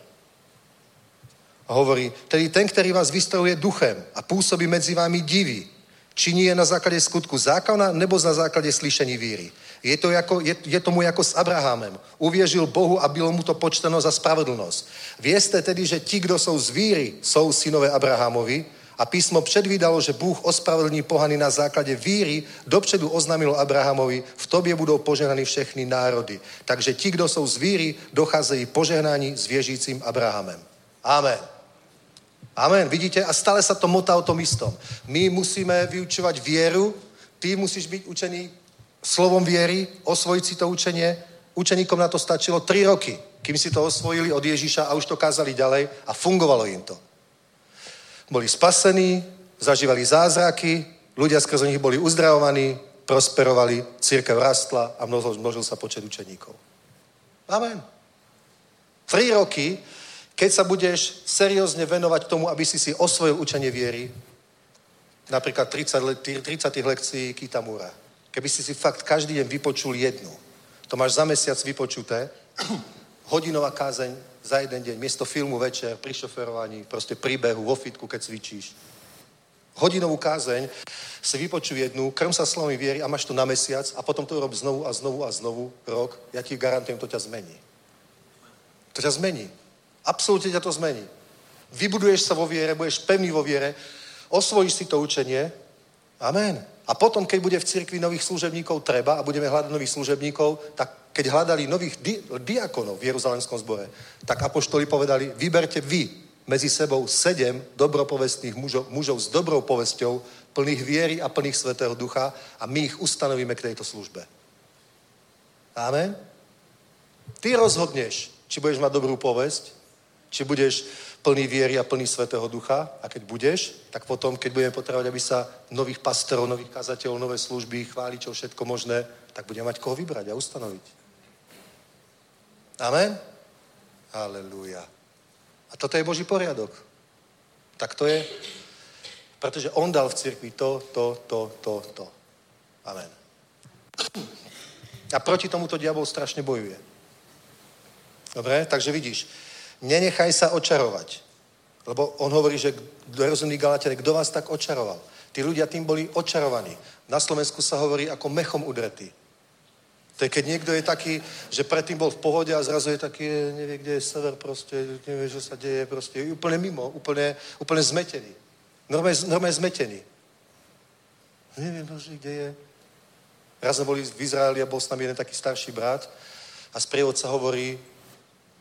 Hovorí, tedy ten, který vás vystavuje duchem a působí mezi vámi diví, činí je na základě skutku zákona nebo na základě slyšení víry. Je, to jako, je, je tomu jako s Abrahamem. Uvěřil Bohu a bylo mu to počteno za spravedlnost. Vězte tedy, že ti, kdo jsou z víry, jsou synové Abrahamovi a písmo předvídalo, že Bůh ospravedlní pohany na základě víry, dopředu oznámilo Abrahamovi, v tobě budou požehnaní všechny národy. Takže ti, kdo jsou z víry, docházejí požehnání s věřícím Abrahamem. Amen. Amen. Vidíte? A stále sa to motá o tom istom. My musíme vyučovať vieru, ty musíš byť učený slovom viery, osvojiť si to učenie. Učeníkom na to stačilo tri roky, kým si to osvojili od Ježíša a už to kázali ďalej a fungovalo im to. Boli spasení, zažívali zázraky, ľudia skrze nich boli uzdravovaní, prosperovali, církev rastla a množil, množil sa počet učeníkov. Amen. Tri roky, keď sa budeš seriózne venovať tomu, aby si si osvojil učenie viery, napríklad 30, let, 30 lekcií Kitamura, keby si si fakt každý deň vypočul jednu, to máš za mesiac vypočuté, hodinová kázeň za jeden deň, miesto filmu večer, pri šoferovaní, proste príbehu, vo fitku, keď cvičíš. Hodinovú kázeň si vypočuj jednu, krm sa slovami viery a máš to na mesiac a potom to rob znovu a znovu a znovu rok. Ja ti garantujem, to ťa zmení. To ťa zmení. Absolútne ťa to zmení. Vybuduješ sa vo viere, budeš pevný vo viere, osvojíš si to učenie. Amen. A potom, keď bude v cirkvi nových služebníkov treba a budeme hľadať nových služebníkov, tak keď hľadali nových di- diakonov v Jeruzalemskom zbore, tak apoštoli povedali, vyberte vy medzi sebou sedem dobropovestných mužov, mužov s dobrou povesťou, plných viery a plných svetého ducha a my ich ustanovíme k tejto službe. Amen? Ty rozhodneš, či budeš mať dobrú povesť, či budeš plný viery a plný svetého ducha a keď budeš, tak potom, keď budeme potrebovať, aby sa nových pastorov, nových kazateľov, nové služby, chváličov, všetko možné, tak budeme mať koho vybrať a ustanoviť. Amen? Halelúja. A toto je Boží poriadok. Tak to je, pretože On dal v cirkvi to, to, to, to, to. Amen. A proti tomuto diabol strašne bojuje. Dobre? Takže vidíš, nenechaj sa očarovať. Lebo on hovorí, že rozumný Galatiane, kto vás tak očaroval? Tí ľudia tým boli očarovaní. Na Slovensku sa hovorí ako mechom udretý. To je, keď niekto je taký, že predtým bol v pohode a zrazu je taký, nevie, kde je sever proste, nevie, čo sa deje, proste úplne mimo, úplne, úplne zmetený. Normálne, normálne zmetený. Neviem, bože, kde je. Raz sme boli v Izraeli a bol s nami jeden taký starší brat a sprievodca hovorí,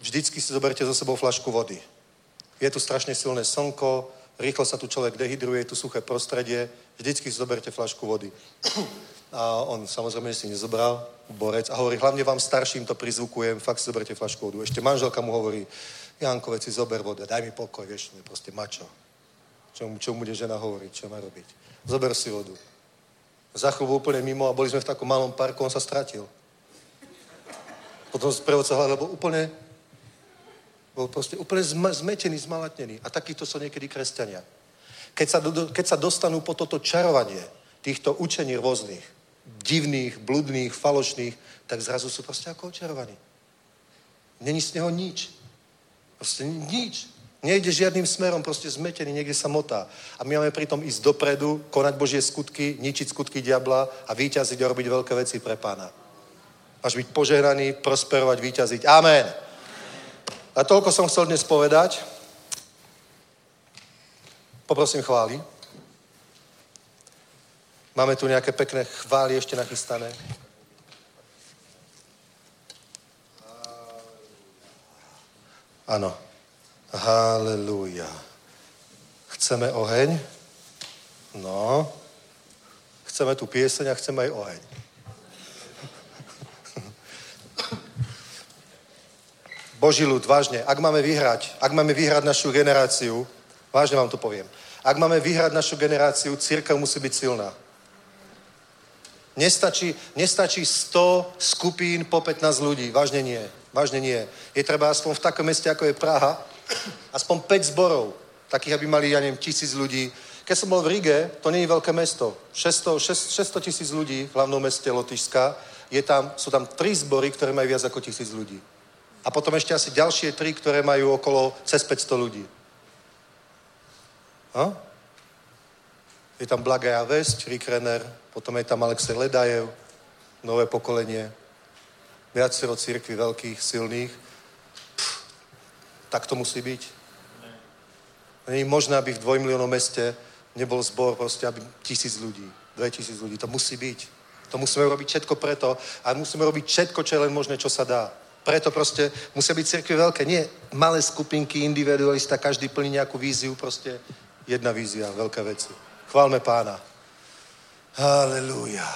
vždycky si zoberte so sebou flašku vody. Je tu strašne silné slnko, rýchlo sa tu človek dehydruje, je tu suché prostredie, vždycky si zoberte flašku vody. A on samozrejme si nezobral, borec, a hovorí, hlavne vám starším to prizvukujem, fakt si zoberte flašku vodu. Ešte manželka mu hovorí, Janko, veď si zober vodu, daj mi pokoj, vieš, to je proste mačo. Čo, čo mu bude žena hovoriť, čo má robiť. Zober si vodu. Za chvíľu úplne mimo a boli sme v takom malom parku, on sa stratil. Potom sprievodca hľadal, lebo úplne bol proste úplne zmetený, zmalatnený. A takýto sú niekedy kresťania. Keď sa, do, keď sa dostanú po toto čarovanie týchto učení rôznych, divných, bludných, falošných, tak zrazu sú proste ako očarovaní. Není z neho nič. Proste nič. Nejde žiadnym smerom, proste zmetený, niekde sa motá. A my máme pritom ísť dopredu, konať Božie skutky, ničiť skutky diabla a výťaziť a robiť veľké veci pre pána. Máš byť požehnaný, prosperovať, výťaziť. Amen. A toľko som chcel dnes povedať. Poprosím chváli. Máme tu nejaké pekné chvály ešte nachystané. Áno. Halelúja. Chceme oheň? No. Chceme tu pieseň a chceme aj oheň. Boží ľud, vážne, ak máme vyhrať, ak máme vyhrať našu generáciu, vážne vám to poviem, ak máme vyhrať našu generáciu, církev musí byť silná. Nestačí, nestačí 100 skupín po 15 ľudí. Vážne nie. Vážne nie. Je treba aspoň v takom meste, ako je Praha, aspoň 5 zborov, takých, aby mali, ja neviem, tisíc ľudí. Keď som bol v Rige, to nie je veľké mesto. 600, 600 tisíc ľudí v hlavnom meste Lotyšska. Je tam, sú tam tri zbory, ktoré majú viac ako tisíc ľudí. A potom ešte asi ďalšie tri, ktoré majú okolo cez 500 ľudí. Ha? Je tam Blagaja Vesť, Rick Renner, potom je tam Alexej Ledajev, nové pokolenie, viacero církví veľkých, silných. Pff, tak to musí byť. Není možné, aby v dvojmiliónom meste nebol zbor proste, aby tisíc ľudí, dve tisíc ľudí. To musí byť. To musíme robiť všetko preto a musíme robiť všetko, čo je len možné, čo sa dá. Preto proste musia byť cirkvi veľké. Nie malé skupinky, individualista, každý plní nejakú víziu, proste jedna vízia, veľké veci. Chválme pána. Halleluja.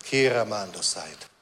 Kira mando side.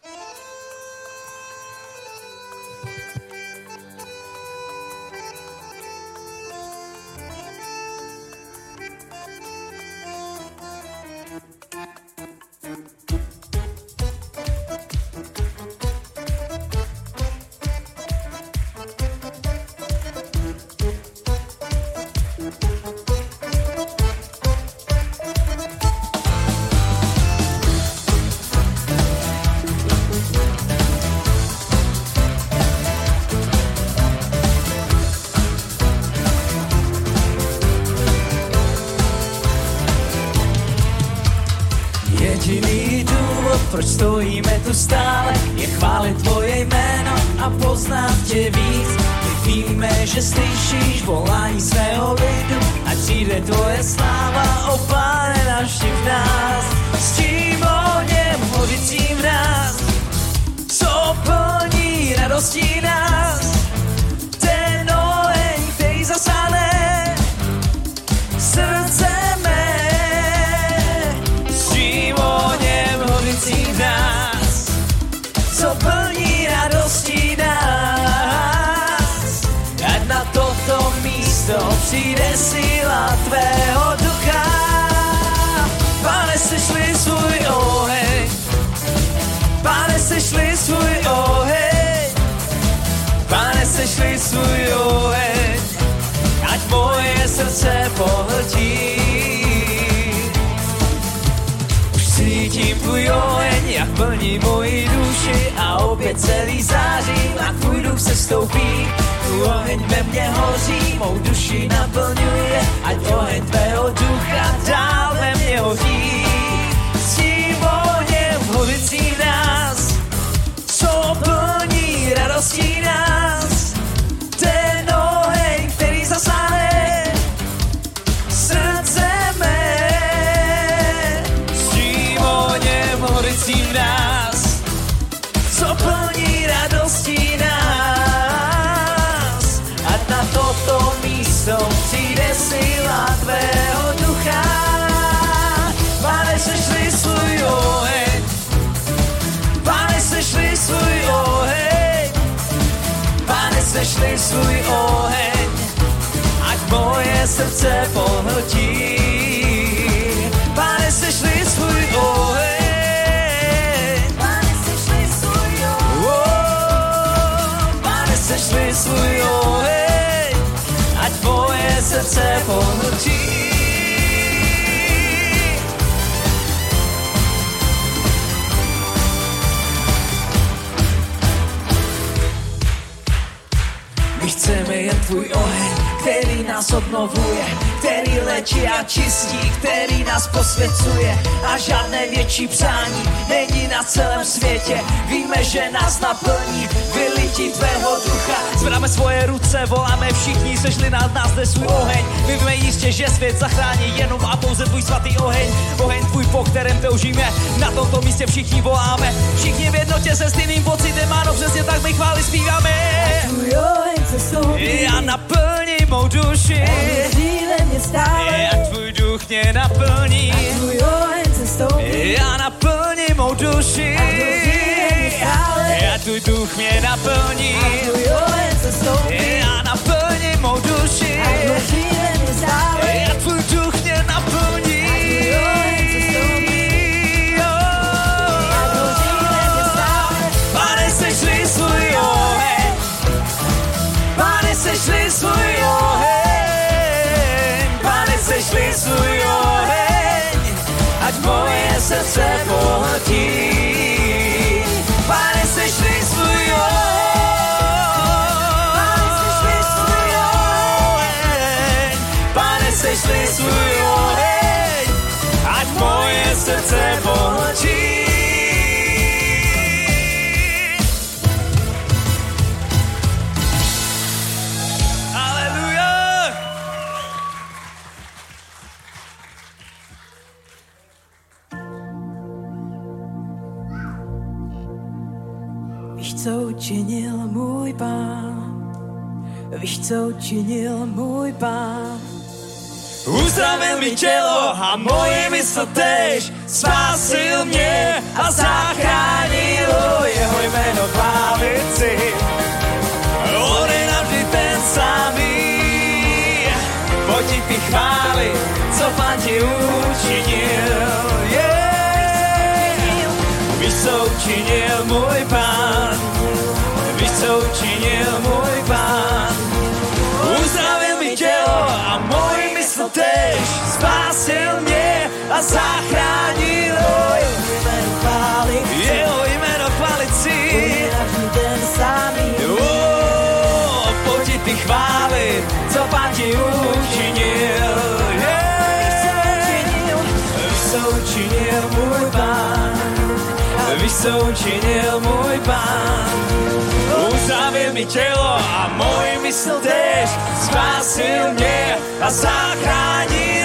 Celý září a tvůj duch se stoupí. Tvůj oheň ve mně hoří, mou duši naplňuje, ať oheň tvého ducha dál ve mně hoří. Srdce pohltí. Pane, sešli svůj oheň, Pane, sešli svůj oheň, Pane, sešli svůj oheň, ať moje srdce pohltí. My chceme jen tvůj oheň, který nás obnovuje, který léčí a čistí, který nás posvěcuje a žádné větší přání není na celém světě. Víme, že nás naplní, vylití tvého ducha. Zvedáme svoje ruce, voláme všichni, sešli nad nás zde svůj oheň. My víme jistě, že svět zachrání jenom a pouze tvůj svatý oheň. Oheň tvůj, po kterém toužíme, na tomto místě všichni voláme. Všichni v jednotě se stejným pocitem, ano, přesně tak my chvály zpíváme. Tvůj oheň se stoupí, Já naplní mou duši, ve mě stále. jak tvůj duch mě naplní. Tvůj oheň se stoupí, Já naplním mou duši, já tvůj duch mě naplní. tvůj oheň se stoupí, Já naplním mou duši, mě stále. já tvůj duch ať moje srdce pohltí. Pane, sešli svůj pán, víš, co učinil můj pán. Uzdravil mi tělo a moje mysl tež, spásil mě a zachránil jeho jméno chválici. On je navždy ten samý, pojď ty chvály, co pán ti učinil. Yeah. Víš, co učinil můj pán, učinil můj pán. Uzdravil mi tělo a můj mysl tež, spásil mě a zachránil Jméno jeho jméno chválici. navždy ten samý. Oh, pojď ty chvály, co pán ti učinil. Yeah. Víš, co učinil můj pán, víš, co učinil můj pán. Uzdravil mi tělo a můj mysl tež, spásil mě a zachránil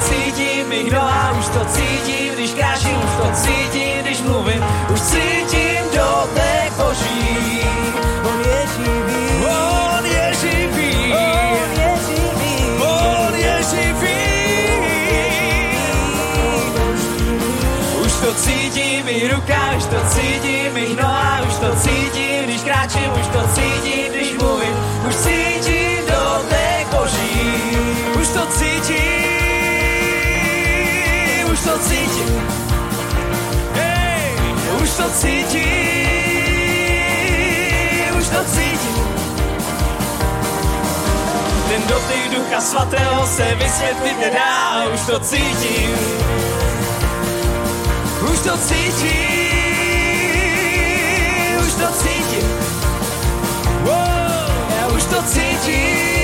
v mých nohách, už to cítím, když kráčím, už to cítím, když mluvím, už cítím dotek Boží. on je živý, On je živý, on je živý. on je živý. Už to cítím v mých rukách, už to cítím v mých nohách, už to cítím, když kráčím, už to cítím, cítím, už to cítím. Ten dotyk ducha svatého se vysvětlit nedá, už to cítím. Už to cítím, už to cítím. Wow, já už to cítím,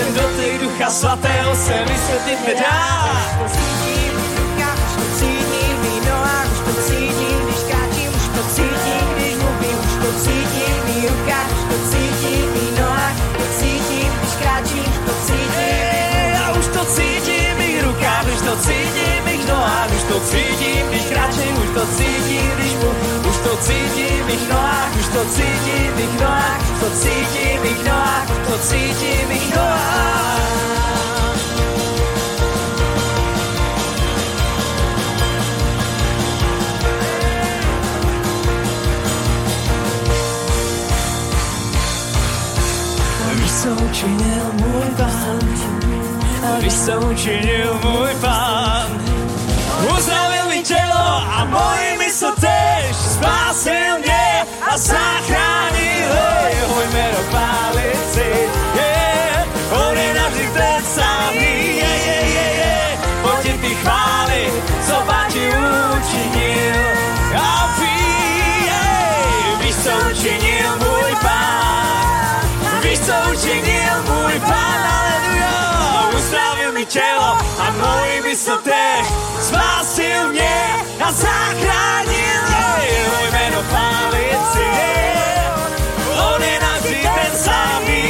Ten dotyk ducha svatého se vysvětlit nedá. To cítím už to cítím v mých nohách, už to cítím, když kráčím, už to cítím, když mluvím, už to cítím rukách, už to cítím v mých nohách, to cítím, když kráčím, už to cítím. Já už to cítím mých už to cítím mých nohách, už to cítím, už to cítím, když mluvím, už to cítím v mých nohách, už to cítím v mých nohách, to cítím v mých nohách, to cítím v mých nohách. Víš, co učinil můj pán, víš, co učinil můj pán. Uzdravil telo a moje mysl tež spásil mne a zachránil, hej, môj mero pálici, yeah. on je navždy ten samý, je, je, je, je, poďte ty chváli, co pán ti učinil, a pí, hej, víš, co učinil môj pán, víš, co učinil môj pán, mě a zachránil mě. Jeho jméno chválit si on je navždy ten samý.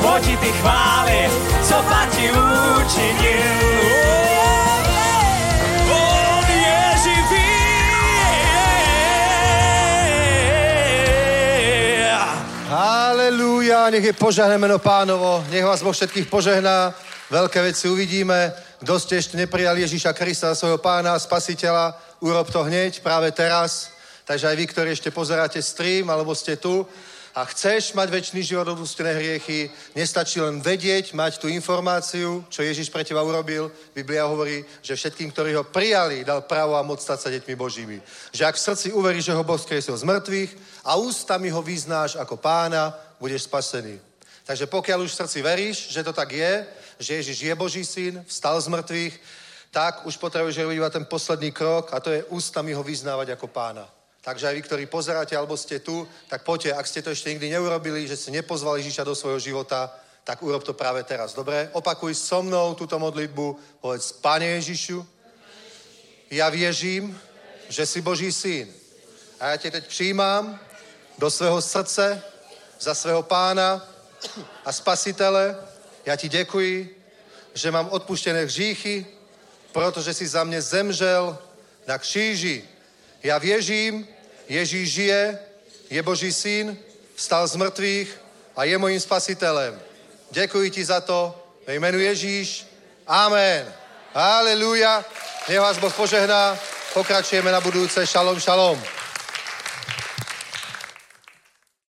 Pojď ty chvály, co ti učinil. Je. Halelúja, nech je požehné meno pánovo, nech vás Boh všetkých požehná, veľké veci uvidíme. Kto ste ešte neprijali Ježíša Krista, svojho pána spasiteľa, urob to hneď, práve teraz. Takže aj vy, ktorí ešte pozeráte stream, alebo ste tu a chceš mať väčší život, odpustené hriechy, nestačí len vedieť, mať tú informáciu, čo Ježíš pre teba urobil. Biblia hovorí, že všetkým, ktorí ho prijali, dal právo a moc stať sa deťmi Božími. Že ak v srdci uveríš, že ho Boh skriesil z mŕtvych a ústami ho vyznáš ako pána, budeš spasený. Takže pokiaľ už v srdci veríš, že to tak je, že Ježiš je Boží syn, vstal z mŕtvych, tak už potrebuješ robiť iba ten posledný krok a to je ústami ho vyznávať ako pána. Takže aj vy, ktorí pozeráte alebo ste tu, tak poďte, ak ste to ešte nikdy neurobili, že ste nepozvali Ježiša do svojho života, tak urob to práve teraz. Dobre? Opakuj so mnou túto modlitbu. Povedz, Pane Ježišu, ja věřím, že si Boží syn. A já tě teď přijímám do svého srdce za svého pána a spasitele. Já ti děkuji, že mám odpuštěné hříchy, protože si za mě zemřel na kříži. Já věřím, Ježíš žije, je Boží syn, vstal z mrtvých a je mojím spasitelem. Děkuji ti za to, ve jménu Ježíš. Amen. Haleluja. Nech vás Boh požehná. Pokračujeme na budúce. Šalom, šalom.